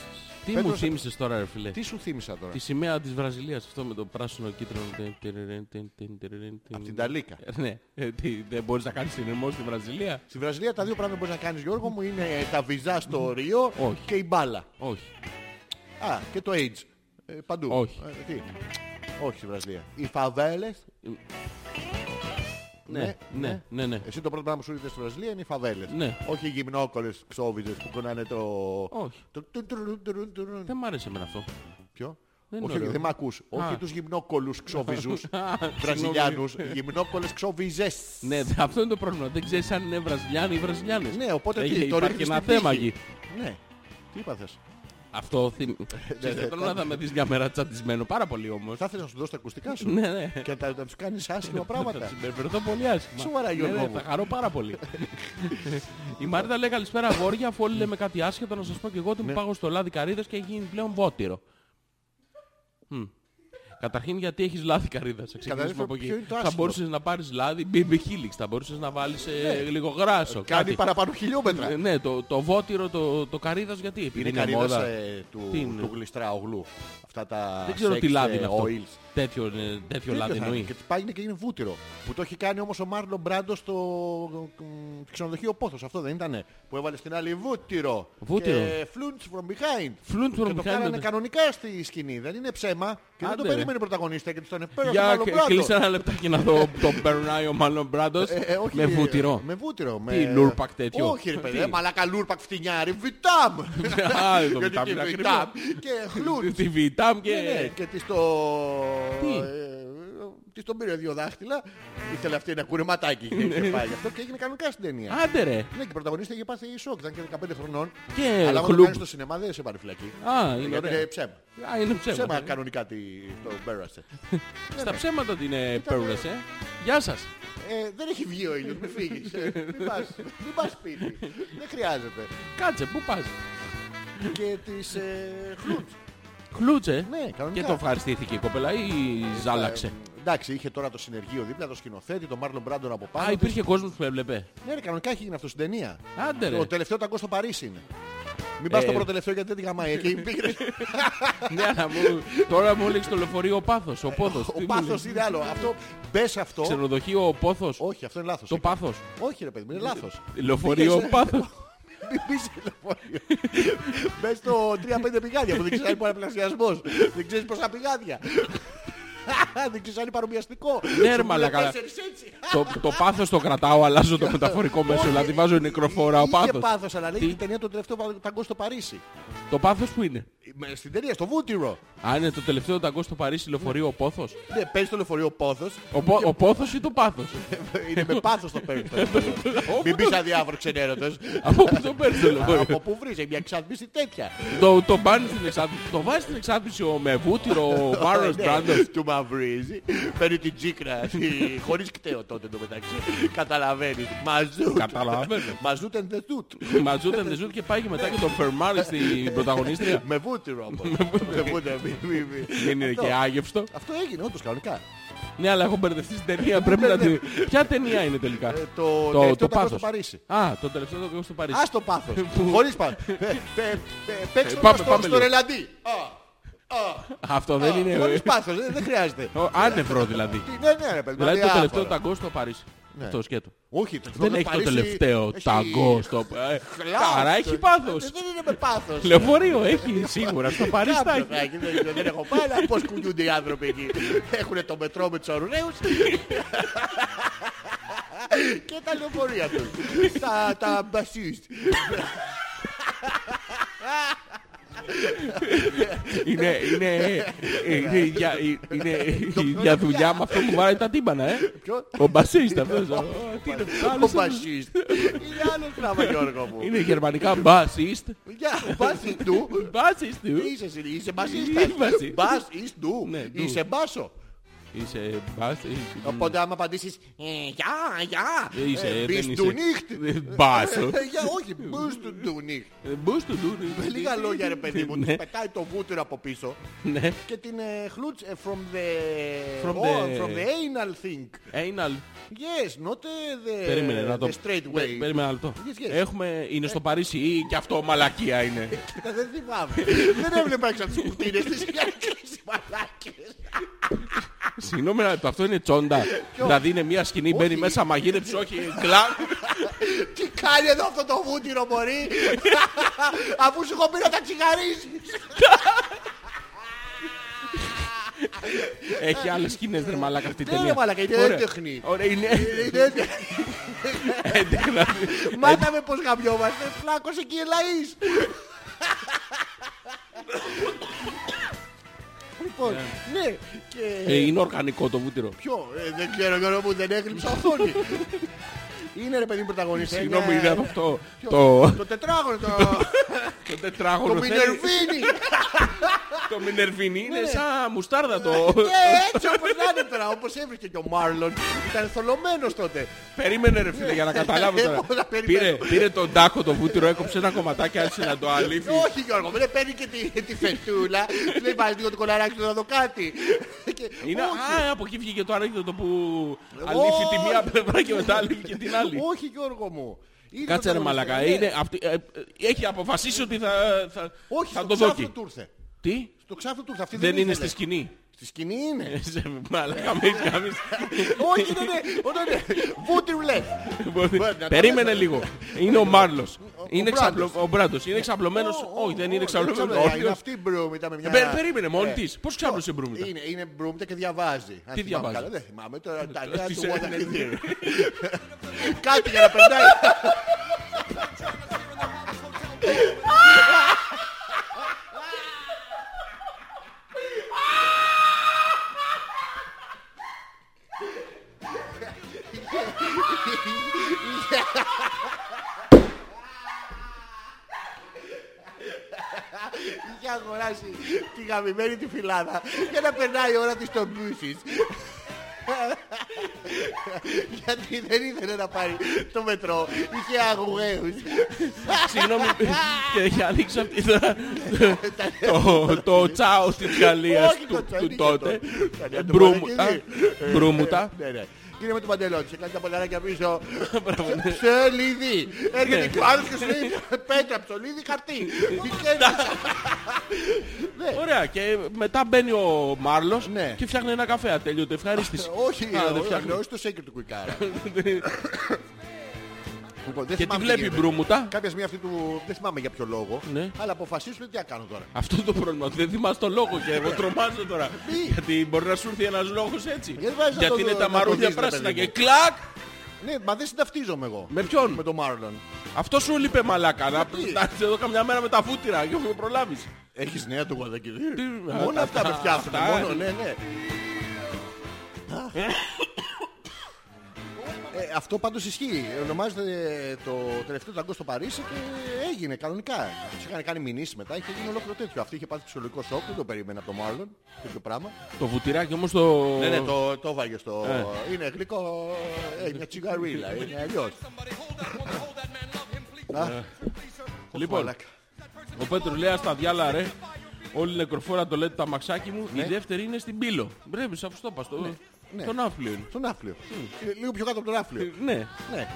Τι Πέτρος- μου θύμισες τώρα, ρε φίλε; Τι σου θύμισα τώρα; Τη σημαία της Βραζιλίας, αυτό με το πράσινο κίτρινο. Απ' την Ταλίκα. Ε, Ναι, Ε, τι, δεν μπορείς να κάνεις συνειρμό στη Βραζιλία; Στη Βραζιλία τα δύο πράγματα που μπορείς να κάνεις Γιώργο μου είναι τα βυζά στο Ρίο Όχι. και η μπάλα. Όχι. Α, και το AIDS. Ε, παντού. Όχι. Ε, τι; Όχι στη Βραζιλία. Οι φαβέλες. Ναι, ναι, ναι, ναι. Εσύ το πρώτο πράγμα που σου ήρθε στη Βραζιλία είναι οι φαβέλες. Ναι. Όχι οι γυμνόκολες ξόβιζες που κονάνε το... Όχι. το... του- του- του- του- του- του- Δεν μ' άρεσε εμένα αυτό. Ποιο; Δεν είναι όχι, όχι, ωραίο. δεν με ακούς. Όχι τους γυμνόκολους ξόβιζους. [LAUGHS] Α, Βραζιλιάνους. γυμνόκολες ξόβιζες. Ναι, δε- αυτό είναι το πρόβλημα. Δεν ξέρεις αν είναι Βραζιλιάνοι ή Βραζιλιάνες. Ναι, οπότε Έχει- τι, το υπάρχει ρίχνεις ένα στην θέμα τύχη. εκεί. Ναι. Τι είπαθες. Αυτό θυμ... ναι, Ξέρεις, δεν θέλω να θα με δεις μια μέρα τσαντισμένο πάρα πολύ όμως. Θα ήθελες να σου δώσω τα ακουστικά σου; Ναι, ναι. και να, να τους κάνεις άσχημα Θα πράγματα; [LAUGHS] συμπεριφερθώ πολύ άσχημα. Σοβαρά, Ναι, Γιώργο ναι, μου. Θα χαρώ πάρα πολύ. Η Μάρτα λέει καλησπέρα αγόρια, αφού όλοι λέμε κάτι άσχετο, να σας πω και εγώ ότι μου πάγω στο λάδι καρύδας και έχει γίνει πλέον βότυρο. Μμ. Καταρχήν γιατί έχεις λάδι καρύδας. Θα ξεκινήσουμε Καταρχήν, από εκεί. ποιο είναι το Θα άσχημο; μπορούσες να πάρεις λάδι BB Helix, θα μπορούσες να βάλεις ε, λίγο γράσο. Ναι. Κάνει κάτι. παραπάνω χιλιόμετρα. Ε, Ναι, το, το βότυρο, το, το καρύδας γιατί, επειδή Είναι είναι καρύδας μόδα. ε, του, Τι είναι; του γλιστρά ογλού. Αυτά τα Δεν ξέρω sex, τι λάδι ε, είναι αυτό. Oils. Τέτοιο, ε, τέτοιο Τέτοιο λάδι θα είναι. εννοεί. Και της πάει και είναι βούτυρο. Που το έχει κάνει όμως ο Μάρλο Μπράντο στο μ, ξενοδοχείο Πόθος. Αυτό δεν ήτανε. Που έβαλε στην άλλη βούτυρο. Βούτυρο. Και flunch from behind. Flunch from και το behind, κάνανε ναι. κανονικά στη σκηνή. Δεν είναι ψέμα. Και δεν το Άντε, ρε. περίμενε η πρωταγωνίστρια και της τον επέρασε ο Για Μάρλο κλ- Μπράντο. κλείσε ένα λεπτάκι να δω το περνάει ο Μάλλον Μπράντος Ε, ε, όχι, με ε, βούτυρο. Με βούτυρο. Τι, με... λούρπακ τέτοιο. Όχι ρε Τι; παιδί, ε, μαλάκα λούρπακ φτηνιάρι, βιτάμ. [LAUGHS] Α, το Γιατί Βιτάμ και είναι βιτάμ ακριβό. και χλούτ. Τη Βιτάμ και... Ναι, ναι, και της το... Τι; ε, Της τον πήρε δύο δάχτυλα. Ήθελε αυτή ένα κουρεματάκι και είχε [LAUGHS] πάει γι' αυτό και έγινε κανονικά στην ταινία. Άντε ρε. Ναι, και η πρωταγωνίστρια είχε πάθει σοκ, ήταν και 15 χρονών. Και Αλλά άμα το χλουμπ. κάνεις στο σινεμά δεν σε πάρει φυλακή. Α, είναι Γιατί ωραία. είναι ψέμα. Α, είναι ψέμα. Ψέμα ε. κανονικά τι το πέρασε. [LAUGHS] Στα ψέματα ότι είναι πέρουλες, ε. Γεια σας. Ε, δεν έχει βγει ο ήλιος, μην φύγεις. ε, [LAUGHS] Μην πας, μην πας σπίτι. Δεν χρειάζεται. Κάτσε, πού πας. Και της ε, χλούτ. Χλούτσε. Ναι, κανονικά. Και το ευχαριστήθηκε η κοπέλα ή ζάλαξε. Ε, εντάξει, είχε τώρα το συνεργείο δίπλα, το σκηνοθέτη, τον Μάρλον Μπράντον από πάνω. Α, της. υπήρχε κόσμος που έβλεπε. Ναι, ρε, κανονικά έχει γίνει αυτό στην ταινία. Άντε ρε. Το τελευταίο ταγκό στο Παρίσι είναι. Μην πας στο Ε, προτελευταίο γιατί δεν τη γαμάει. Εκεί πήγαινε. [LAUGHS] Ναι, αλλά μου, τώρα μου έλεγες το λεωφορείο ο πάθος. Ο πόθος. Ο Τι μου πάθος λες; είναι άλλο. Αυτό, μπες αυτό. Ξενοδοχείο ο πόθος. Όχι, αυτό είναι λάθος. Το πάθος. Όχι ρε παιδί, μου, είναι λάθος. Λεωφορείο ο Πήγες- [LAUGHS] πάθος. Μην πεις λεωφορείο. Μπες στο 3-5 πηγάδια που δεν ξέρεις αν είναι πολλαπλασιασμός. Δεν ξέρεις πόσα πηγάδια. Δεν ξέρεις αν είναι παρομοιαστικό. Ναι, ρε Σου πούνε μαλάκα. τέσσερις έτσι. το, το πάθος το κρατάω, αλλάζω το μεταφορικό μέσο. Δηλαδή βάζω νεκροφόρα ο Είχε πάθος. πάθος, αλλά λέει Τι; η ταινία το τελευταίο ταγκό στο Παρίσι. Το πάθος που είναι; Με- Στην ταινία, στο Βούτυρο. Αν είναι το τελευταίο ταγκό στο Παρίσι λεωφορείο ο πόθος. Ναι, παίζει το λεωφορείο πόθος. Ο, πό- ο πόθος ή το πάθος; [LAUGHS] Είναι με πάθος το παίρνει. Μην πεις αδιάφορο ξενέρωτος. Από πού το παίρνεις το λεωφορείο; Από πού βρίζει μια εξάτμιση τέτοια. το, το πάνε στην εξάτμιση. Το βάζει στην εξάτμιση ο με βούτυρο ο [LAUGHS] Μάρος Ναι, Μπράντος. Του μαυρίζει. Παίρνει την τζίκρα. τη- Χωρίς κταίο τότε το μεταξύ. Καταλαβαίνεις. Μαζούτ. Καταλαβαίνω. Μαζούτ and the toot. Μαζούταν δεν ζούτ και πάει και μετά και τον φερμάρει στην πρωταγωνίστρια. Με βούτυρο όμως. Με βούτυρο. μη- μη- μη. Δεν είναι Αυτό. και άγευστο. Αυτό έγινε όντως κανονικά. Ναι, αλλά έχω μπερδευτεί στην ταινία. [LAUGHS] Πρέπει να τη. Ποια ταινία είναι τελικά; Ε, Το Το, τελευταίο το ταγκό στο πάθος. Παρίσι. Α, το τελευταίο το στο Παρίσι. Ας το πάθος. [LAUGHS] Που- Χωρίς πάθος. [LAUGHS] Ε, πε- πε- Παίξτε το πάμε, στο- πάμε στο λίγο. ρελαντί. Α, α, Αυτό δεν α, είναι. Χωρίς πάθος. δεν- Δεν χρειάζεται. Ο- Άνευρο δηλαδή. Τι- Ναι, ναι, ρε παιδί. Δηλαδή το αδιάφορο. τελευταίο ταγκό στο Παρίσι. Ναι. Αυτό σκέτο. Όχι, το Δεν έχει το Παρίσι τελευταίο έχει ταγκό στο. ε, κλαμπ. Άρα έχει πάθος. Δεν είναι με πάθος. Λεωφορείο έχει σίγουρα. Στο Παρίσι θα Κάποιο έχει. θα έχει, δεν- Δεν έχω πάει, αλλά πώς κουνιούνται οι άνθρωποι εκεί. Έχουν το μετρό με τους ορουραίους και τα λεωφορεία τους. Τα- Τα μπασίστ. Είναι, είναι, είναι, για, είναι για δουλειά με αυτό που βάρει τα τύμπανα, ε. Ποιο; Ο μπασίστ αυτός. ο- Τι είναι, Ο άλλος- μπασίστ. Είναι άλλο πράγμα Γιώργο μου. Είναι γερμανικά μπασίστ. Για, μπασίστ του. Μπασίστ του. Τι είσαι εσύ, είσαι μπασίστας. Είμαι μπασίστ. Μπασίστ του. Ναι, του. Είσαι μπάσο. Είσαι μπασίστ. Οπότε άμα απαντήσεις «Ε, Γεια, γεια, Είσαι, ε, δεν μπεις είσαι. του νύχτ». Ε, μπάσο. Ε, Για όχι, μπούς του του νύχτ. Μπούς του ντου. Με λίγα λόγια ρε παιδί μου, Ναι. της πετάει το βούτυρο από πίσω Ναι. και την ε, χλούτς ε, from the... From oh, the- from the anal thing. Anal. Yes, not uh, the, Περίμενε να το... the straight Πε- way. Περίμενε ένα λεπτό. Yes, yes. Έχουμε... Είναι στο Παρίσι ή και αυτό μαλακία είναι; [LAUGHS] Κοίτα, Δεν θυμάμαι. Δεν έβλεπα έξω από τις κουρτίνες της. [LAUGHS] Για κλείσει μαλάκες. Συγγνώμη, αλλά αυτό είναι τσόντα. Δηλαδή είναι μια σκηνή, μπαίνει Όχι. μέσα μαγείρεψη, όχι κλαν. Τι κάνει εδώ αυτό το βούτυρο μωρή. Αφού σου έχω πει να τα τσιγαρίσεις. Έχει άλλες σκηνές, ρε μαλάκα αυτή η Ναι, ρε ταινία. μαλάκα, είναι Ωραία. έντεχνη. Ωραία, είναι Είναι- έντεχνα. Μάθαμε πως γαμιόμαστε. Φλάκωσε και η Ελαής. Λοιπόν, ναι. Και... Ε, Είναι οργανικό το βούτυρο. Ποιο, ε, δεν ξέρω Γιώργο μου, δεν έκλειψα οθόνη. [LAUGHS] Είναι ρε παιδί μου πρωταγωνιστή. Συγγνώμη, είναι αυτό. Ποιο; Το, Το τετράγωνο, το, το [LAUGHS] το τετράγωνο θέλει. Μινερβίνι. [LAUGHS] Το Μινερβίνι είναι Ναι. σαν μουστάρδα το... Ναι, έτσι όπως να είναι τώρα, όπως έβρισκε και ο Μάρλον. Ήταν θολωμένος τότε. Περίμενε ρε φίλε για να καταλάβω Ε, τώρα. πώς να περιμένω. Πήρε, πήρε τον τάκο το βούτυρο, έκοψε ένα κομματάκι, άρχισε να το αλήφει. Όχι Γιώργο, μου λέει παίρνει και τη, τη φετούλα. Λέει βάζει λίγο το κολαράκι του να δω κάτι. Και- Είναι, όχι, α, από εκεί βγήκε το ανέκδοτο που αλήφει τη μία πλευρά και μετά αλήφει και την άλλη. Όχι Γιώργο μου. Είναι Κάτσε ρε πρωταγωνιστή, μαλακά, ναι. είναι, αυτή, ε, ε, έχει αποφασίσει ότι θα, θα, Όχι, θα στο το ξάφνου δόκει. του ήρθε. Τι, Στο ξάφνου του ήρθε. Αυτή δεν είναι ήθελε. στη σκηνή. Στη σκηνή είναι. Σε μαλακά με κάνεις. [LAUGHS] Όχι, δεν είναι. Όταν είναι. Βούτι ρουλέτ. να το Περίμενε λέμε. λίγο. Είναι ο Μάρλος. Είναι ο εξαπλω- Μπράντος. Ο Μπράντος. Είναι εξαπλωμένος. Όχι, δεν είναι εξαπλωμένος. Είναι Όχι, αυτή η μπρούμητα με μια... Πε- Περίμενε μόνη Ε, της. Πώς ξάπλωσε μπρούμητα. Είναι, είναι μπρούμητα και διαβάζει. Αν Τι θυμάμαι διαβάζει; καλά, Δεν θυμάμαι τώρα. Τα νέα Τις του What Έλληνες. I Hear. Κάτι για να περνάει. [LAUGHS] [LAUGHS] αγοράσει τη γαμημένη τη φυλάδα για να περνάει η ώρα της στο μπούσις. Γιατί δεν ήθελε να πάρει το μετρό. Είχε αγουέους. Συγγνώμη, και έχει ανοίξει αυτή τώρα το- το τσάο της Γαλλίας Όχι, το του τσάο, του είναι τότε. και το- τα νέα του Μπρούμου- Μαρακίδη. α, Μπρούμουτα. Ναι, ναι. είναι με το παντελόνι. Σε κάνει τα ποδαράκια πίσω. [LAUGHS] Μπράβο, ναι. Σε λίδι. Έρχεται και ο άλλος και σου λέει πέτρα, ψωλίδι, χαρτί. [LAUGHS] Τι κάνεις; Ναι. Ωραία, και μετά μπαίνει ο Μάρλος Ναι. και φτιάχνει ένα καφέ. Ατέλειωτε, ευχαρίστηση. Όχι, Α, δεν όχι, φτιάχνει. όχι το σέικερ του κουικάρα. [LAUGHS] Λοιπόν, δεν Και τη θυμάμαι βλέπει η γίνεται. Μπρούμουτα. Κάποια στιγμή αυτή του. Δεν θυμάμαι για ποιο λόγο. Ναι. Αλλά αποφασίσουν τι θα κάνω τώρα. Αυτό είναι το πρόβλημα. Δεν θυμάσαι τον λόγο και εγώ τρομάζω τώρα. Τι; Γιατί μπορεί να σου έρθει ένας λόγος έτσι. Γιατί βάζεις να Γιατί το- είναι τα να το μαρούλια δεις, ρε πράσινα παιδί και μου. κλακ. Ναι, μα δεν συνταυτίζομαι εγώ. Με ποιον; Με τον Μάρλον. Αυτό σου λείπε μαλάκα. Να Γιατί; να έρθεις εδώ καμιά μέρα με τα βούτυρα και όχι προλάβεις. Έχεις νέα του Γουαδακιδίρ. Τι- Μόνο α, αυτά με α, φτιάχνουν. αυτά, Μόνο, ε. ναι, ναι. Ε, αυτό πάντως ισχύει. Ονομάζεται το τελευταίο ταγκό στο Παρίσι και έγινε κανονικά. Τους είχαν κάνει μηνύσεις μετά, είχε γίνει ολόκληρο τέτοιο. Αυτή είχε πάθει φυσιολογικό σοκ, δεν το περίμενε από τον Μάρλον. Τέτοιο πράγμα. Το βουτυράκι όμως το... Ναι, ναι, το, το βάγε στο. Ε. Είναι γλυκό. Ε, μια τσιγαρίλα. Είναι αλλιώς. Α, Λοιπόν, μαλάκα. ο Πέτρος λέει στα διάλα ρε. Όλη η νεκροφόρα το λέτε το αμαξάκι μου. Η δεύτερη είναι στην πύλο. Πρέπει, αφού το είπα. στο- ναι. Στον άφλιο είναι. Στον άφλιο. Ε, Λίγο πιο κάτω από τον άφλιο. Ναι. Ναι.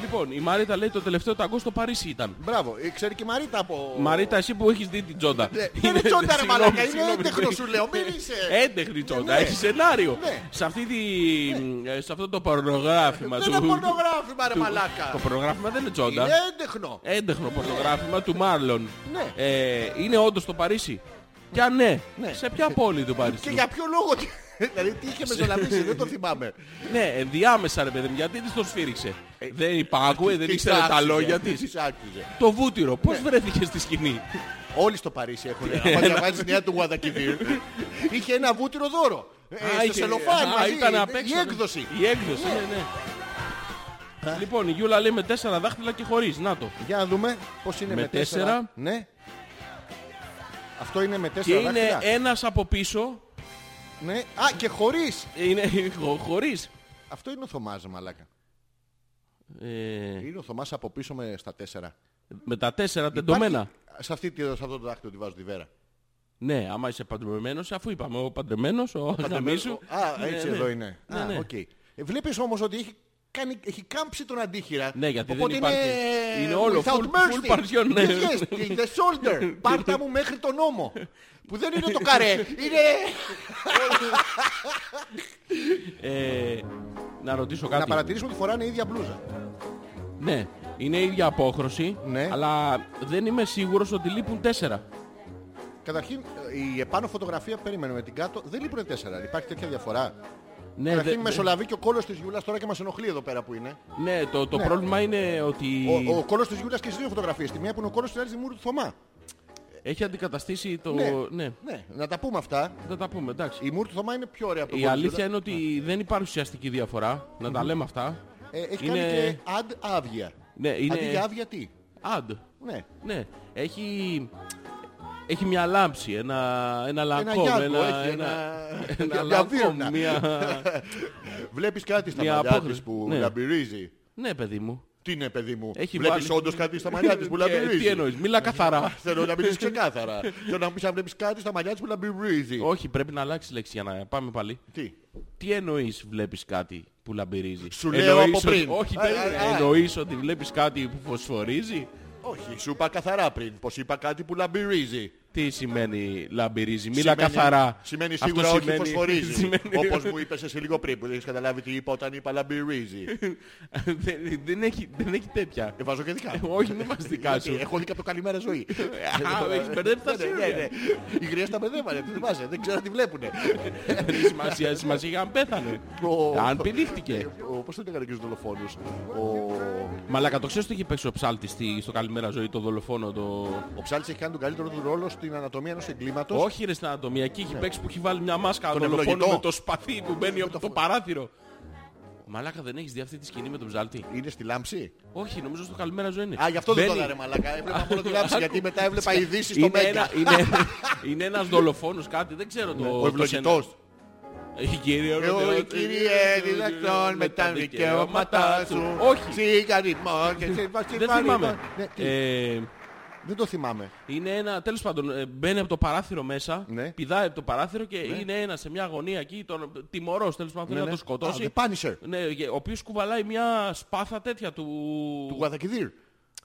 Λοιπόν, η Μαρίτα λέει το τελευταίο ταγκό στο Παρίσι ήταν. Μπράβο. Ε, Ξέρει και η Μαρίτα από. Μαρίτα, εσύ που έχεις δει την τσόντα. Ναι, Δεν είναι τσόντα ρε Συγγνώμη, μαλάκα, είναι συγγνώμη, έντεχνος ναι. σου λέω. Μην είσαι. Έντεχνη τσόντα, Ναι. έχει σενάριο. Ναι. Σε, αυτή τη, ε, σε αυτό το πορνογράφημα Δεν του... είναι πορνογράφημα ρε του- μαλάκα. Το πορνογράφημα δεν είναι τσόντα. Είναι έντεχνο. Έντεχνο πορνογράφημα του Μάρλον. Ναι. Ε, είναι όντως στο Παρίσι. Και αν ναι, Ναι. σε ποια πόλη του Και Παρίσι. για ποιο λόγο. [LAUGHS] Δηλαδή τι είχε μεσολαβήσει, δεν το θυμάμαι. Ναι, ενδιάμεσα ρε παιδί μου, γιατί της το σφύριξε. δεν υπάκουε, δεν Ε, Τι ήξερε τα άξιζε, λόγια τι της. της άξιζε. Το βούτυρο, πώς βρέθηκε στη σκηνή; Όλοι στο Παρίσι έχουν. Αν διαβάζεις νέα του Γουαδακιδίρ. Είχε ένα βούτυρο δώρο. Ε, Α, Στο είχε- σελοφάν α, μαζί. ήταν απ' έξω, Η ναι. έκδοση. Η έκδοση, ναι, ναι. Λοιπόν, η Γιούλα λέει με τέσσερα δάχτυλα και χωρίς. Να το. Για να δούμε πώς είναι Με με τέσσερα. τέσσερα. Ναι. Αυτό είναι με Και τέσσερα είναι δάχτυλα. ένας από πίσω. Ναι. Α, και χωρίς. Είναι χω- χωρίς. Αυτό είναι ο Θωμάς, μαλάκα. Ε, Είναι ο Θωμάς από πίσω με στα τέσσερα. με τα τέσσερα τεντωμένα. Υπάρχει- Σε, αυτή, τη- σε αυτό το δάχτυλο τη βάζω τη βέρα. Ναι, άμα είσαι παντρεμένος, αφού είπαμε ο παντρεμένος, ο γαμής σου. Α, Ναι, έτσι ναι. εδώ είναι. Ναι, Α, ναι. οκ. Ε, Βλέπεις όμως ότι έχει, κάνει, έχει κάμψει τον αντίχειρα. Ναι, γιατί δεν Οπότε υπάρχει- Είναι, είναι όλο without full- full mercy. partition, ναι. Yes, yes, till the shoulder. [LAUGHS] Πάρτα μου μέχρι τον ώμο. [LAUGHS] Που δεν είναι το καρέ. Είναι... Ε, να ρωτήσω κάτι. Να παρατηρήσουμε ότι φοράνε η ίδια μπλούζα. Ναι, είναι η ίδια απόχρωση, Ναι. αλλά δεν είμαι σίγουρος ότι λείπουν τέσσερα. Καταρχήν, η επάνω φωτογραφία που περίμενε με την κάτω δεν λείπουν τέσσερα. Υπάρχει τέτοια διαφορά; Ναι, Καταρχήν δε- μεσολαβεί και ο κόλος της Γιούλας τώρα και μας ενοχλεί εδώ πέρα που είναι. ναι, το, το πρόβλημα είναι ότι Ο, ο κόλος της Γιούλας και στις δύο φωτογραφίες. Τη μία που είναι ο κόλος της άλλης τη μούρη του Θωμά. Έχει αντικαταστήσει το... Ναι. ναι. Ναι, να τα πούμε αυτά. θα τα πούμε, εντάξει. Η μούρη του Θωμά είναι πιο ωραία από τον Η κόλο της αλήθεια Γιούλας. είναι ότι δεν υπάρχει ουσιαστική διαφορά, να τα λέμε αυτά. Ε, έχει είναι... κάνει και ad άβια. Ναι, είναι... Αντί για άβια τι; Ad. Ναι. Ναι, έχει... Έχει μια λάμψη, ένα, ένα λακκόμ, γιάγκο, ένα, έχει ένα, ένα- [LAUGHS] ένα [LAUGHS] μια λακκόμ, βίρνα. μια... [LAUGHS] Βλέπεις κάτι στα Μια μαλλιά απόκριση. της που Ναι. λαμπυρίζει. Ναι, παιδί μου. Τι είναι παιδί μου. Έχει Βλέπεις βάλει- όντως κάτι στα μαλλιά της που Και λαμπυρίζει. [LAUGHS] Τι εννοείς, μίλα καθαρά. [LAUGHS] Θέλω να μιλήσεις [LAUGHS] ξεκάθαρα. Θέλω να μου πεις αν βλέπεις κάτι στα μαλλιά της που λαμπυρίζει. Όχι, πρέπει να αλλάξει λέξη για να πάμε πάλι. Τι; Τι εννοείς βλέπεις κάτι που λαμπυρίζει. Σου λέω Εννοείς από ότι- πριν. Όχι, Α, περίμενε. α, α. Εννοείς ότι βλέπεις κάτι που φωσφορίζει; Όχι, σου είπα καθαρά πριν. Πως είπα κάτι που λαμπυρίζει. Τι σημαίνει λαμπυρίζει. Μίλα Σημαίνει- καθαρά. Σημαίνει Αυτό σίγουρα όχι σημαίνει- φωσφορίζει. [LAUGHS] σημαίνει- Όπως μου είπες εσύ λίγο πριν που δεν έχεις καταλάβει τι είπα όταν είπα λαμπυρίζει. [LAUGHS] δεν, δεν, έχει, δεν έχει τέτοια. Ε, βάζω και δικά. [LAUGHS] Όχι, μην μας δικά Γιατί σου. Έχω δει και από το καλημέρα ζωή. Α, έχεις μπερδέψει τα Ναι, ναι, σύρια. ναι. Οι γριές τα μπερδεύανε, τι θυμάσαι, δεν ξέρω αν τη βλέπουνε. Δεν έχει σημασία, σημασία είχε αν πέθανε. Ο- Αν πηδήχτηκε. Ο- Πώς το λέγανε και στους δολοφόνους. Ο... Μαλάκα, το ξέρεις ότι έχει παίξει ο ψάλτης στη- στο Καλημέρα Ζωή, το δολοφόνο, το... Ο Ψάλης έχει κάνει τον καλύτερο του ρόλο στην ανατομία ενός εγκλήματος. Όχι ρε στην ανατομία, εκεί έχει παίξει που έχει βάλει μια μάσκα Τον δολοφόνο ευλογητό. με το σπαθί που μπαίνει από το παράθυρο. Μαλάκα δεν έχεις δει αυτή τη σκηνή με τον ψάλτη; Είναι στη λάμψη; Όχι, νομίζω στο Καλημέρα Ζωή είναι. Α, γι' αυτό δεν το Μπαίνει- είδα ρε μαλακά. Έβλεπα μόνο τη λάμψη γιατί μετά έβλεπα [LAUGHS] ειδήσεις στο είναι, Μέγκα. ένα, είναι, είναι ένας δολοφόνος κάτι, δεν ξέρω το... Ναι, Ο το ευλογητός. σένα- Η κυρία Εγώ Ρωτεό- η κυρία διδακτών με τα δικαιώματά σου. Όχι, Σιγαριτμό και σε δεν θυμάμαι. Ναι, τι. Ε, Δεν το θυμάμαι. Είναι ένα, τέλος πάντων, ε, μπαίνει από το παράθυρο μέσα, Ναι. πηδάει από το παράθυρο και είναι ένα σε μια γωνία εκεί, τον τιμωρός τέλος πάντων, θέλει Ναι, να ναι. το σκοτώσει. Α, The Punisher. Ναι, ο οποίος κουβαλάει μια σπάθα τέτοια του... Του Γουαδακιδίρ.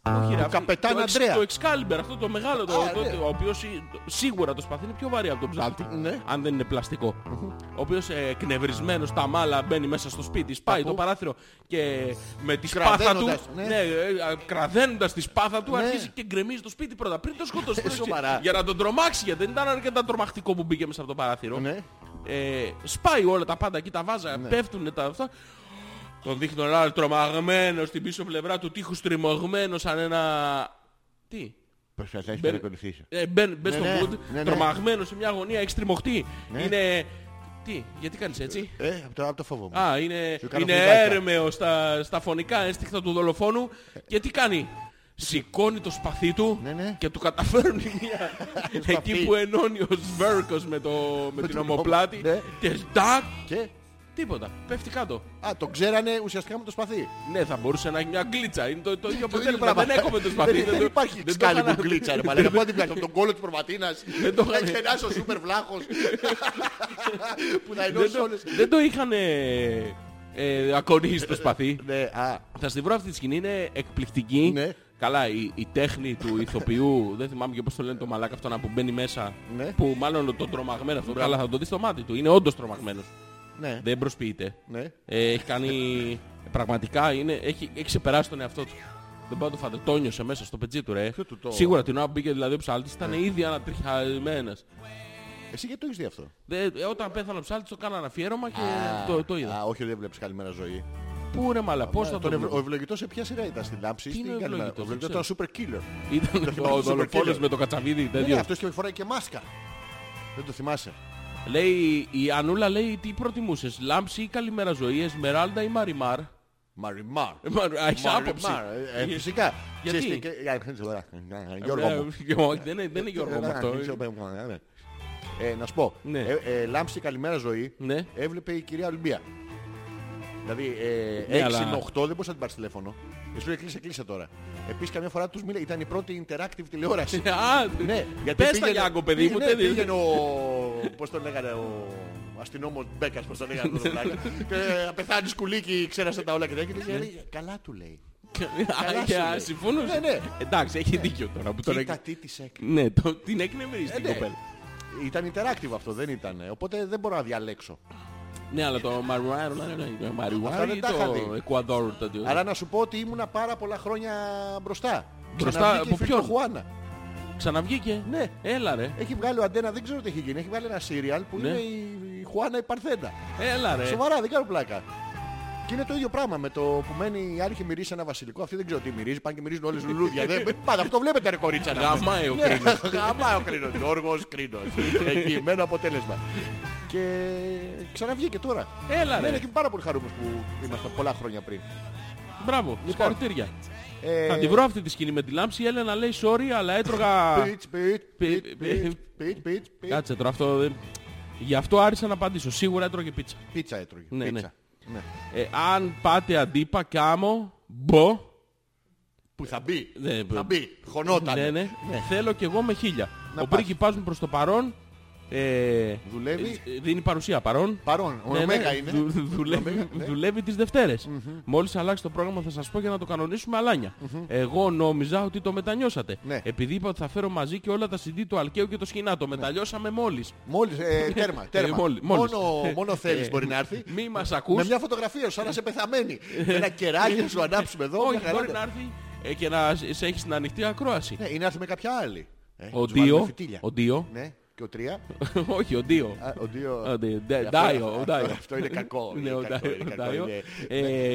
Όχι, ρε, του αυτή- Καπετάν το εξ- Αντρέα. Το Excalibur, αυτό το μεγάλο, το, Α, το- ναι. ο οποίος σι- σίγουρα το σπαθί είναι πιο βαρύ από τον ψάλτη, Ναι. αν δεν είναι πλαστικό. Ο οποίος ε, εκνευρισμένος στα μάλα μπαίνει μέσα στο σπίτι, σπάει Παππού. το παράθυρο και με τη σπάθα του, Κραδένοντας, ναι. ναι, ε, α, κραδένοντας τη σπάθα του, Ναι. αρχίζει και γκρεμίζει το σπίτι πρώτα, πριν το σκοτώσει. Ε, σοβαρά. για να τον τρομάξει, γιατί δεν ήταν αρκετά τρομακτικό που μπήκε μέσα από το παράθυρο. Ναι. Ε, σπάει όλα τα πάντα εκεί, τα βάζα, πέφτουν τα αυτά. Τον δείχνει τον άλλο τρομαγμένος στην πίσω πλευρά του τείχους τριμωγμένος σαν ένα... Τι; Προσπαθείς να Μπεν- παρακολουθήσεις. Ε, μπεν, μπες Ναι, στο ναι, mood, ναι, ναι. τρομαγμένος σε μια γωνία, έχεις τριμωχτεί. Ναι. Είναι... Τι, γιατί κάνεις έτσι; Ε, από το, από το φόβο μου. Α, είναι, Σου κάνω είναι φλιβάκια. έρμεο στα, στα φωνικά ένστικτα του δολοφόνου και τι κάνει; Σηκώνει το σπαθί του Ναι, ναι. και του καταφέρνει μια... [LAUGHS] εκεί που ενώνει ο Σβέρκος με, το, με την την ομοπλάτη ναι. και ντάκ, Και, τίποτα, πέφτει κάτω. α, το ξέρανε ουσιαστικά με το σπαθί. Ναι, θα μπορούσε να έχει μια γκλίτσα. Είναι το, το ίδιο Το ίδιο αποτέλεσμα. πράγμα. Δεν έκοβε το σπαθί. Δεν, δεν το- υπάρχει δεν το σκάλι που έκανα- γκλίτσα, ρε μαλάκα. Πού την πιάσω, τον κόλλο της προβατίνας. Δεν το Να είχανε. ξενάσει ο σούπερ βλάχος. [LAUGHS] Που να Δεν ενώσει το- όλες. Δεν το είχαν ε, ε, ακονίσει το σπαθί. [LAUGHS] Ναι, α, Θα στη βρω αυτή τη σκηνή, είναι εκπληκτική. Ναι. Καλά, η, η τέχνη του ηθοποιού, [LAUGHS] δεν θυμάμαι και πώς το λένε το μαλάκα αυτό να που μπαίνει μέσα. Ναι. Που μάλλον τον τρομαγμένο αυτό, καλά θα το δεις στο μάτι του. Είναι όντως τρομαγμένος. Ναι, Δεν προσποιείται. ναι. Ε, έχει κάνει, πραγματικά είναι, έχει, έχει ξεπεράσει τον εαυτό του. Δεν πάω να το φάτε, το νιώσε μέσα στο πετσί του ρε. Ποιο του το- Σίγουρα την ώρα που μπήκε δηλαδή ο ψάλτης ήταν ήδη ανατριχιασμένος. Εσύ γιατί το έχεις δει αυτό; Δε, ε, όταν πέθανε ο ψάλτης το κάνανε αφιέρωμα και το, το είδα. Α, όχι, δεν βλέπεις καλημέρα ζωή. Πού ρε μαλα, πώς θα Τον το ευλο- Ο βρω. ευλογητός σε ποια σειρά ήταν στην λάμψη. Τι στην είναι ο Καλημέρα; ευλογητός, Ο ευλογητός δεν ήταν super killer. Ήταν θυμάσαι ο το δολοφόνος Super με το κατσαβίδι Ναι, τέτοιος. αυτός και φοράει και μάσκα. Δεν το θυμάσαι. Λέει, η Ανούλα λέει τι προτιμούσες, λάμψη ή καλημέρα ζωή, Εσμεράλντα ή Μαριμάρ; Μαριμάρ. Ε, μα- Έχεις άποψη. Μαριμάρ, ε, ε, Φυσικά. Γιατί; Ξέρεις τι, και- για- Γιώργο Ε, μου. όχι, Δεν είναι- δεν είναι Γιώργο μου αυτό. Ε, να σου πω, Ναι. ε, ε, λάμψη καλημέρα ζωή Ναι. έβλεπε η κυρία Ολυμπία. Δηλαδή ε, Ναι, 6 αλλά- με 8 δεν μπορούσε να την πάρεις τηλέφωνο. Και σου λέει κλείσε, κλείσε τώρα. Επίσης καμιά φορά τους μίλησε, ήταν η πρώτη interactive τηλεόραση. [LAUGHS] Α, ναι, πες τα Γιάνκο παιδί μου. πήγαινε, δεν είναι; πήγαινε ο, πώς τον λέγανε, ο αστυνόμος Μπέκας, πώς τον λέγανε αυτό το πλάκα. Και απεθάνεις σκουλίκι, ξέρασε τα όλα και τέτοια. Και λέει, καλά του λέει. Καλά Α, σου λέει. και συμφωνούσες. Ναι, ναι. Εντάξει, έχει δίκιο τώρα που τον Κοίτα έκανε. τι της έκανε. Ναι, το- την έκνευρε στην ναι. κοπέλα. Ήταν interactive αυτό, δεν ήταν. Οπότε δεν μπορώ να διαλέξω. Ναι, αλλά το Μαριουάρι, το Μαριουάρι δεν ή τα είχα το δει. Εκουαδόρ. τέτοιο. Άρα να σου πω ότι ήμουνα πάρα πολλά χρόνια μπροστά. Μπροστά Ξαναβγήκε από η Φίλτο ποιον; Χουάνα. Ξαναβγήκε; Ναι. Έλα ρε. Έχει βγάλει ο Αντένα, δεν ξέρω τι έχει γίνει. Έχει βγάλει ένα σύριαλ που Ναι. είναι η, η Χουάνα η Παρθένα. Έλα ρε. Σοβαρά, δεν κάνω πλάκα. Και είναι το ίδιο πράγμα με το που μένει η άλλη και μυρίζει ένα βασιλικό. Αυτή δεν ξέρω τι μυρίζει. Πάνε και μυρίζουν όλες λουλούδια. [LAUGHS] δεν, πάντα αυτό βλέπετε ρε κορίτσα. να Γαμάει ο Ναι, κρίνος. [LAUGHS] Γαμάει ο κρίνος. Γιώργος κρίνος. Εγγυημένο αποτέλεσμα. Και ξαναβγήκε τώρα. Έλα Ναι, ρε. είναι και πάρα πολύ χαρούμενος που είμαστε πολλά χρόνια πριν. Μπράβο. Συγχαρητήρια. Ε, Θα τη βρω αυτή τη σκηνή με τη λάμψη. Η Έλενα λέει sorry, αλλά έτρωγα... Πιτς, πιτς, Πι- πιτς, πι- πιτς, πιτς, πιτς, πιτς. Κάτσε τώρα αυτό δεν... Γι' αυτό άρχισα να απαντήσω. Σίγουρα έτρωγε πίτσα. Πίτσα έτρωγε. Ναι, πίτσα. Ναι. Ε, αν πάτε αντίπα, κάμω, μπω. Που θα μπει. Ναι, Θα μπει. Χωνόταν. Ναι, ναι. Θέλω κι εγώ με χίλια. Να ο πας. πρίγκιπάς μου προς το παρόν ε, Δουλεύει; ε, δίνει παρουσία παρόν. Παρόν. Ο Ναι, ναι, Ωμέγα είναι. δου- δουλεύει, Ωμέγα, ναι. δουλεύει τις Δευτέρες. Μόλις αλλάξει το πρόγραμμα θα σας πω για να το κανονίσουμε αλάνια. Εγώ νόμιζα ότι το μετανιώσατε. Ναι. Επειδή είπα ότι θα φέρω μαζί και όλα τα CD του Αλκαίου και το Σκηνά. Το μεταλλιώσαμε μόλις. Μόλις, ε, [LAUGHS] τέρμα, τέρμα. μόλι- μόλις. Μόνο, μόνο θέλεις Ε, μπορεί να έρθει. Μη μας ακούς. Με μια φωτογραφία σου, σαν να είσαι πεθαμένη. Με ένα κεράκι να σου ανάψουμε εδώ. Όχι, μια χαρά. μπορεί να έρθει ε, και να σε σε έχεις στην ανοιχτή ακρόαση. Ναι, ή να έρθει με κάποια άλλη. Ε, Ο τους βάλουμε Ντίο, φυτίλια. ο Ντίο, Ναι, και ο τρία. [LAUGHS] όχι ο Ντίο. Α, Ο Ντίο. Ο Ντίο, Ντε- Αυτό- Ντάιο, ο αυτό- Ντάιο. Αυτό είναι κακό. [LAUGHS] Ναι, είναι ο κακό, Ντάιο, είναι ο κακό, Ντάιο. είναι-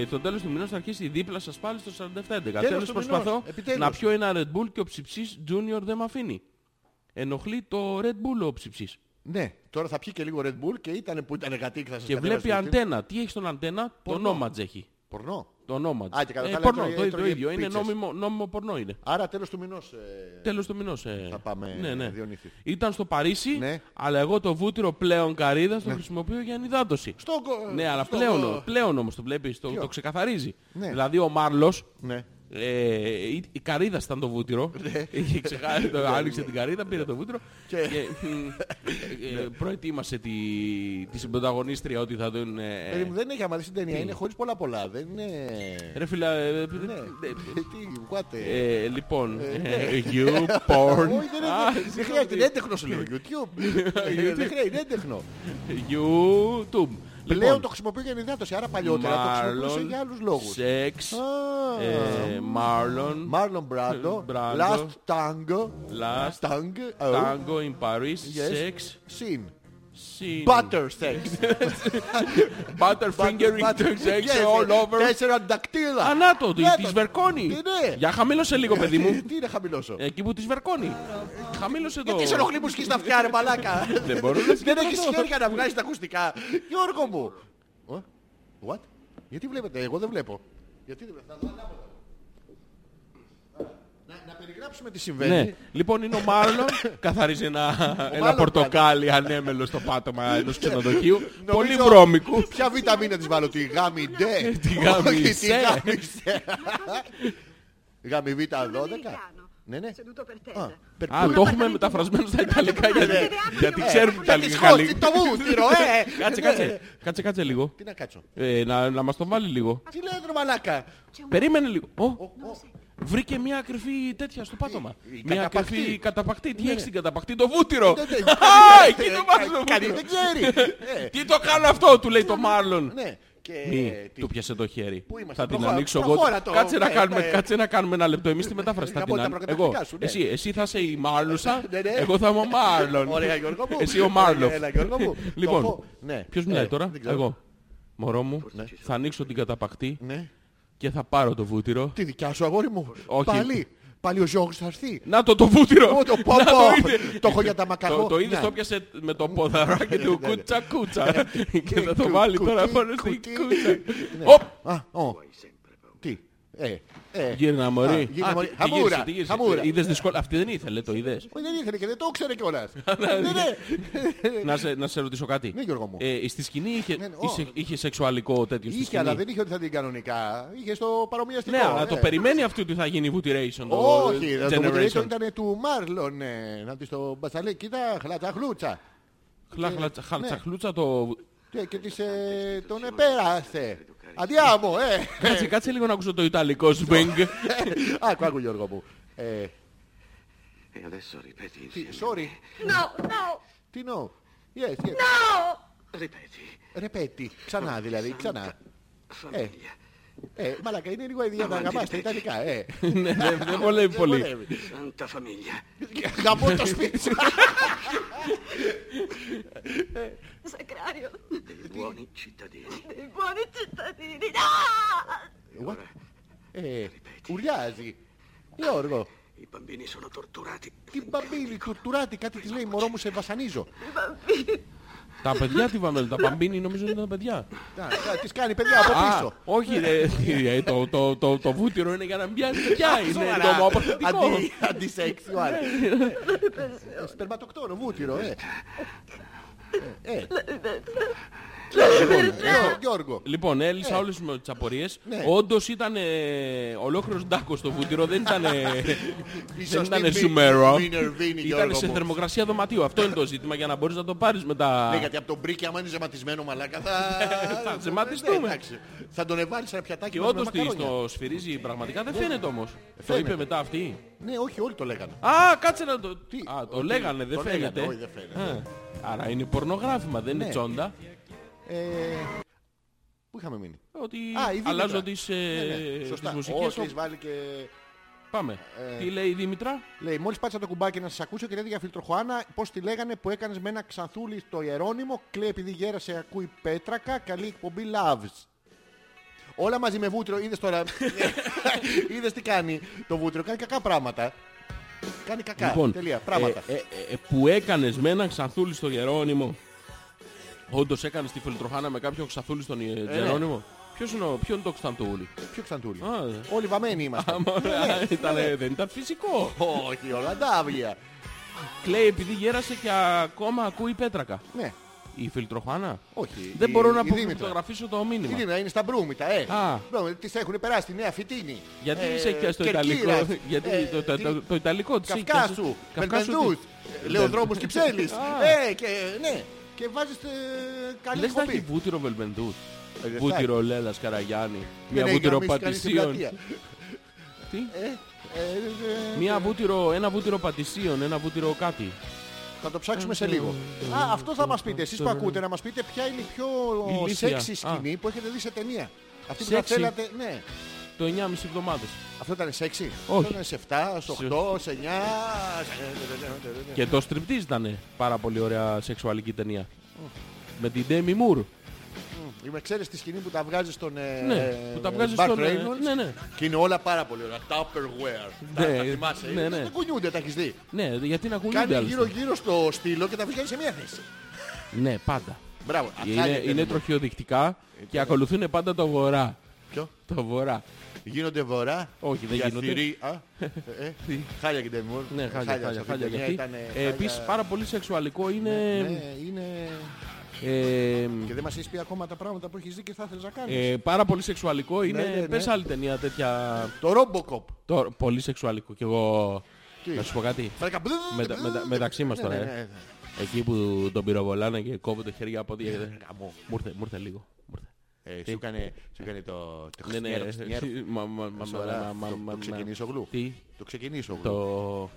Ε, Στο τέλος του μηνός θα αρχίσει η δίπλα σας πάλι στο 47. Τέλος Τέλος του προσπαθώ μηνός, επιτέλους. να πιω ένα Red Bull και ο ψυψής Junior δεν με αφήνει. Ενοχλεί το Red Bull ο ψυψής. Ναι, τώρα θα πιει και λίγο Red Bull και ήταν που ήταν γατί και θα σας Και κατέβασε βλέπει το τι- αντένα. Τι έχει στον αντένα, το Πορνό. Nomads έχει. Πορνό. Το Nomads. Α, και κατά Ε, τα άλλα πορνό, έτρωγε- το, το έτρωγε ίδιο. Είναι πίτσες. νόμιμο, νόμιμο πορνό είναι. Άρα τέλος του μηνός. ε, Τέλος του μηνός. ε. Θα πάμε, ναι, ναι. Διονύση. Ήταν στο Παρίσι, Ναι. αλλά εγώ το βούτυρο πλέον καρύδας το χρησιμοποιώ για ενυδάτωση. Στο κο- Ναι, αλλά στο- πλέον, πλέον όμως το βλέπεις, το, το ξεκαθαρίζει. Ναι. Δηλαδή ο Μάρλος Ναι. Ε, η, η καρύδα ήταν το βούτυρο. Είχε ξεχάσει, το, άνοιξε την καρύδα, πήρε το βούτυρο και, μ, ε, ε, προετοίμασε τη, τη συμπροταγωνίστρια ότι θα τον... ε, Παιδί μου, δεν έχει άμα δεις την ταινία, είναι χωρίς πολλά πολλά. Δεν είναι... Ρε φίλα, ε, ε, Ναι. ε, [LAUGHS] Τι, what the... ε, λοιπόν, ε, you porn, Όχι, δεν Α, είναι. Δεν χρειάζεται, είναι έντεχνος σου λέω. YouTube. Ε, [LAUGHS] Δεν χρειάζεται, είναι έντεχνο. YouTube. Πλέον Λοιπόν, το χρησιμοποιώ για ενυδάτωση, άρα παλιότερα το χρησιμοποιούσα Marlon, για άλλους λόγους. Sex, Α, ε, Marlon, Μάρλον Μπράντο, Brando. Last Tango, Last Tango, oh, Tango in Paris, yes, Sex, Sin, Sin, Butter Sex. Butterfingering [LAUGHS] Butter- sex Yes, all over. Τέσσερα δακτύλα. Α, να το, Ναι, της το- βερκώνει. Τι είναι; Για χαμήλωσε λίγο, παιδί μου. [LAUGHS] Τι είναι χαμηλώσω; Εκεί που της βερκώνει. Χαμήλωσε το. Γιατί σε ενοχλεί που σκείς τα αυτιά ρε μαλάκα; Δεν μπορώ να Δεν σκεφτώ έχεις αυτό. χέρια να βγάζεις τα ακουστικά. Γιώργο μου. Ε, What? Γιατί βλέπετε, εγώ δεν βλέπω. Γιατί δεν βλέπω. Θα δω ανάποδα. Να, να περιγράψουμε τι συμβαίνει. Ναι. Λοιπόν, είναι ο Μάρλον, [LAUGHS] καθαρίζει ένα, ένα Μάρλον πορτοκάλι ανέμελο στο πάτωμα ενός ξενοδοχείου. Πολύ Νομίζω- βρώμικου. Ποια βιταμίνα της βάλω, τη γάμι ντε; Τη γάμι Όχι, τη σε. γάμι σε. Γάμι β' 12. Ναι, ναι. Seduto per Α, terra. per Α, cui- το έχουμε μεταφρασμένο στα Ιταλικά γιατί, γιατί Ε, ξέρουμε τα γιατί Ιταλικά. σκότει το βούτυρο, ε! [LAUGHS] Κάτσε, κάτσε, κάτσε, κάτσε λίγο. Τι να κάτσω. Ε, να, να μας το βάλει λίγο. Τι λέει ρε μαλάκα; Περίμενε λίγο. Ω, βρήκε μια κρυφή τέτοια στο πάτωμα. η Μια καταπακτή. κρυφή καταπακτή. Τι έχεις στην καταπακτή, το βούτυρο; Ναι, ναι. Α, εκεί το βάζει το Κανείς βούτυρο; δεν ξέρει. Ε, [LAUGHS] Τι το κάνω αυτό, του λέει το Μάρλον. Ναι. Και Μη, τι- του πιάσε το χέρι. Πού είμαστε, Θα την προχώρα- ανοίξω εγώ. προχώρα το, Κάτσε να ναι, κάνουμε, ναι. κάτσε να κάνουμε ένα λεπτό. Εμείς τη μετάφραση θα Γαμώ την τα ανοίξω. προκαταρκτικά Εγώ. σου, ναι. Εσύ, εσύ θα είσαι η Μάρλουσα. [LAUGHS] Ναι, ναι. Εγώ θα είμαι ο Μάρλον. Ωραία Γιώργο μου. Εσύ ο Μάρλοφ. Έλα Γιώργο μου. Λοιπόν, Το πω- ναι. Ποιος μιλάει Ε, τώρα, δεν ξέρω. εγώ. Μωρό μου, θα ανοίξω την καταπακτή Ναι. Και θα πάρω το βούτυρο. Τη δικιά σου αγόρι μου. Όχι. Πάλι. Πάλι ο Ζώγος θα έρθει. Να το το βούτυρο! Ω, το πω, Να πω. είδε. Το έχω για τα μακαγό. Το, το είδες, Ναι. το πιάσε με το ποδαράκι του Ναι, ναι. κούτσα κούτσα και θα το βάλει Κουτί, τώρα πάνω στην κουτί. κούτσα. Ναι. Οπ! Α, ω. Τι. Ε, ε. Γύρνα Α, μωρή. γύρνα, Α, μωρή. τι- τι Χαμούρα, γύρισε, τι γύρισε. χαμούρα. Είδες δυσκολα. Αυτή δεν ήθελε, το είδες; Όχι, δεν ήθελε και δεν το ήξερε κιόλας. [LAUGHS] Ναι, ναι. Να σε, να σε ρωτήσω κάτι. Ναι, Γιώργο μου. Ε, στη σκηνή είχε, Ναι, ναι, είχε, ω. είχε σεξουαλικό τέτοιο στη Είχε, σκηνή; αλλά δεν είχε ότι θα την κανονικά. Είχε στο παρομοιαστικό. Ναι, αλλά το ε. περιμένει αυτή ότι θα γίνει βούτυration το Όχι, το μοντρέιτο generation. ήταν του Μάρλον. ε, Να δεις το μπασαλέ, κοίτα, χλατσα χλούτσα. Χλα- χλα- χαλτσαχλούτσα το... Και, και της, ε, τον επέρασε. Αντιάμο, ε. Κάτσε, κάτσε λίγο να ακούσω το ιταλικό swing. Άκου, άκου Γιώργο μου. Ε, E adesso ripeti τι, insieme. sorry, No, no, τι no; Yes, yes. no! Ripeti. Ρεπέτη, ξανά δηλαδή, ξανά. Famiglia. Ε, μαλακα, είναι λίγο η διαδραγαμά στα Ιταλικά, ε. Ναι, δεν δεν βολεύει πολύ. βολεύει. Santa famiglia. Γαμώ το σπίτι σου. Sacrario Dei buoni cittadini. dei buoni cittadini. No! What? Ε, ουρλιάζει. Γιώργο, I bambini sono torturati. τι μπαμπίλι, τουρτουράτη, κάτι της λέει, μωρό μου σε βασανίζω. Τα παιδιά τι βαμέλουν, τα μπαμπίνι νομίζω είναι τα παιδιά. Να, να, Της κάνει παιδιά από Α, πίσω. όχι ρε, ε, το, το, το, το βούτυρο είναι για να μην πιάνει παιδιά, είναι Σοβαρά. νομοαπαθητικό. Αντι- Αντισεξουάλ. Ε, Σπερματοκτόνο, βούτυρο, ε. Ε, ε. Γιώργο, Γιώργο. Λοιπόν, έλυσα όλες μου τις απορίες. Ναι. Όντως ήταν ε, ολόκληρος ντάκος το βούτυρο, δεν ήταν, ε, δεν σωστή ήταν μη- ζουμέρο. Wiener Vini, Ήταν Γιώργο σε μου. θερμοκρασία δωματίου. Αυτό είναι το ζήτημα για να μπορείς να το πάρεις με τα... Ναι, γιατί από τον μπρίκι, άμα είναι ζεματισμένο μαλάκα, θα... Θα ζεματιστούμε. Ναι, εντάξει. Θα τον εβάλεις σε ένα πιατάκι Και μαζί με όντως τι μακαρόνια. στο σφυρίζει πραγματικά δεν φαίνεται όμως. Το Φαίνεται. είπε μετά αυτή. Ναι, όχι, όλοι το λέγανε. Α, κάτσε να το... Α, το ότι- λέγανε, δεν το λέγανε, φαίνεται. όχι, δεν φαίνεται. Α, Άρα είναι πορνογράφημα, δεν είναι Ναι. τσόντα. Ε, Πού είχαμε μείνει; Ότι Α, η Δήμητρα. αλλάζω τις, ε, Ναι, ναι, τις Σωστά. μουσικές. Όχι, έχεις βάλει και... Πάμε. Ε, Τι λέει η Δήμητρα; Λέει, μόλις πάτησα το κουμπάκι να σας ακούσω και λέτε για φιλτροχωάνα, πώς τη λέγανε που έκανες με ένα ξανθούλι στο Ιερώνυμο, κλαίει επειδή γέρασε ακούει πέτρακα, καλή εκπομπή loves. Όλα μαζί με βούτυρο, είδες τώρα, [LAUGHS] είδες τι κάνει το βούτυρο, κάνει κακά πράγματα. Κάνει κακά, τελεία, πράγματα. ε, ε, ε, που έκανες με ένα ξανθούλι στο Γερόνιμο. Όντως έκανες τη φιλτροχάνα με κάποιο ξανθούλι στον ε, ναι. Γερόνιμο; Ποιος είναι, ο- ποιο είναι το ξανθούλι. Ποιο ξανθούλι. Α, ε. Όλοι βαμμένοι είμαστε. Α, μωρά, ήτανε- δεν ήταν φυσικό. Όχι, όλα ντάβλια. Κλαίει επειδή γέρασε και ακόμα ακούει πέτρακα. Ναι. Η φιλτροχάνα; Όχι. Δεν η- μπορώ να η Δήμητρα. φωτογραφίσω το Η μήνυμα. Δήμητρα είναι στα Μπρούμητα, ε. Α. Τις έχουν περάσει στη Νέα Φυτίνη. Γιατί Ε, είσαι και στο Κερκύρας, Ιταλικό; Γιατί ε, το, το, τι- το, το Ιταλικό της Καυκάσου, Καυκάσου Μπελβεντούς, τι- Λεοδρόμους Κυψέλης. Α. Ε, και ναι. Και βάζεις ε, καλή Λες να έχει εκπομπή. βούτυρο Βελβεντούς. Ε, δεν Βούτυρο Λέλας Καραγιάννη. Μια Δεν έχει βούτυρο γαμίσει κανείς στην πατησίων. πλατεία. Τι; Ε, ε, ε, Μια βούτυρο, ένα βούτυρο πατησίων, ένα βούτυρο κάτι. Θα το ψάξουμε σε λίγο. Α, αυτό θα μας πείτε. Εσείς που ακούτε να μας πείτε ποια είναι η πιο Ηλίθια. σεξι Α. σκηνή που έχετε δει σε ταινία. Αυτή που θα Σεξι. θέλατε, ναι. Το 9,5 εβδομάδες. Αυτό ήταν σεξι. Όχι. Αυτό ήταν σε 7, σε 8, σε 9. Και το striptease ήταν πάρα πολύ ωραία σεξουαλική ταινία. Με την Demi Moore. Είμαι ξέρεις τη σκηνή που τα βγάζει στον ε, Ναι, που τα βγάζει Burt στον... ε, Reynolds; Ναι, ναι. Και είναι όλα πάρα πολύ ωραία. Tupperware. Ναι, Τα- τα θυμάσαι; ναι, Είναι- ναι. Δεν κουνιούνται, τα έχεις δει; Ναι, γιατί να κουνιούνται Κάνει γύρω άλλωστε. γύρω στο στήλο και τα βγαίνει σε μία θέση. Ναι, πάντα. Μπράβο. Αυτά Είναι, είναι ταινία. τροχιοδεικτικά και ακολουθούν πάντα το βορρά. Ποιο; Το βορρά. Γίνονται βορρά. Όχι, δεν γίνονται. Διαφυρί- Α, ε, ε, Τι; Χάλια και Ντέμουρ. Ναι, χάλια, χάλια, σε αυτή χάλια την για ταινία αυτή. ήταν, Ε, χάλια. Επίσης πάρα πολύ σεξουαλικό είναι... Ναι, είναι... ε, Και δεν μας έχεις πει ακόμα τα πράγματα που έχεις δει και θα θέλεις να κάνεις. ε, πάρα πολύ σεξουαλικό είναι... ναι, ναι. Πες άλλη ταινία τέτοια... Το Robocop. Το, πολύ σεξουαλικό κι εγώ... Τι; Να σου πω κάτι. Φρέκα, μπλου, Μετα- μπλου, μετα- μπλου. μεταξύ μας Ναι, τώρα, ναι, ε. ναι, ναι. Εκεί που τον πυροβολάνε και κόβονται χέρια από ό,τι... Γαμό. Μου ήρθε, μου ήρθε λίγο. Μου ήρθε. Ε, Σου έκανε σου έκανε το... το Ναι, ναι. χστιέρ, χστιέρ. Μα- μα- μα- Σοβαρά, μα- το- μα- το μα- ξεκινήσω γλου. Τι, Το ξεκινήσω γλου. το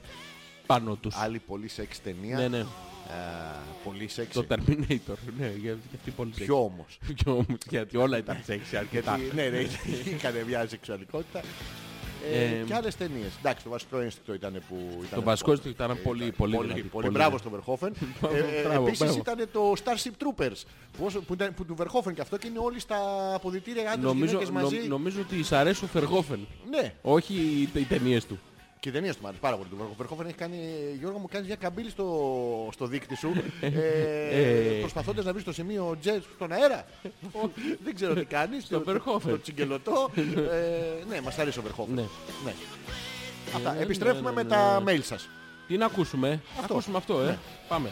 πάνω τους. Άλλη πολύ σεξ ταινία. Ναι, ναι. Α, Πολύ σεξ. Το Terminator. Ναι, για για αυτή πολύ σεξ. Ποιο όμως. Ποιο όμως, γιατί όλα ήταν σεξ αρκετά. Γιατί- Ναι, ναι, [LAUGHS] είχαν μια σεξουαλικότητα. Ε, Ε, και άλλες ταινίες. Εντάξει, το βασικό ένστικτο ήταν που ήταν. Το βασικό του ήταν πολύ, πολύ Πολύ, δυνατή, πολύ μπράβο στον Verhoeven. [LAUGHS] ε, Μπράβο, Επίσης μπράβο. ήταν το Starship Troopers που, όσο- που, ήταν, που του Verhoeven και αυτό και είναι όλοι στα αποδητήρια άντρες Νομίζω, γυναίκες μαζί. νο- νομίζω ότι σ' αρέσει ο Φεργόφεν. Ναι, Όχι οι, οι ταινίες του. Και οι ταινίες του μου αρέσει πάρα πολύ. Το Verhoeven έχει κάνει, Γιώργο μου κάνεις μια καμπύλη στο, στο δίκτυ σου ε, Ε. προσπαθώντας να βρεις το σημείο J στον αέρα. Δεν ξέρω τι κάνεις. Στο το- Verhoeven. Το τσιγκελωτό. Ε, ναι, μας αρέσει ο Verhoeven. Ναι. Ναι. Αυτά. ναι, Επιστρέφουμε ναι, με ναι, τα ναι. mail σας. Τι να ακούσουμε. Αυτό. Ακούσουμε αυτό, ε; Ναι. Πάμε.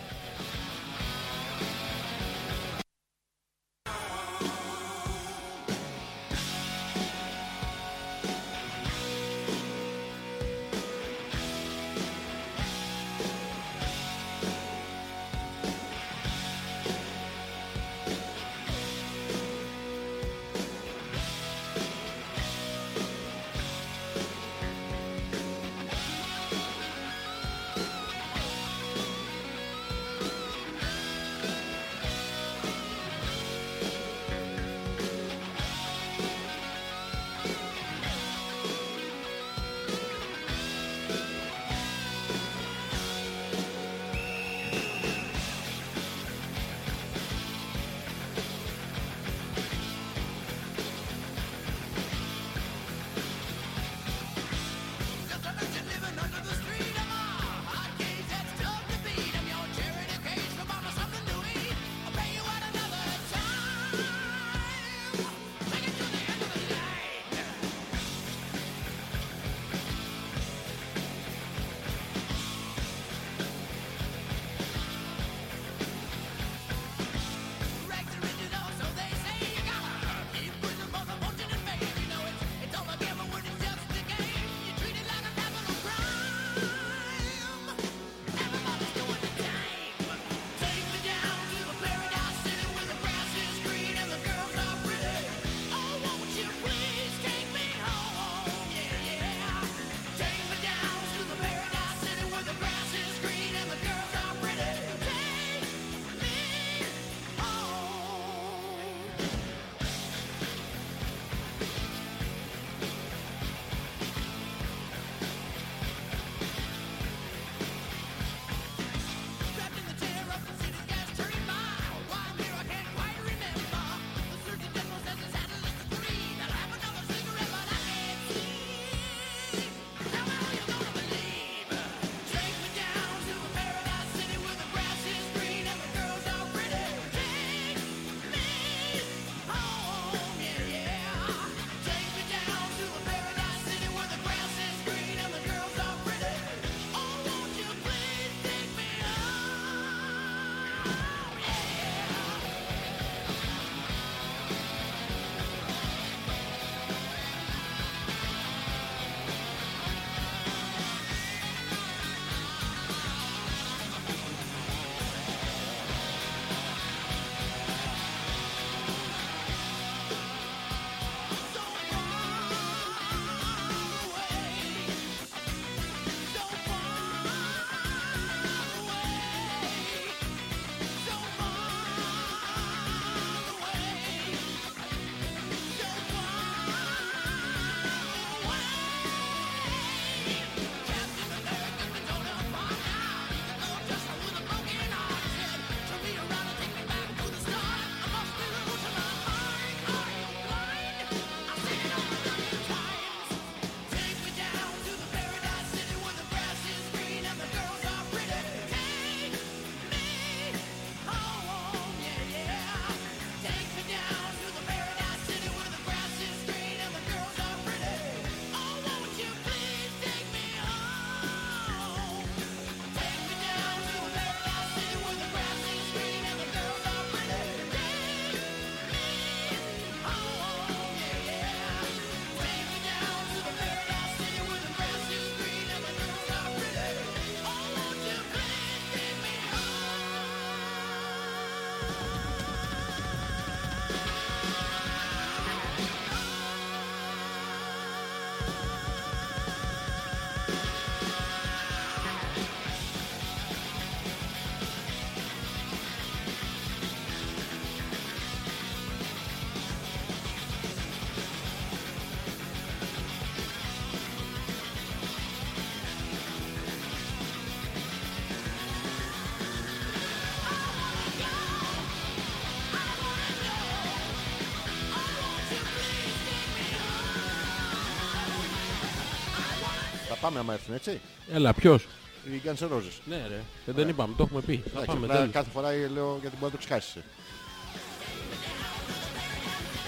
Πάμε άμα έρθουν έτσι. Έλα, ποιος; Οι Guns N' Roses. Ναι ρε, δεν, δεν είπαμε, το έχουμε πει. Θα Εντάξει, πάμε απλά τέλος. κάθε φορά λέω γιατί μπορεί να το ξεχάσεις.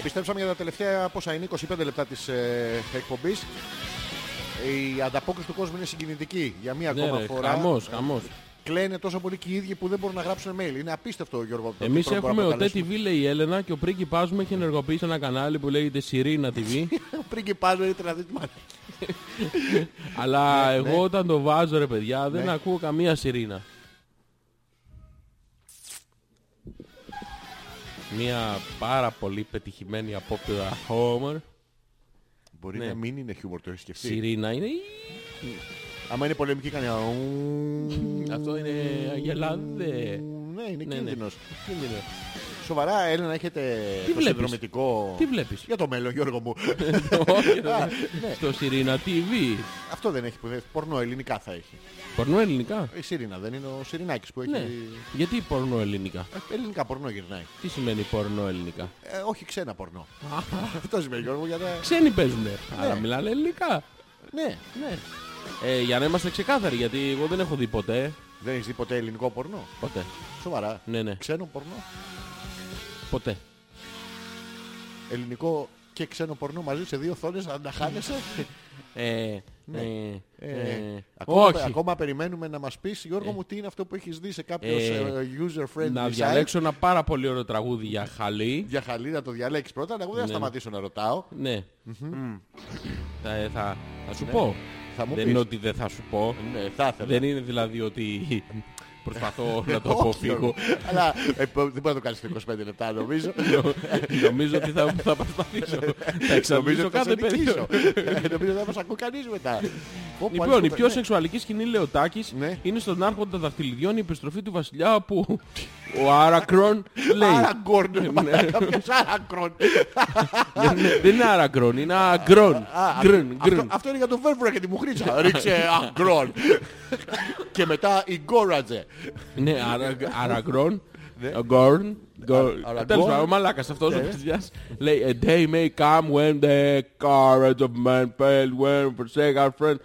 Πιστέψαμε για τα τελευταία πόσα είναι, 25 λεπτά της ε, εκπομπής. Η ανταπόκριση του κόσμου είναι συγκινητική. Για μία Ναι ακόμα ρε, φορά χαμός, χαμός. Κλαίνε τόσο πολύ και οι ίδιοι που δεν μπορούν να γράψουν mail. Είναι απίστευτο, Γιώργο. το Εμείς τι μπορούμε έχουμε να ο προκαλέσουμε. TTV λέει η Έλενα και ο πρίγκιπάς μου έχει ενεργοποιήσει ένα κανάλι που λέγεται Σιρήνα TV. Πριν και πάνω ήρθε να δει τη μάνα. [LAUGHS] Αλλά Ναι, εγώ ναι. όταν το βάζω ρε παιδιά δεν Ναι. ακούω καμία Σιρήνα. Μια πάρα πολύ πετυχημένη απόπειρα Homer. Μπορεί Ναι. να μην είναι χιούμορ, το έχεις σκεφτεί; Σιρήνα είναι. Άμα είναι πολεμική, κάνει. αου. Αυτό είναι αγελάδε. Ναι, είναι Ναι, ναι. κίνδυνος. Κίνδυνο. Σοβαρά, Έλληνα, έχετε Τι το βλέπεις; συνδρομητικό. Τι βλέπεις; Για το μέλλον, Γιώργο μου. [LAUGHS] Όχι, ρε, Α, Στο Σιρήνα TV. Αυτό δεν έχει που δεν Πορνό ελληνικά θα έχει. Πορνό ελληνικά; Η Σιρήνα δεν είναι ο Σιρινάκης που έχει. Ναι. Γιατί πορνό ελληνικά; Ε, Ελληνικά πορνό γυρνάει. Τι σημαίνει πορνό ελληνικά; Ε, όχι ξένα πορνό. Αυτό σημαίνει Γιώργο γιατί. Ξένοι παίζουνε. Αλλά μιλάνε ελληνικά. Ναι, Ναι. Ε, για να είμαστε ξεκάθαροι, γιατί εγώ δεν έχω δει ποτέ. δεν έχεις δει ποτέ ελληνικό πορνό; Ποτέ. Σοβαρά. Ναι, ναι. Ξένο πορνό; Ποτέ. Ελληνικό και ξένο πορνό μαζί σε δύο οθόνες να τα χάνεσαι; Ε, Ναι. ε, Ε, ε, ακόμα, όχι. ακόμα περιμένουμε να μας πεις Γιώργο μου τι είναι αυτό που έχεις δει σε κάποιος Ε, user friendly Να site; διαλέξω ένα πάρα πολύ ωραίο τραγούδι για χαλί. Για χαλί να το διαλέξεις πρώτα, αλλά εγώ δεν θα Ναι. σταματήσω να ρωτάω. Ναι. Θα, θα, θα σου Ναι. πω. Θα μου δεν πεις. είναι ότι δεν θα σου πω. Ναι, θα ήθελα. Δεν είναι δηλαδή ότι [LAUGHS] προσπαθώ να το Όχι, αποφύγω. Γιώργο. Αλλά ε, πο- δεν μπορεί να το κάνεις σε 25 λεπτά νομίζω. Νομίζω ότι θα, θα προσπαθήσω. θα Νομίζω εξαντλήσω ότι θα σε κάθε νικήσω. περίοδο. Ε, Νομίζω δεν θα μας ακούει κανείς μετά. Πω, πω, Λοιπόν, άλλη η πιο ναι. σεξουαλική σκηνή λέει ο Τάκης Ναι. είναι στον άρχοντα δαχτυλιδιών η επιστροφή του βασιλιά που ο Άρακρον λέει. Άραγκορν, Ναι. μαλάκα, ποιος Άραγκορν. δεν, είναι, δεν είναι Άρακρον, είναι Αγκρόν. Α, Γκρν, αυτό- γκρν. Αυτό είναι για τον Βέρβουρα και τη Μουχρίτσα. Ρίξε Αγκρόν. Και μετά η Γκόρατζε. Ναι, Αραγκρόν. Αγκόρν. Αραγκόρν. Τέλος πάντων, ο μαλάκας αυτός ο Χριστιάς λέει A day may come when the courage of man fails when we forsake our friends.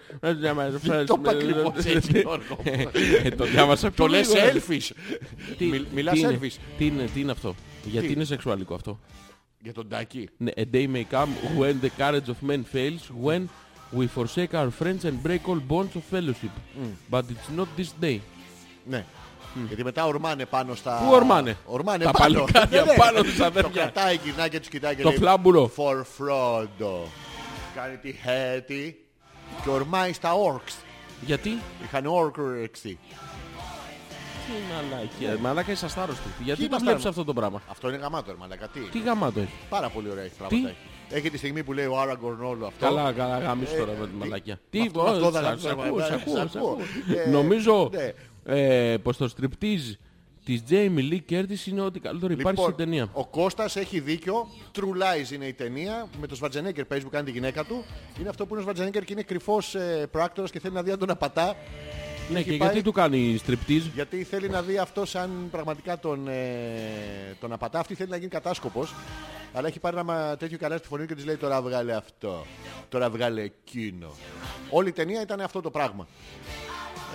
Το είπα ακριβώς έτσι, Γιώργο. Ε, Το διάβασα πιο Το λες λίγο. έλφις. Τι- Μιλ- Μιλάς τι είναι- έλφις. Τι είναι, τι είναι αυτό. Γιατί Τι; είναι σεξουαλικό αυτό. Για τον Τάκη. Ναι, A day may come when the courage of men fails when we forsake our friends and break all bonds of fellowship. But it's not this day. Ναι. Γιατί μετά ορμάνε πάνω στα... Πού ορμάνε; Ορμάνε Τα πάνω. παλικάρια [LAUGHS] Ναι, ναι. πάνω τους Το αδέρφια. κρατάει, γυρνάει και τους κοιτάει και Το λέει φλάμπουρο. For Frodo. Κάνει τη χέτη και ορμάει στα orcs. Γιατί; Είχαν orcs. Τι μαλάκια. Μαλάκα είσαι αστάρρωστη. Γιατί το είμαστε βλέπεις άρρωστοι. αυτό το πράγμα; Αυτό είναι γαμάτο, ρε μαλάκα. Τι; Τι γαμάτο έχει; Πάρα πολύ ωραία έχει πράγματα. έχει. Έχει τη στιγμή που λέει ο Άραγκορν όλο αυτό. Καλά, καλά, γαμίσου τώρα με τη τι- μαλακιά. με αυτό- ω, αυτό δεν σ' ακούω, ακούω, ε, σ' ε, ακούω, σ' σ' ακούω. ακούω. Ε, Νομίζω ναι. Ε, πως το striptease της Jamie Lee Curtis είναι ό,τι καλύτερο υπάρχει Λοιπόν, στην ταινία. Ο Κώστας έχει δίκιο. True Lies είναι η ταινία. Με τον Σβατζενέκερ παίζει που κάνει τη γυναίκα του. Είναι αυτό που είναι ο Σβατζενέκερ και είναι κρυφός ε, πράκτορας και θέλει να δει αν τον απατά. Ναι, έχει και πάει- γιατί του κάνει striptease. Γιατί θέλει να δει αυτό αν πραγματικά τον, ε, τον απατά. Αυτή θέλει να γίνει κατάσκοπος. Αλλά έχει πάρει ένα μα- τέτοιο καλά στη φωνή του και της λέει τώρα βγάλε αυτό. Τώρα βγάλε εκείνο. Όλη η ταινία ήταν αυτό το πράγμα.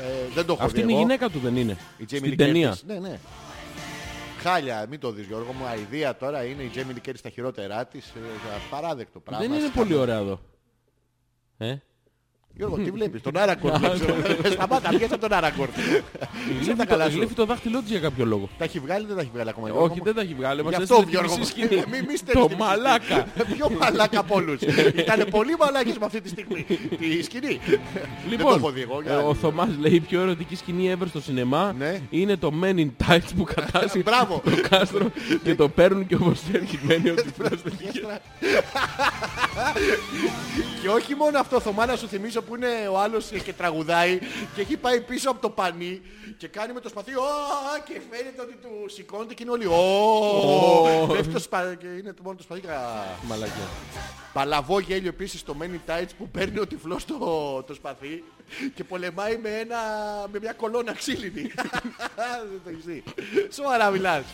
Ε, δεν το έχω Αυτή δει είναι η εγώ. γυναίκα του, δεν είναι; Η Jamie Στην Lee ταινία. Curtis. Ναι, ναι. Χάλια, μην το δεις Γιώργο μου. Αηδία τώρα είναι η Jamie Lee Curtis στα χειρότερά της. Ε, Παράδεκτο πράγμα. Δεν είναι Σκάνδαλο. πολύ ωραία εδώ. Ε; Γιώργο, τι βλέπεις, τον Άρακορ. Σταμάτα, πιέσα τον Άρακορ. Είσαι τα καλά σου. Γλύφει το δάχτυλό της για κάποιο λόγο. Τα έχει βγάλει ή δεν τα έχει βγάλει ακόμα. Γιώργο Όχι, μου; δεν τα έχει βγάλει. Μας Γι' έστειλε αυτό τη Γιώργο μισή μου. σκηνή. Μη- μη στέλνεις Το τη μισή μαλάκα. σκηνή. Πιο μαλάκα από όλους. Ήταν πολύ μαλάκες με αυτή τη στιγμή. Τη σκηνή. Δεν το Λοιπόν, έχω δει εγώ. για ε, να ο δεις. Θωμάς λέει η πιο ερωτική σκηνή ever στο σινεμά Ναι. είναι το Men in Tights που κατάζει [LAUGHS] Μπράβο. το κάστρο και το παίρνουν και όπως μένει [LAUGHS] ότι Και όχι μόνο αυτό, Θωμά να σου θυμίσω που είναι ο άλλος και τραγουδάει και έχει πάει πίσω από το πανί και κάνει με το σπαθί «Ω», και φαίνεται ότι του σηκώνεται και είναι όλοι «Ω». Πέφτει το σπαθί και είναι το μόνο το σπαθί. κα- Μαλακιά. Παλαβό γέλιο επίσης στο Many Tights που παίρνει ο τυφλός το, το σπαθί και πολεμάει με, ένα, με μια κολόνα ξύλινη. [LAUGHS] Δεν το έχεις δει. Σοβαρά μιλάς.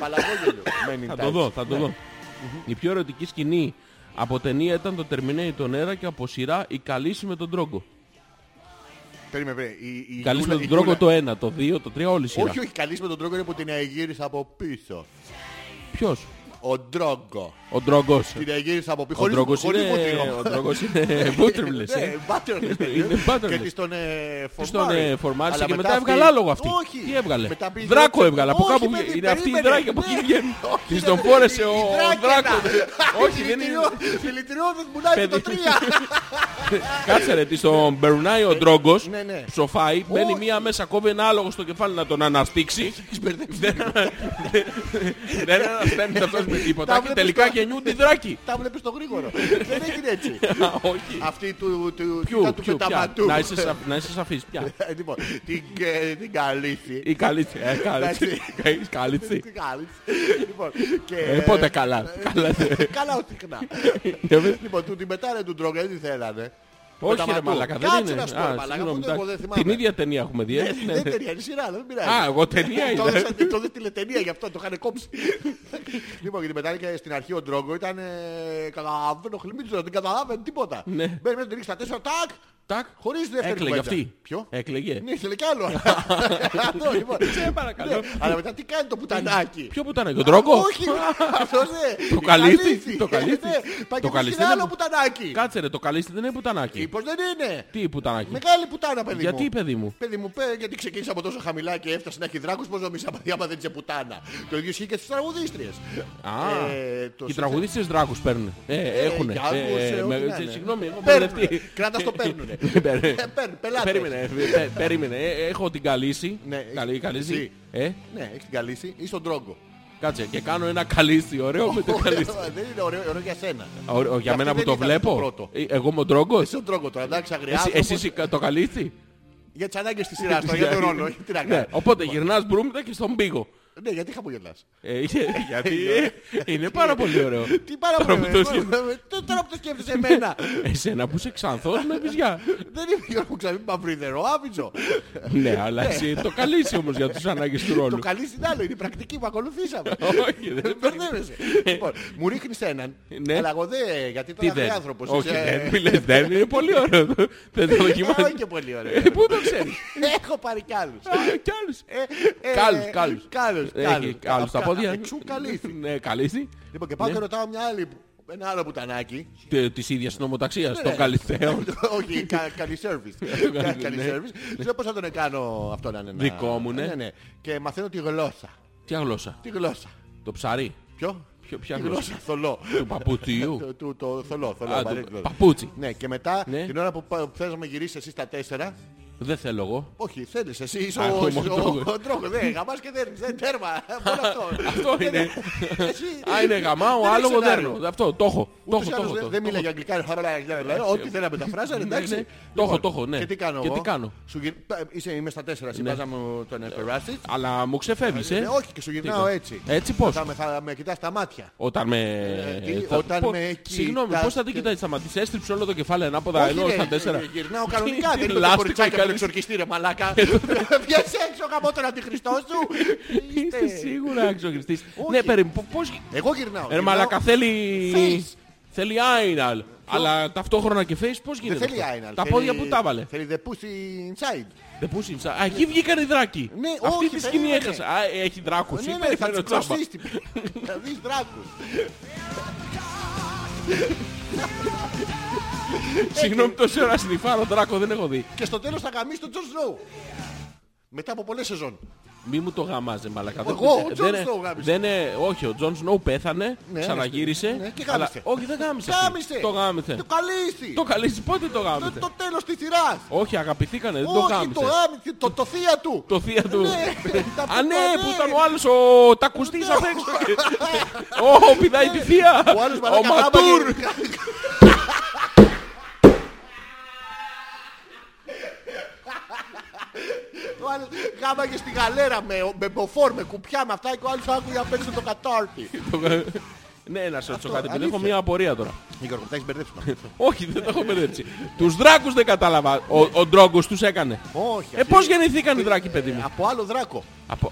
Παλαβό γέλιο. Many Θα Tights. το δω, θα Ναι. το δω. Η πιο ερωτική σκηνή από ταινία ήταν το Terminator Era και από σειρά η καλύση με τον Τρόγκο. Περίμενε, περίμενε. Η, η Καλείς με Γιούλα- τον η τρόπο Γιούλα- το ένα, το δύο, το τρία, όλη η σειρά. Όχι, όχι, καλείς με τον τρόπο είναι που την εγύρισα από πίσω. Ποιος; Ο Ντρόγκο. Ο Ντρόγκος. Την εγύρισα από πίσω. Ο Χωρίς, Ντρόγκος χωρίς είναι... βούτυρο. Ο Ντρόγκος είναι [LAUGHS] μπούτριμπλες, Ναι, ε. μπάτερλες, Είναι butterless. Και της τον ε, Της τον φορμάρει. ε, φορμάρισε Αλλά και μετά αυτή- έβγαλε άλογο αυτή. Όχι. Τι έβγαλε; Μετά πήγε- Δράκο έβγαλε. Από Όχι, κάπου παιδί, βγαίνει. Είναι αυτή η περίμενε. δράκη από εκεί Ναι. βγαίνει. [LAUGHS] Όχι, Της δεν τον είναι. φόρεσε Η- ο η δράκη Δράκος. ένα. [LAUGHS] Όχι, δεν είναι. Δηλητηριώδες μουνάκι το Παιδί. 3. Κάτσε ρε, της τον περνάει ο Ντρόγκος. Ναι, ναι. Ψοφάει, μπαίνει Όχι. μία μέσα, κόβει ένα άλογο στο κεφάλι να τον αναστήξει. Δεν δεν ανασταίνεται αυτός με Τα τίποτα. Και βλέπεις τελικά στο- γεννιούνται οι δράκοι. Τα βλέπεις στο γρήγορο. [LAUGHS] Δεν έγινε έτσι. Α, Όχι. Αυτή του του- Ποιου, ήταν του ποιου, ποια. πεταματού. Να είσαι σα- Να είσαι σαφής, ποια. Ε, Λοιπόν, την ε, την καλύθη. Η καλύτσι. Ε, καλύτσι. Εντάξει. [LAUGHS] Η καλύτσι. Την καλύθη. Λοιπόν, και... Ε, Πότε καλά. Καλά. Καλά όχι συχνά. Λοιπόν, του την πετάρε του Ντρόγκα, δεν τη θέλανε; Όχι ρε Πεταματού. μαλάκα, δεν Κάτσε είναι. να σου πω, Α, μαλάκα, συγγνώμη, αυτό εγώ εντάξει. δεν θυμάμαι. Την ίδια ταινία έχουμε δει. ε. Ε, Ναι. Δεν ταινία, είναι σειρά, δεν πειράζει. Α, εγώ ταινία Το είδα. έδωσα- Το δει τηλετενία γι' αυτό, το είχαν κόψει. [LAUGHS] Λοιπόν, γιατί μετά και στην αρχή ο Ντρόγκο ήταν. ε, Καταλαβαίνω, χλιμίτσο, δεν καταλάβαινε τίποτα. Ναι. Μπαίνει μέσα, την ρίξει στα τέσσερα, τάκ! Τάκ. Χωρίς δεύτερη Έκλαιγε κουβέντα. αυτή. Ποιο; Έκλαιγε. Ναι, ήθελε κι άλλο. [LAUGHS] Αυτό λοιπόν. Σε παρακαλώ. Ναι, Αλλά μετά τι κάνει το πουτανάκι. Ποιο που ήταν, ο Ντρόγκο. Όχι, [LAUGHS] αυτός ναι. Το Η καλύθι, το καλύθι. Ναι, Πάει Το και καλύθι βρίσκει είναι άλλο που- πουτανάκι. Κάτσε ρε, το καλύστη δεν είναι πουτανάκι. Ή πως δεν είναι. Τι πουτανάκι; Μεγάλη πουτάνα, παιδί μου. Γιατί παιδί μου; Παιδί μου, πέ, γιατί ξεκίνησα από τόσο χαμηλά και έφτασε να έχει δράκους, πώς νομίζεις άμα- άμα δεν είσαι πουτάνα. Το ίδιο ισχύει και στις τραγουδίστριες. Α, Ε, το οι σε- τραγουδίστες δράκους παίρνουν. Ε, έχουνε. για άκους, Ε, ε, ό,τι με- να είναι. Συγγνώμη, έχω Παίρνουνε. μπερδευτεί. Κράτα το παίρνουνε. Παίρνε. Ε, παίρνουν, πελάτες. Περίμενε, ε, πε- περίμενε. Ε, Έχω την καλύση. Ναι, Καλή, καλύση. εσύ. Ε, Ναι, έχεις την καλύση ή στον τρόγκο. κάτσε και κάνω ένα καλύσι ωραίο με το καλύσι. Δεν είναι ωραίο, ωραίο για σένα. Ωραίο, Για αυτή μένα που δεν το ήταν βλέπω. το πρώτο. Ε, Εγώ είμαι ο Ντρόγκος. Εσύ τον τρόγκο τώρα, εντάξει, Εσύ, αγριάζω. εσύ είσαι το καλύσι; Για τις ανάγκες της σειράς, [LAUGHS] τώρα, για τον ρόλο. Τι να Ναι, κάνω. οπότε γυρνάς μπρούμητα και στον πίγο. Ναι, γιατί χαμογελάς. Ε, Γιατί ε, είναι πάρα πολύ ωραίο. Τι πάρα Τώρα πολύ που το ωραίο. σκέφτεσαι. Τε- Τώρα που το σκέφτεσαι εμένα. [LAUGHS] Εσένα που είσαι ξανθός με βυζιά. Δεν είμαι Γιώργο μου ξαναπεί μαυρίδερο, άβυζο. Ναι, αλλά εσύ το καλύσει όμως για τους ανάγκες του Το ρόλου. καλή είναι άλλο, είναι η πρακτική που ακολουθήσαμε. [LAUGHS] Όχι, δεν Δεν μπερδεύεσαι. Λοιπόν, μου ρίχνεις έναν, Ναι. αλλά εγώ δεν, γιατί Τι τώρα δεν; άνθρωπος. Όχι, είσαι- δεν μιλες, δεν είναι πολύ ωραίο. Δεν το Ε, δοκιμάζεις. Όχι και πολύ ωραίο. Ε, Πού το ξέρεις; Έχω πάρει κι άλλους. Α, Κι άλλους. Ε, ε, Κάλους, κάλους. Κάλους, Έχει κάλους. κάλους στα Αυτά- πόδια. Εξού καλύφθη. Ναι, καλύστη. Λοιπόν, και πάω Ναι. και ρωτάω μια άλλη, ένα άλλο πουτανάκι. Τε- Της ίδιας νομοταξίας, Ναι. το καλυθέο. [LAUGHS] Όχι, κα- καλή service. [LAUGHS] Κα- Καλή Ναι. service. Ξέρω πώς θα τον κάνω αυτό να είναι. ένα- Δικό μου, ναι. Ναι, ναι. Και μαθαίνω τη γλώσσα. Ποια γλώσσα; Τη γλώσσα. Το ψάρι; Ποιο; Ποιο- Ποια Τη γλώσσα; γλώσσα, θολό. Του παπούτσιου. Το- [LAUGHS] του- Το θολό, θολό. Α, βαρύ του γλώσσα. παπούτσι. Ναι, και μετά Ναι. την ώρα που πα- θες να με γυρίσεις εσύ στα τέσσερα, Δεν θέλω εγώ. όχι, θέλεις εσύ, είσαι Α, ο- εγώ είμαι ο ο τρόγος. ο τρόγος. Δεν, γαμάς και δέρνεις, δεν τέρμα. Μόνο αυτό. [LAUGHS] Αυτό Δεν είναι. Εσύ, Α, είναι γαμάω, δεν άλλο έχει εγώ σενάριο. δέρνω. Αυτό, το έχω. Το Ούτως έχω, ή το άλλως έχω. δεν- το- δεν το μιλάει έχω. για αγγλικά, χαρά, δηλαδή, ό,τι θέλει να μεταφράσει, εντάξει. ναι. Το έχω, Λοιπόν, το έχω, ναι. Και τι κάνω Και εγώ; τι κάνω; Σου γυρ- πα- Είσαι, είμαι στα τέσσερα, Ναι. συμπάζαμε τον περάσεις. Αλλά μου ξεφεύγεις, Ε, ε. Όχι, και σου γυρνάω Τι έτσι. Έτσι πώς; Θα με, θα με κοιτάς στα μάτια. Όταν με... τι, θα- όταν πο- με Συγγνώμη, κοιτάς πώς θα την και- κοιτάει στα μάτια. Έστριψε όλο το κεφάλι ανάποδα Όχι, ενώ ρε, στα τέσσερα. γυ- Γυρνάω κανονικά, Τι δεν είναι το λάστιχο κοριτσάκι από τον κάνεις. εξορκιστή ρε μαλάκα. Βγες έξω γαμώ τον αντιχριστός σου. Είστε Είστε- σίγουρα εξοχριστής. Όχι. Ναι, περίμενε, πο- πώς... Εγώ γυρνάω. Ρε γυρνάω. μαλακα θέλει... Face. Θέλει άιναλ. Αλλά ταυτόχρονα και face πώς Δεν γίνεται θέλει αυτό; άιναλ. Τα θέλει- πόδια που τα βάλε. Θέλει the pussy inside. Δεν πού είναι. Α, εκεί βγήκαν οι δράκοι. Ναι, Αυτή όχι, τη σκηνή περίμενε. έχασα. Α, έχει δράκους. Ναι, ή ναι, θα περιφέρει τους τσάμπα. κλωτσίσει. Θα δεις δράκους. [LAUGHS] [LAUGHS] Συγγνώμη, τόση ώρα σνιφάρω δράκο δεν έχω δει. Και στο τέλος θα γαμίσει τον Τζον Σνόου. Μετά από πολλές σεζόν. Μη μου το γαμάζε μαλακά. Δεν- Εγώ, ο δεν- Τζον δεν- Σνόου γάμισε. δεν είναι- Όχι, ο Τζον Σνόου πέθανε, Ναι, ξαναγύρισε. ναι, και αλλά- γάμισε. Όχι, δεν γάμισε. αυτή. Γάμισε. Το γάμισε. Το καλύσει. Το καλύσει, πότε το Το, γάμισε; το τέλος της σειράς. Όχι, αγαπηθήκανε, δεν το Όχι, το γάμισε. γάμισε. Το, το θεία του. Το θεία του. Ναι, τα Α, πούτα, ναι, ναι. που ήταν ο άλλος ο τακουστής απ' έξω. Ω, πηδάει τη θεία. Ο άλλος Ο [LAUGHS] μαλάκα Ματούρ. γάμπαγε. Ο άλλος γάμπαγε στη γαλέρα με, με μποφόρ, με κουπιά, με αυτά και ο άλλος άκουγε απ' έξω το κατάρτι. Ναι, να σε ρωτήσω κάτι, επειδή αλήθεια. έχω μία απορία τώρα. Γιώργο, τα έχεις μπερδέψει. με αυτό. [LAUGHS] Όχι, δεν το έχω μπερδέψει. Τους δράκους δεν κατάλαβα. Ο, ο Ντρόγκος τους έκανε. Όχι. Ε, αυτή- πώς γεννηθήκαν οι δράκοι, παιδί μου; Από άλλο δράκο. Από...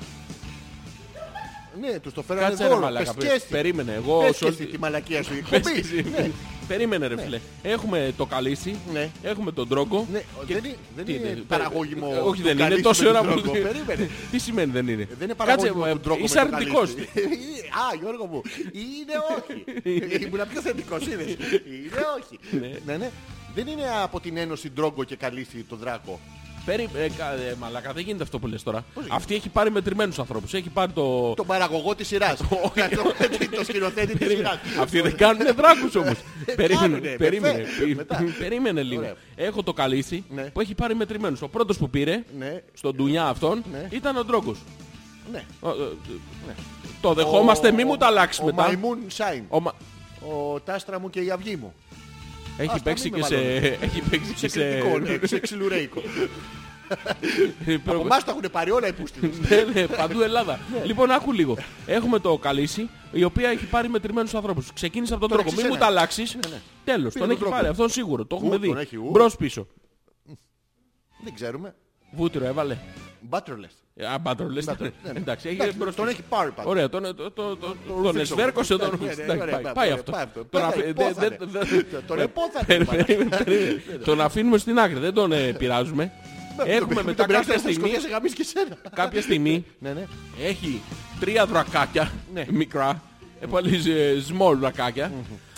Ναι, τους το φέρανε Κάτσε ρε δώρο. μαλάκα. Πες και εσύ. Περίμενε. Εγώ Πες σε και όλη εσύ τη- τη μαλακία σου. [LAUGHS] η Πες εκπομπή. και εσύ. Ναι. Περίμενε ρε φίλε. Έχουμε το καλύσι, Ναι. έχουμε τον τρόγκο. Ναι, δεν είναι- δεν Τι είναι παραγώγιμο Ε, Όχι το δεν είναι, καλύσι τόση με ώρα τον που... τρόγκο. [LAUGHS] Περίμενε. Τι σημαίνει δεν είναι; Δεν είναι Κάτσε, παραγωγικό ε, τον τρόπο Είσαι με το αρνητικός. καλύσι. Α, Γιώργο μου, είναι όχι. [LAUGHS] Ήμουν πιο θετικός, είδες. Είναι όχι. Ναι, ναι. Δεν είναι από την ένωση Ντρόγκο και Καλύση το Δράκο. Περί... Ε, κα- ε, μαλάκα, δεν γίνεται αυτό που λες τώρα. Αυτή έχει πάρει μετρημένους ανθρώπους. Έχει πάρει το... Τον παραγωγό της σειράς. [LAUGHS] [LAUGHS] Το σκηνοθέτη της σειράς. Αυτοί δεν κάνουν δράκους όμως. [LAUGHS] περίμενε, κάνουνε, περίμενε, με φε, πε- μετά. περίμενε λίγο. Ωραία. Έχω το καλύσι Ναι. που έχει πάρει μετρημένους. Ο πρώτος που πήρε, Ναι, στον ντουνιά αυτόν, Ναι. ήταν ο Ντρόγκος. ναι. Ο- ε, ε, Το δεχόμαστε, μη μου τα αλλάξεις Ο μετά. Μαϊμούν Σάιν. Ο Μα- Ο Τάστρα μου και η αυγή μου. Έχει Άστα, παίξει μην και με σε... μαλώνεις. [LAUGHS] Έχει παίξει Σε και σε... κριτικό, ναι, σε ξυλουρέικο. [LAUGHS] Από εμάς τα έχουν πάρει όλα οι πούστιδες. [LAUGHS] Ναι, ναι, παντού Ελλάδα. Λοιπόν, άκου λίγο. Έχουμε το Καλύση, η οποία έχει πάρει μετρημένους ανθρώπους. Ξεκίνησε από τον Τον τρόπο. Μην έχεις μου τα ένα. αλλάξεις. Ναι, ναι. Τέλος, Πήρε τον τον έχει τρόπο. πάρει. Αυτόν σίγουρο. Το έχουμε Ου, δει. τον έχει, ου. Μπρος πίσω. Δεν ξέρουμε. Βούτυρο έβαλε. Butterless. Α, μπάτρολες. Ναι, ναι. Εντάξει, έχει Εντάξει, μπρος Τον πίσω. έχει πάρει πάντως. Ωραία, τον, το, το, το, τον φίξω. εσβέρκωσε τον... Ναι, ναι, Εντάξει, ωραία, πάει- πάει, Πάει πάει, αυτό. πάει αυτό. Τον Πάει, αφή- υπόθανε. δεν- δεν- δεν- Τον επόθανε, Περίμενε, μάλλον. περίμενε. Τον αφήνουμε στην άκρη, δεν τον ε, πειράζουμε. Έχουμε Τον μετά πειράζει, κάποια θα στιγμή, σκοτώσει, γαμίσει και σένα. κάποια στιγμή Ναι, ναι. έχει τρία δρακάκια Ναι. μικρά. Ε, πολύ ε, small δρακάκια.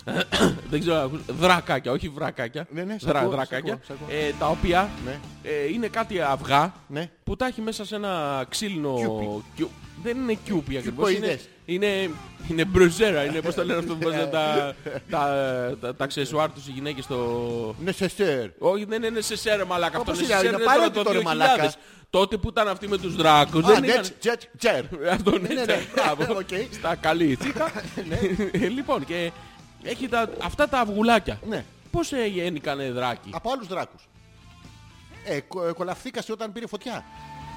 [COUGHS] Δεν ξέρω, ακούς- δρακάκια, όχι βρακάκια. Ναι, ναι, σ' Δρα- ακούω, σ' δρακάκια. ακούω, σ' ακούω. ε, τα οποία Ναι. ε, είναι κάτι αυγά Ναι. που τα έχει μέσα σε ένα ξύλινο... Κιούπι. κιου- Δεν είναι κιούπι ακριβώς. Είναι, Κιουποειδές. είναι, είναι μπρουζέρα. Είναι πώς το λένε αυτό που βάζουν τα, τα, τα, τα αξεσουάρ τους οι γυναίκες στο... Νεσεσέρ. Όχι, δεν είναι σε σέρα μαλάκα. Αυτό Όπως είναι είναι, σε είναι σέρα τώρα απαραίτητο, το ρε 2000. μαλάκας. Τότε που ήταν αυτοί με τους δράκους. Α, δεν είχαν... τζετ, τζετ, τζερ. Αυτό Ναι, είναι, ναι, ναι, ναι. μπράβο. [LAUGHS] Οκ. Στα καλή τσίκα. [LAUGHS] Ε, λοιπόν, και έχει τα, αυτά τα αυγουλάκια. Ναι. Πώς έγενικανε δράκι. Από άλλους δράκους. Ε, κο- ε, κολαφθήκασε όταν πήρε φωτιά.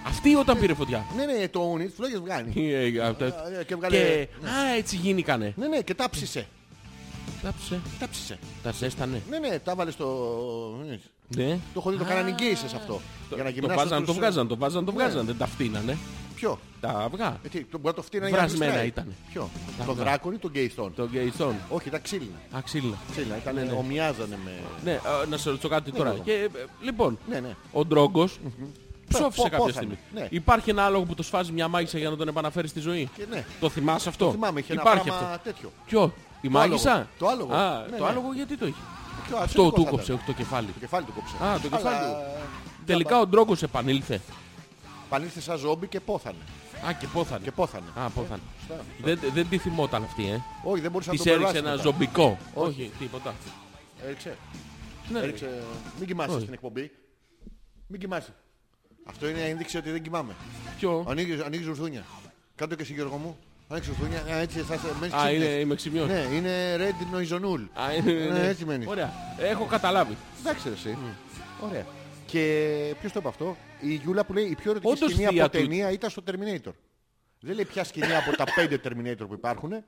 Αυτή όταν πήρε φωτιά; Ναι, ναι, το ούνι, τις φλόγες βγάνει. Ε, ε, αυτά. Ε, Και βγάλε... Και, α, έτσι γίνηκανε. Ναι, ναι, και τα ψήσε. Τάψε, Τα ψήσε. τα ζέστανε. Ναι, ναι, τα βάλε στο... Ναι. Το έχω δει, το κάνανε γκέισες αυτό. Για να Το γυμνάσουν βάζαν, το τους- βγάζαν, το βάζαν, το Ναι. βγάζαν. Δεν τα φτύνανε. Ποιο; Τα αυγά. Ε, τι, το, μπορεί να το φτύνανε για να Βρασμένα γλιστράει. ήτανε. Ποιο; Τα Το αυγά. δράκον ή τον γκέιστον. Το γκέιστον. Όχι, τα ξύλινα. Α, ξύλινα. Ξύλινα, ήταν, Ναι, ναι. εμοιάζανε με... Ναι, ε, να σε ρωτήσω κάτι τώρα. Γιώργο. Και, ε, λοιπόν, Ναι, ναι. ο Ντρόγκος ψόφισε Πό- κάποια πόθανε. στιγμή. Ναι. Υπάρχει ένα άλογο που το σφάζει μια μάγισσα για να τον επαναφέρει στη ζωή; Και ναι. Το θυμάσαι αυτό; Θυμάμαι, είχε ένα Υπάρχει πράγμα αυτό. τέτοιο. Ποιο, η Το μάγισσα; άλογο. Το άλογο. Α, Ναι, το ναι. άλογο γιατί το είχε; Ποιο, Αυτό ασθενικό του θα κόψε, ήταν; όχι το κεφάλι. Το κεφάλι του κόψε. Α, το κεφάλι Αλλά, του. ε, Τελικά ο Ντρόγκος επανήλθε. Πανήλθε σαν ζόμπι και πόθανε. Α, και πόθανε. Και πόθανε. Α, πόθανε. Σωστά. Δεν, δεν τη θυμόταν αυτή, ε. Όχι, δεν μπορούσε να Της το έριξε περάσει ένα μετά. ζομπικό. Όχι. Όχι, τίποτα. Έριξε. Ναι, Έριξε. Μην κοιμάσαι Όχι. στην εκπομπή. Μην κοιμάσαι. Αυτό είναι ένδειξη ότι δεν κοιμάμαι. Ποιο; Ανοίγεις, ανοίγεις ουρθούνια. Κάτω και εσύ Γιώργο μου. Ανοίγεις ουρθούνια. Α, έτσι θα σε μένεις Α, ξύπνης. είναι, είμαι ξημιός. Ναι, είναι red noizonool. Α, είναι, Ναι, ναι. έτσι μένεις. Ωραία. Έχω καταλάβει. Εντάξει ρε, εσύ. Ωραία. Και ποιος το είπε αυτό; Η Γιούλα που λέει η πιο ερωτική Όντως σκηνή θεία από του. ταινία ήταν στο Terminator. Δεν λέει ποια σκηνή από τα πέντε Terminator που υπάρχουν. Ε.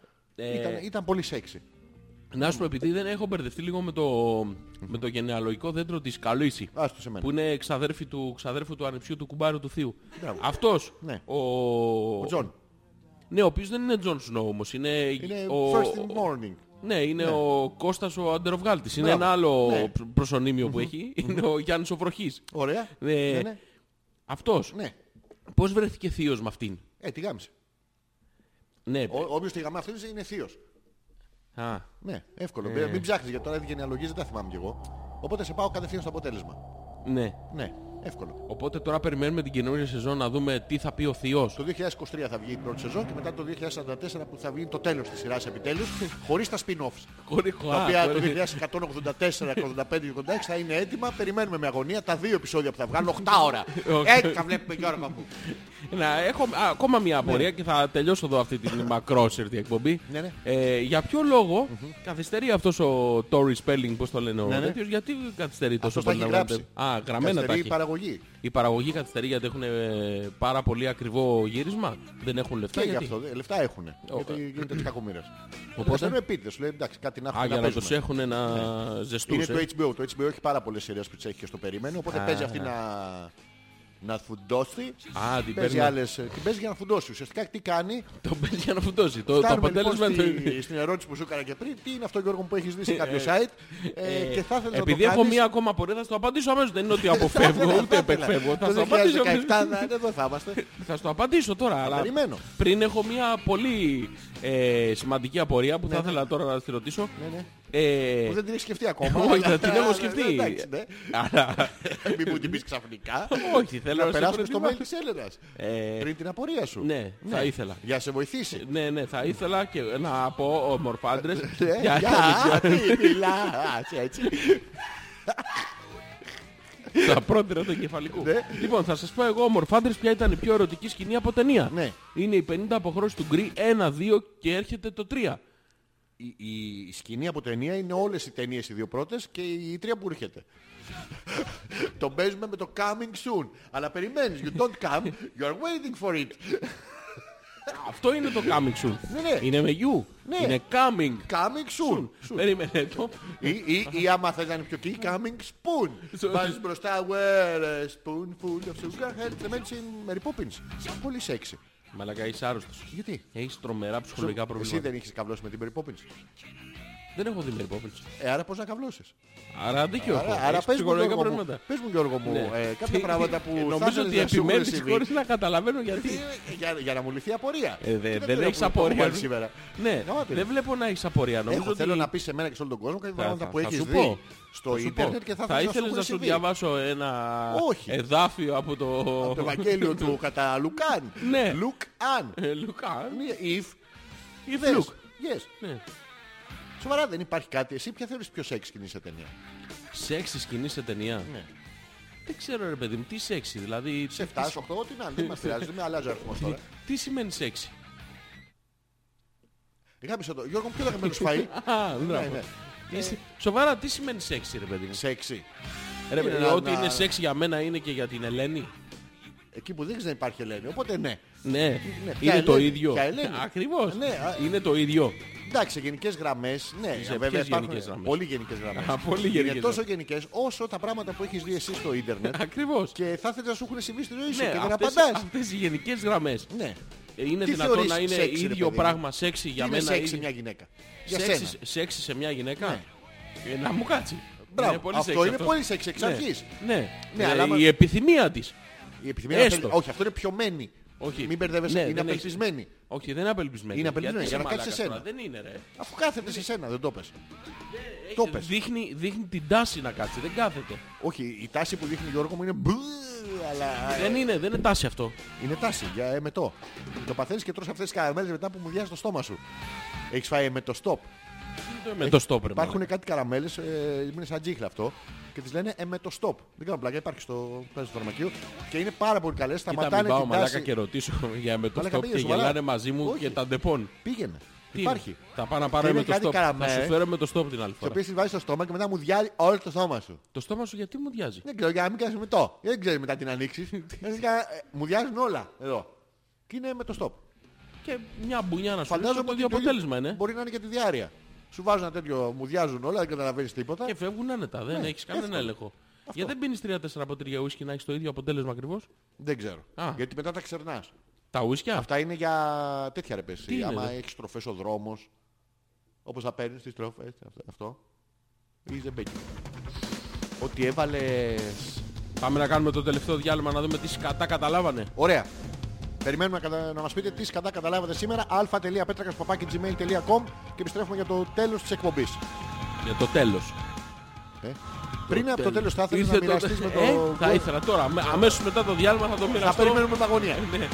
Ήταν, ήταν πολύ σεξι. Να σου πω, επειδή δεν έχω μπερδευτεί λίγο με το, με το γενεαλογικό δέντρο της Καλύση. Άστο σε μένα. Που είναι ξαδέρφη του, ξαδέρφου του ανεψιού του κουμπάρου του θείου. Μπράβο. Αυτός, Ναι. ο... Ο Τζον. Ναι, ο οποίος δεν είναι Τζον Σνόου όμως. Είναι, Είναι ο... first in morning. Ναι, είναι ο Κώστας ο Αντεροβγάλτης. Είναι Μπράβο. ένα άλλο Ναι. προ- προσωνύμιο που έχει. Είναι ο Γιάννης ο Βροχής. Ωραία. Ε, Ναι, ναι. Αυτός. ναι. Πώς βρέθηκε θείος με αυτήν; Ε, τη γάμισε. Ναι. Ο, όποιος τη γαμά αυτή είναι θείος. Α, Ναι, εύκολο. Ε. Μην ψάχνεις γιατί τώρα οι γενεαλογίες δεν τα θυμάμαι κι εγώ. Οπότε σε πάω κατευθείαν στο αποτέλεσμα. ναι. Ναι, εύκολο. Οπότε τώρα περιμένουμε την καινούργια σεζόν να δούμε τι θα πει ο θείος. Το 2023 θα βγει η πρώτη σεζόν και μετά το 2044 που θα βγει το τέλος της σειράς επιτέλους, [LAUGHS] χωρίς τα spin-offs. Χωρί- Τα Α, οποία το χωρί- 2184, 85 και 86 θα είναι έτοιμα. Περιμένουμε με αγωνία τα δύο επεισόδια που θα βγάλουν 8 ώρα. Όχι. Έτσι τα βλέπουμε Γιώργο μου. [LAUGHS] Να, έχω α, ακόμα μια απορία και θα τελειώσω εδώ αυτή την μακρόσερτη εκπομπή. Ναι, ναι. Ε, για ποιο λόγο καθυστερεί αυτός ο Tory Spelling, πώς το λένε ο Ναι, ναι. τέτοιος, γιατί καθυστερεί τόσο Αυτός τα πολύ έχει να γράψει. βγάλετε- Α, γραμμένα τα Καθυστερεί η έχει. Παραγωγή. Η παραγωγή καθυστερεί γιατί έχουν ε, πάρα πολύ ακριβό γύρισμα. Δεν έχουν λεφτά. Και γι' γιατί; αυτό. δε- Λεφτά έχουν. Ο- Γιατί γίνεται της κακομοίρας. Οπότε- Οπότε είναι επίτηδες. Σου λέει εντάξει κάτι να Α, έχουμε για να να τους παίζουμε. έχουν να Είναι ζεστούς. το ε. HBO. Το HBO έχει πάρα πολλές σειρές που τις έχει και στο περίμενο. Οπότε Α. παίζει αυτή να... να φουντώσει. Α, την παίζει παίρνει. άλλες, ε, την παίζει για να φουντώσει. Ουσιαστικά τι κάνει. Το παίζει για να φουντώσει. Το, το Φτάνουμε αποτέλεσμα λοιπόν του- στη- στην ερώτηση που σου έκανα και πριν. Τι είναι αυτό Γιώργο μου, που έχεις δει σε κάποιο site ε, και θα ήθελες να Επειδή το έχω κάνεις. μία ακόμα πορεία θα στο απαντήσω αμέσως. Δεν είναι ότι [LAUGHS] Θα αποφεύγω ήθελα, ούτε θα ήθελα. επεκφεύγω. Θα Το στο απαντήσω. 2017 θα- εδώ θα είμαστε. Θα στο απαντήσω τώρα. Αλλά περιμένω. πριν έχω μία πολύ ε, σημαντική απορία που θα ήθελα τώρα να τη ρωτήσω. Ναι, ναι. Ε, Που δεν την έχει σκεφτεί ακόμα. όχι, αλλά- θα την έχω αλλά- σκεφτεί. εντάξει, ναι. Αλλά [LAUGHS] Μην μου την πεις ξαφνικά. όχι, θέλω Να να σε περάσουμε στο προετοιμάσω. mail της Έλενας. Ε, Πριν την απορία σου. Ναι, θα ήθελα. Για να σε βοηθήσει. Ναι, ναι, θα ήθελα και να πω ομορφάντρες. Ε, για- Για τι [LAUGHS] μιλάς [LAUGHS] έτσι. Τα πρότειρα του εγκεφαλικού. Ναι. Λοιπόν, θα σας πω εγώ ομορφάντρες ποια ήταν η πιο ερωτική σκηνή από ταινία. Ναι. Είναι η 50 αποχρώσεις του γκρι, 1, 2 και έρχεται το 3. Η, η σκηνή από ταινία είναι όλες οι ταινίες οι δύο πρώτες και η τρία που έρχεται. [LAUGHS] το παίζουμε με το coming soon. Αλλά περιμένεις. You don't come. You are waiting for it. Αυτό είναι το coming soon. Ναι, ναι. Είναι με you. Ναι. Είναι coming. Coming soon. Περίμενε το. Ή, ή, ή άμα θες να είναι πιο εκεί, coming spoon. So- Βάζεις μπροστά, well, a spoonful of sugar helps the medicine Mary Poppins. Πολύ σεξι. Μαλακά, είσαι άρρωστος. Γιατί; Έχεις τρομερά ψυχολογικά Εσύ προβλήματα. δεν είχες καβλώσει με την Mary Poppins. Δεν έχω δει Mary Poppins. Ε, άρα πώς να καβλώσεις. Άρα δίκιο έχω. Άρα, άρα Έχεις πες, μου, ψυχολογικά Γιώργο μου, προβλήματα. πες μου Γιώργο μου Ναι. ε, κάποια πράγματα που Ε, θα Νομίζω ήθελες ότι να σου έχουν επιμένεις συμβεί. χωρίς να καταλαβαίνω γιατί. Ε, για, για να μου λυθεί η απορία. Ε, δε- Και δεν θέλω έχεις που το έχω απορία. βάλει σήμερα. Ναι, Γαμάτι, δεν ρε. βλέπω να έχεις απορία. Νομίζω Έχω, ότι θέλω να πεις σε μένα και σε όλο τον κόσμο κάποια θα- πράγματα θα- που θα έχεις σου δει πω. στο Θα σου πω. ίντερνετ και θα, Θα ήθελες ήθελες να σου διαβάσω ένα Όχι. εδάφιο από το... Το Ευαγγέλιο του [LAUGHS] κατά Λουκάν. Ναι. Λουκ αν. Ε, Λουκά. If. If Yes. Look. Yes. Ναι. Σοβαρά δεν υπάρχει κάτι. Εσύ ποια θεωρείς πιο σεξ σκηνή σε ταινία; Σεξ στη σκηνή σε ταινία; Ναι. Δεν ξέρω ρε παιδί μου, τι σεξι, δηλαδή... Σε 7, σε 8, ό,τι να είναι. Δεν μας πειράζει. Δεν με αλλάζει ο αριθμός τώρα. Τι σημαίνει σεξι; Γάμισε το. Γιώργο, ποιο αγαπημένο σου φαΐ. [LAUGHS] Α, Ναι, μπράβο. ναι. Τι συ- Σοβαρά, τι σημαίνει σεξι ρε παιδί μου; Σεξι. Ρε παιδί, Είναι να- ότι να- είναι σεξ για μένα είναι και για την Ελένη. Εκεί που δείχνεις δεν υπάρχει Ελένη. Οπότε ναι. Ναι, Ναι, ποια είναι το Ελένη, ίδιο. ποια Ελένη. Ακριβώς. Ναι, α- Είναι το ίδιο. Εντάξει, σε γενικές γραμμές, ναι. Σε βέβαια ποιες υπάρχουν γενικές γραμμές; Πολύ γενικές γραμμές. Α, πολύ Είναι γενικές τόσο γενικές όσο τα πράγματα που έχεις δει εσύ στο ίντερνετ Ακριβώς. και θα ήθελες να σου έχουν συμβεί στη ζωή σου Ναι, και δεν αυτές, απαντάς. αυτές οι γενικές γραμμές. Ναι. Ε, Είναι Τι δυνατόν θεωρείς να είναι σεξι, ρε ίδιο παιδί μου; πράγμα σεξι για Τι είναι μένα. σεξ σε ίδιο- μια γυναίκα; Για Σεξι, σένα. σεξι σε μια γυναίκα; Ναι. Ε, να μου κάτσει. Μπράβο, Είναι πολύ αυτό σεξι είναι πολύ σεξ εξ Ναι. αρχής. Ναι, Ναι, Ε, αλλά άμα- η επιθυμία της. Η επιθυμία να Έστω. θέλει- Όχι, αυτό είναι πιωμένη. Όχι. Μην μπερδεύεσαι, Ναι, είναι δεν έχεις- απελπισμένη. Όχι, δεν είναι απελπισμένη. Είναι απελπισμένη, Γιατί για να είσαι κάτσεις μαλάκας εσένα. τώρα, Δεν είναι ρε. Αφού κάθεται σε σένα, δεν το πες. Το πες. Δείχνει, δείχνει την τάση να κάτσει, δεν κάθεται. Όχι, η τάση που δείχνει Γιώργο μου είναι μπλ, αλλά Δεν είναι, δεν είναι τάση αυτό. είναι τάση για εμετό. Το παθαίνεις και τρως αυτές τις καραμέλες μετά που μουδιάζει το στόμα σου. Έχεις φάει εμετό stop. Με το stopper. Υπάρχουν κάτι καραμέλες, ε, είναι σαν τσίχλα αυτό, και τις λένε εμετό stop. Δεν κάνω πλάκα, υπάρχει στο, παίζει στο φαρμακείο και είναι πάρα πολύ καλές. Κοίτα, μην Σταματάνε πάω την μαλάκα τάση. και ρωτήσω [LAUGHS] για με το Μαλάκα, stop πήγε και σοβαρά. γελάνε μαζί μου Όχι. και τα ντεπών. Πήγαινε. Τι Υπάρχει. είναι; Θα πάω να πάρω Είναι με το κάτι stop. Θα καραμέλ. σου φέρω με το stop την άλλη Και φορά. οποίες τις βάζεις στο στόμα και μετά μουδιάζει όλο το στόμα σου. Το στόμα σου γιατί μουδιάζει; Δεν ξέρω, για να μην κάνεις εμετό. Δεν ξέρεις μετά την ανοίξεις. [LAUGHS] Δηλαδή, για- ε, μουδιάζουν όλα εδώ. Και είναι με το stop. Και μια μπουνιά να σου Φαντάζομαι ρίξω, το ότι ίδιο το αποτέλεσμα είναι. Μπορεί να είναι και τη διάρκεια. Σου βάζουν ένα τέτοιο, μου διάζουν όλα, δεν καταλαβαίνεις τίποτα. Και φεύγουν άνετα, δεν Ναι, έχεις κανένα εύκολο. έλεγχο. Γιατί δεν πίνεις 3-4 ποτήρια ουίσκι να έχεις το ίδιο αποτέλεσμα ακριβώς; Δεν ξέρω. Α. Γιατί μετά τα ξερνάς. Τα ουίσκια; Αυτά είναι για τέτοια ρε πες. είναι, Άμα δε; έχεις τροφές ο δρόμος, όπως θα παίρνεις τις τροφές, αυτό- αυτό. Ή ζεμπέκι. Ότι έβαλες... Πάμε να κάνουμε το τελευταίο διάλειμμα να δούμε τι σκατά καταλάβανε. Ωραία. Περιμένουμε να, κατα- να μας πείτε τις σκατά καταλάβατε σήμερα. α.πέτρακας.gmail.com και επιστρέφουμε για το τέλος της εκπομπής. Για το τέλος. Ε. Πριν από το τέλος θα ήθελες να Ήρθε το- μοιραστείς με το... Ε, θα ήθελα τώρα. αμέ- Αμέσως μετά το διάλειμμα θα το Θα μοιραστώ. περιμένουμε με αγωνία. Ναι.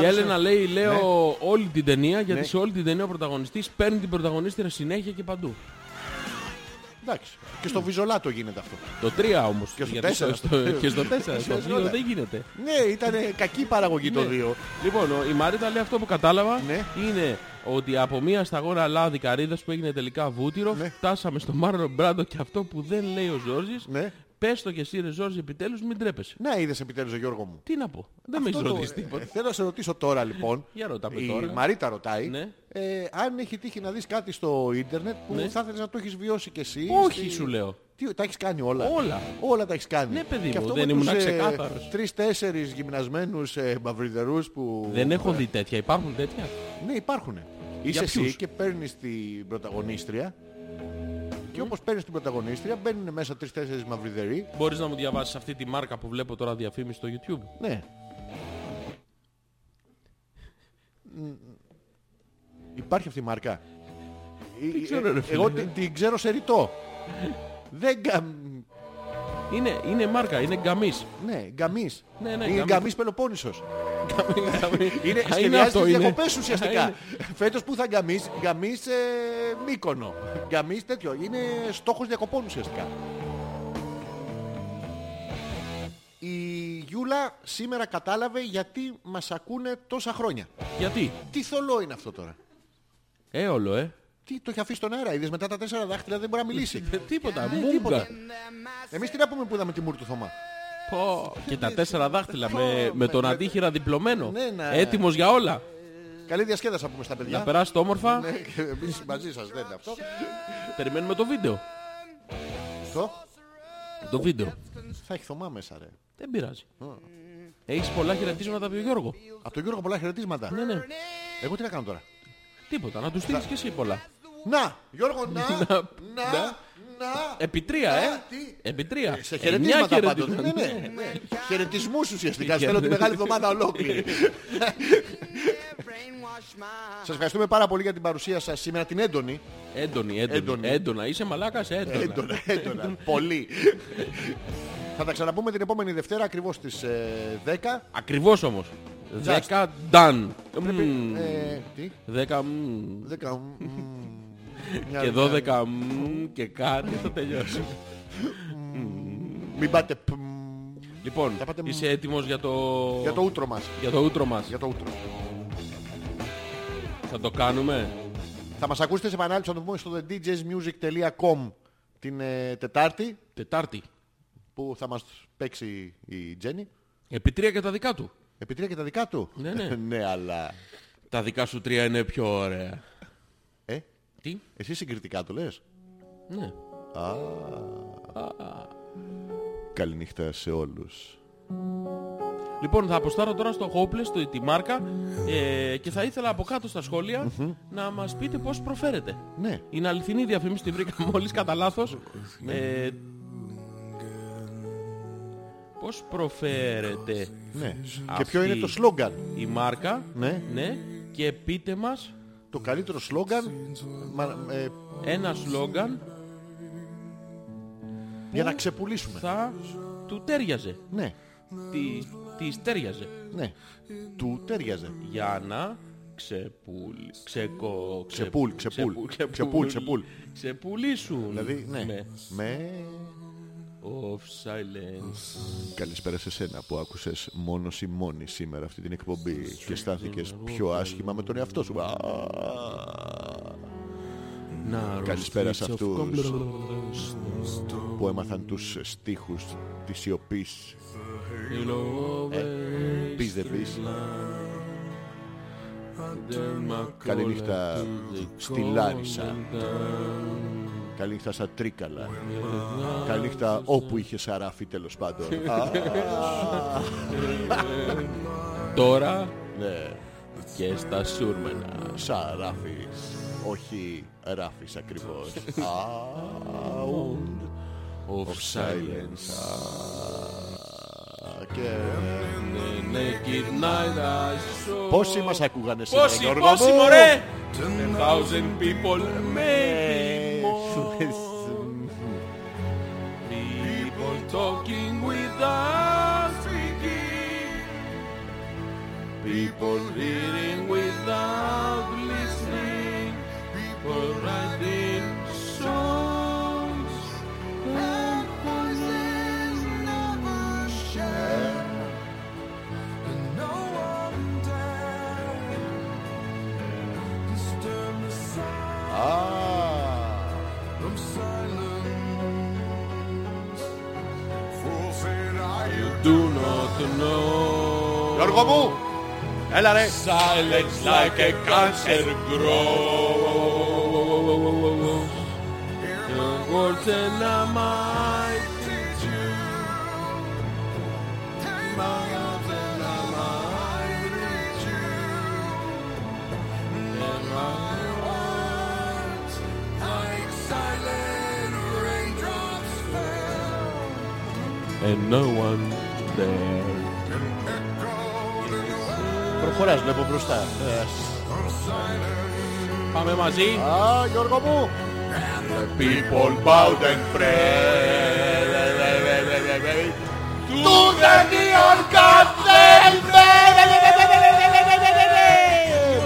Η Έλενα λέει, λέω όλη την ταινία, γιατί Ναι. σε όλη την ταινία ο πρωταγωνιστής παίρνει την πρωταγωνίστρια συνέχεια και παντού. Εντάξει. Και στο Βιζολάτο γίνεται αυτό. Το 3 όμως. Και στο γιατί τέσσερα. στο- και στο 4. Σε Στο 2 όλα. δεν γίνεται. Ναι, ήταν κακή παραγωγή το Ναι. 2. Λοιπόν, ο- η Μαρίτα λέει αυτό που κατάλαβα Ναι. είναι ότι από μία σταγόνα λάδι καρύδας που έγινε τελικά βούτυρο Ναι. φτάσαμε στο Μάρλον Μπράντο και αυτό που δεν λέει ο Ζόρζης Ναι. Πες το και εσύ ρε Ζόρζη επιτέλους μην τρέπεσαι. Ναι, είδες επιτέλους, Γιώργο μου. Τι να πω. Δεν με έχεις Αυτό το- ρωτήσει τίποτα. ε, Θέλω να σε ρωτήσω τώρα λοιπόν. [LAUGHS] Για ρώτα με η τώρα. Μαρίτα ρωτάει. Ναι. ε, αν έχει τύχει να δεις κάτι στο ίντερνετ που Ναι. θα ήθελες να το έχεις βιώσει κι εσύ. Όχι, σου λέω. Τι, τα έχεις κάνει όλα; Όλα. Όλα τα έχεις κάνει. Ναι, παιδί Και μου, αυτό δεν με ήμουν τους, ε, ξεκάθαρος. Τρεις-τέσσερις γυμνασμένους ε, μαυριδερούς που... Δεν έχω δει τέτοια. Υπάρχουν τέτοια; Ναι, υπάρχουν. Είσαι εσύ ποιους; και παίρνεις την πρωταγωνίστρια. Και όπως παίρνεις την πρωταγωνίστρια μπαίνουν μέσα τρεις-τέσσερις μαυριδεροί. Μπορείς να μου διαβάσεις αυτή τη μάρκα που βλέπω τώρα διαφήμιση στο YouTube; Ναι. Υπάρχει αυτή η μάρκα; Ε, ξέρω, ε, ρε φίλε. Εγώ την, την ξέρω σε ρητό. Δεν γκαμ... Είναι, είναι μάρκα, είναι γκαμής. Ναι, γκαμής. Ναι, ναι, είναι γκαμής. γκαμής Πελοπόννησος. Είναι, Α, σχεδιάζει αυτό, τις είναι. διακοπές Α, ουσιαστικά. είναι. Φέτος που θα γκαμείς, γκαμείς ε, Μύκονο. Γκαμείς τέτοιο. Είναι στόχος διακοπών ουσιαστικά. Η Γιούλα σήμερα κατάλαβε γιατί μας ακούνε τόσα χρόνια. Γιατί; Τι θολό είναι αυτό τώρα. Έολο, ε. Τι το έχει αφήσει στον αέρα. Είδες μετά τα τέσσερα δάχτυλα δεν μπορεί να μιλήσει. Ε, Τίποτα, Ναι, μούγκα. τίποτα. Εμείς τι να πούμε που είδαμε τη μούρ του Θωμά. Πω, Και τα τέσσερα δάχτυλα με, με τον αντίχειρα διπλωμένο. Ναι, ναι. Έτοιμος για όλα. Καλή διασκέδαση να πούμε στα Να παιδιά. περάσετε όμορφα. Ναι, και εμείς μαζί σας δεν είναι αυτό. Περιμένουμε το βίντεο. Το; Το βίντεο. θα έχει Θωμά μέσα ρε. Δεν πειράζει. Έχεις πολλά χαιρετίσματα από τον Γιώργο. Από τον Γιώργο πολλά χαιρετίσματα. Ναι, ναι. Εγώ τι να κάνω τώρα; Τίποτα. Να τους στείλεις και εσύ πολλά. Να, Γιώργο, να, [LAUGHS] να, να. Επί τρία, ε. τι; Επί τρία. Σε Εννιά χαιρετίσματα πάντως. χαιρετίσματα. Ναι, ναι, ναι. Χαιρετισμούς ουσιαστικά. Θέλω τη μεγάλη εβδομάδα ολόκληρη. [LAUGHS] Σας ευχαριστούμε πάρα πολύ για την παρουσία σας σήμερα την έντονη. Έντονη, έντονη. Έντονη. Έντονα. Είσαι μαλάκας, έντονα. Έντονα, έντονα. Πολύ. [LAUGHS] Θα τα ξαναπούμε την επόμενη Δευτέρα ακριβώς στις ε, 10. Ακριβώς όμως. Just. Δέκα done. Μμμ. Ε, τι, Δέκα μμμ. 10. Μ, μια- και δώδεκα μμμ και κάτι θα τελειώσει. Μην πάτε π, Λοιπόν, Θα πάτε μ. είσαι έτοιμος για το... για το ούτρο μας. για το ούτρο μας. Για το ούτρο. Θα το κάνουμε. Θα μας ακούσετε σε επανάληψη θα το πούμε στο thedjsmusic.com την ε, Τετάρτη Τετάρτη. που θα μας παίξει η Τζέννη. Επί τρία και τα δικά του. Επί τρία και τα δικά του. Ναι, ναι. [LAUGHS] ναι, αλλά... Τα δικά σου τρία είναι πιο ωραία. Ε, Τι; εσύ συγκριτικά το λες; Ναι. Καληνύχτα σε όλους. Λοιπόν, θα αποστάρω τώρα στο Hopeless, το, τη μάρκα ε, και θα ήθελα από κάτω στα σχόλια να μας πείτε πώς προφέρετε. Ναι. Είναι αληθινή διαφήμιση, τη βρήκα μόλις κατά λάθος. Ε, πώς προφέρετε ναι. Και Αυτή- ποιο είναι το σλόγκαν. η μάρκα Ναι. ναι, και πείτε μας Το καλύτερο σλόγκαν μα- ε, ένα σλόγκαν για να ξεπουλήσουμε. θα του ταίριαζε. Ναι, Τι, της ταίριαζε. ναι. Του τέριαζε. Για να ξεπουλ, ξεκο, Ξεπουλ, ξεπουλ, ξεπουλ, ξεπουλ. ξεπουλήσουν. Δηλαδή, ναι. Με Με... of silence. Καλησπέρα σε σένα που άκουσες μόνος ή μόνη σήμερα αυτή την εκπομπή και αισθάνθηκες πιο άσχημα με τον εαυτό σου. Α, Να Καλησπέρα σε ρωτήσω αυτούς. κομπλος. που έμαθαν τους στίχους της σιωπής. You know Ε, always Πεις δεν πεις. the Macaulay Καληνύχτα to the στη Λάρισα. Golden Καληνύχτα στα Τρίκαλα. Καληνύχτα όπου είχε σαράφι τέλος πάντων. Α, Τώρα Ναι, και στα Σούρμενα. σαράφις. Όχι ράφις ακριβώς. Sound Of of silence. silence. Α, Και The naked night I saw. πόσοι μας ακούγανε σήμερα, Πόσοι, Γιώργο πόσοι μου; μωρέ! Ten thousand people, maybe More. People talking without speaking. People reading know. Γιώργο μου! Έλα ρε! Silence like a cancer grows. The words and I might teach you. Miles and I might reach you. And my words like silent raindrops fell. And no one there. Προχωράς, βλέπω μπροστά. Ε, Πάμε μαζί. Α, Γιώργο μου. People bowed and prayed to the neon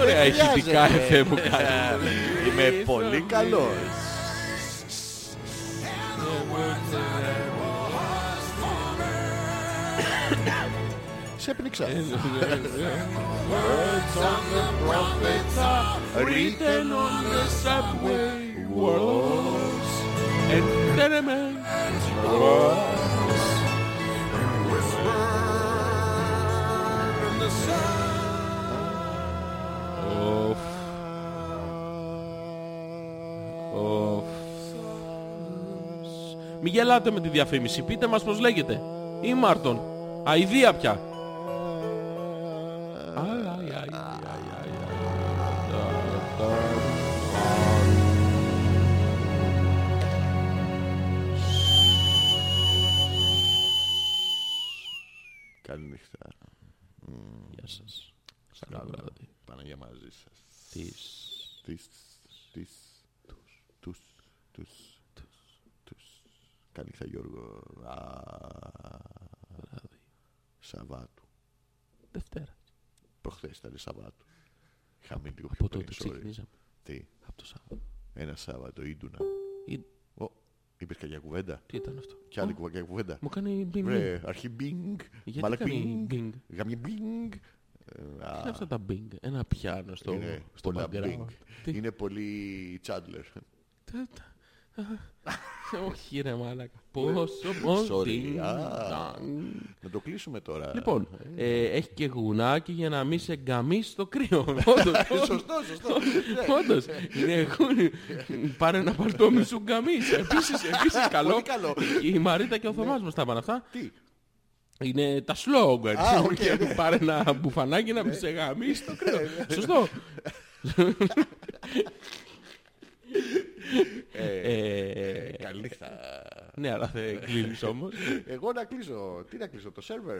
Ωραία ηχητικά εφέ που κάνει. Είμαι πολύ καλός. Οφ, οφ. Μη γελάτε με τη διαφήμιση, πείτε μας πως λέγεται. Ή Μάρτον. Αηδία πια. Σας. Καλό βράδυ. Παναγία μαζί σας. Τις. Τις, τις, τους, τους, τους, τους. Καληνύχτα Γιώργο. Α, Βράδυ. Σαββάτου. Δευτέρα. Προχθές ήταν Σαββάτου. Είχα μείνει λίγο πιο Από πριν, τότε sorry. ξεκινήσαμε. Τι, Από το Σάββατο. ένα Σάββατο ίντουνα. Ή- Ω, είπες καμιά κουβέντα; Τι ήταν αυτό; Κι άλλη κουβέντα, κουβέντα. Μου κάνει μπινγκ. Βρε, αρχή μπινγκ, Γιατί μαλακ κάνει μπινγκ, μπινγκ; γαμι μπινγκ. Ε, Τι α, είναι αυτά τα μπινγκ. Ένα πιάνο στο, είναι στο πολλά background. μπινγκ. Τι- Είναι πολύ Τσάντλερ. τα- τα- [LAUGHS] Όχι ρε μάλακα. Πόσο [LAUGHS] πόσο. Sorry. ding Α. dong. Να το κλείσουμε τώρα. Λοιπόν, ε, έχει και γουνάκι για να μην σε γκαμίσει στο κρύο. [LAUGHS] Όντως, Σωστό, σωστό. όντως. Είναι γούνι. Πάρε ένα παλτό μη σου γκαμίσει. Επίσης, επίσης καλό. Πολύ καλό. Η Μαρίτα και ο Θωμάς μας τα είπαν αυτά. Τι, Είναι τα slogan. Α, οκ, Και ναι. Πάρε ένα μπουφανάκι να μην σε γαμίσει στο κρύο. Σωστό. Ε, καληνύχτα. Ναι, αλλά δεν κλείνεις όμως. Εγώ να κλείσω. Τι να κλείσω, το σερβερ;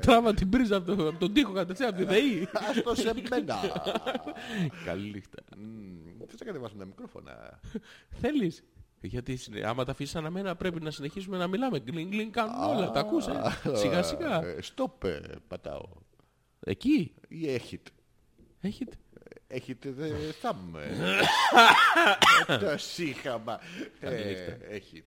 Τράβα την πρίζα από το- από τον τοίχο κατευθείαν από τη ΔΕΗ. Άστο σε μένα. Καλή νύχτα. Μμμ, Θες να κατεβάσουμε τα μικρόφωνα; Θέλεις; Γιατί συνε- άμα τα αφήσεις αναμένα πρέπει να συνεχίσουμε να μιλάμε. Γκλιν γκλιν κάνουν όλα. Τα ακούς, ε; Σιγά σιγά. Ε, Stop ε, πατάω. Εκεί; Ή έχετε. Έχετε. Έχετε δε θάμ. ε. [COUGHS] Το σύγχαμα. Ε, Καληνύχτα. Έχετε.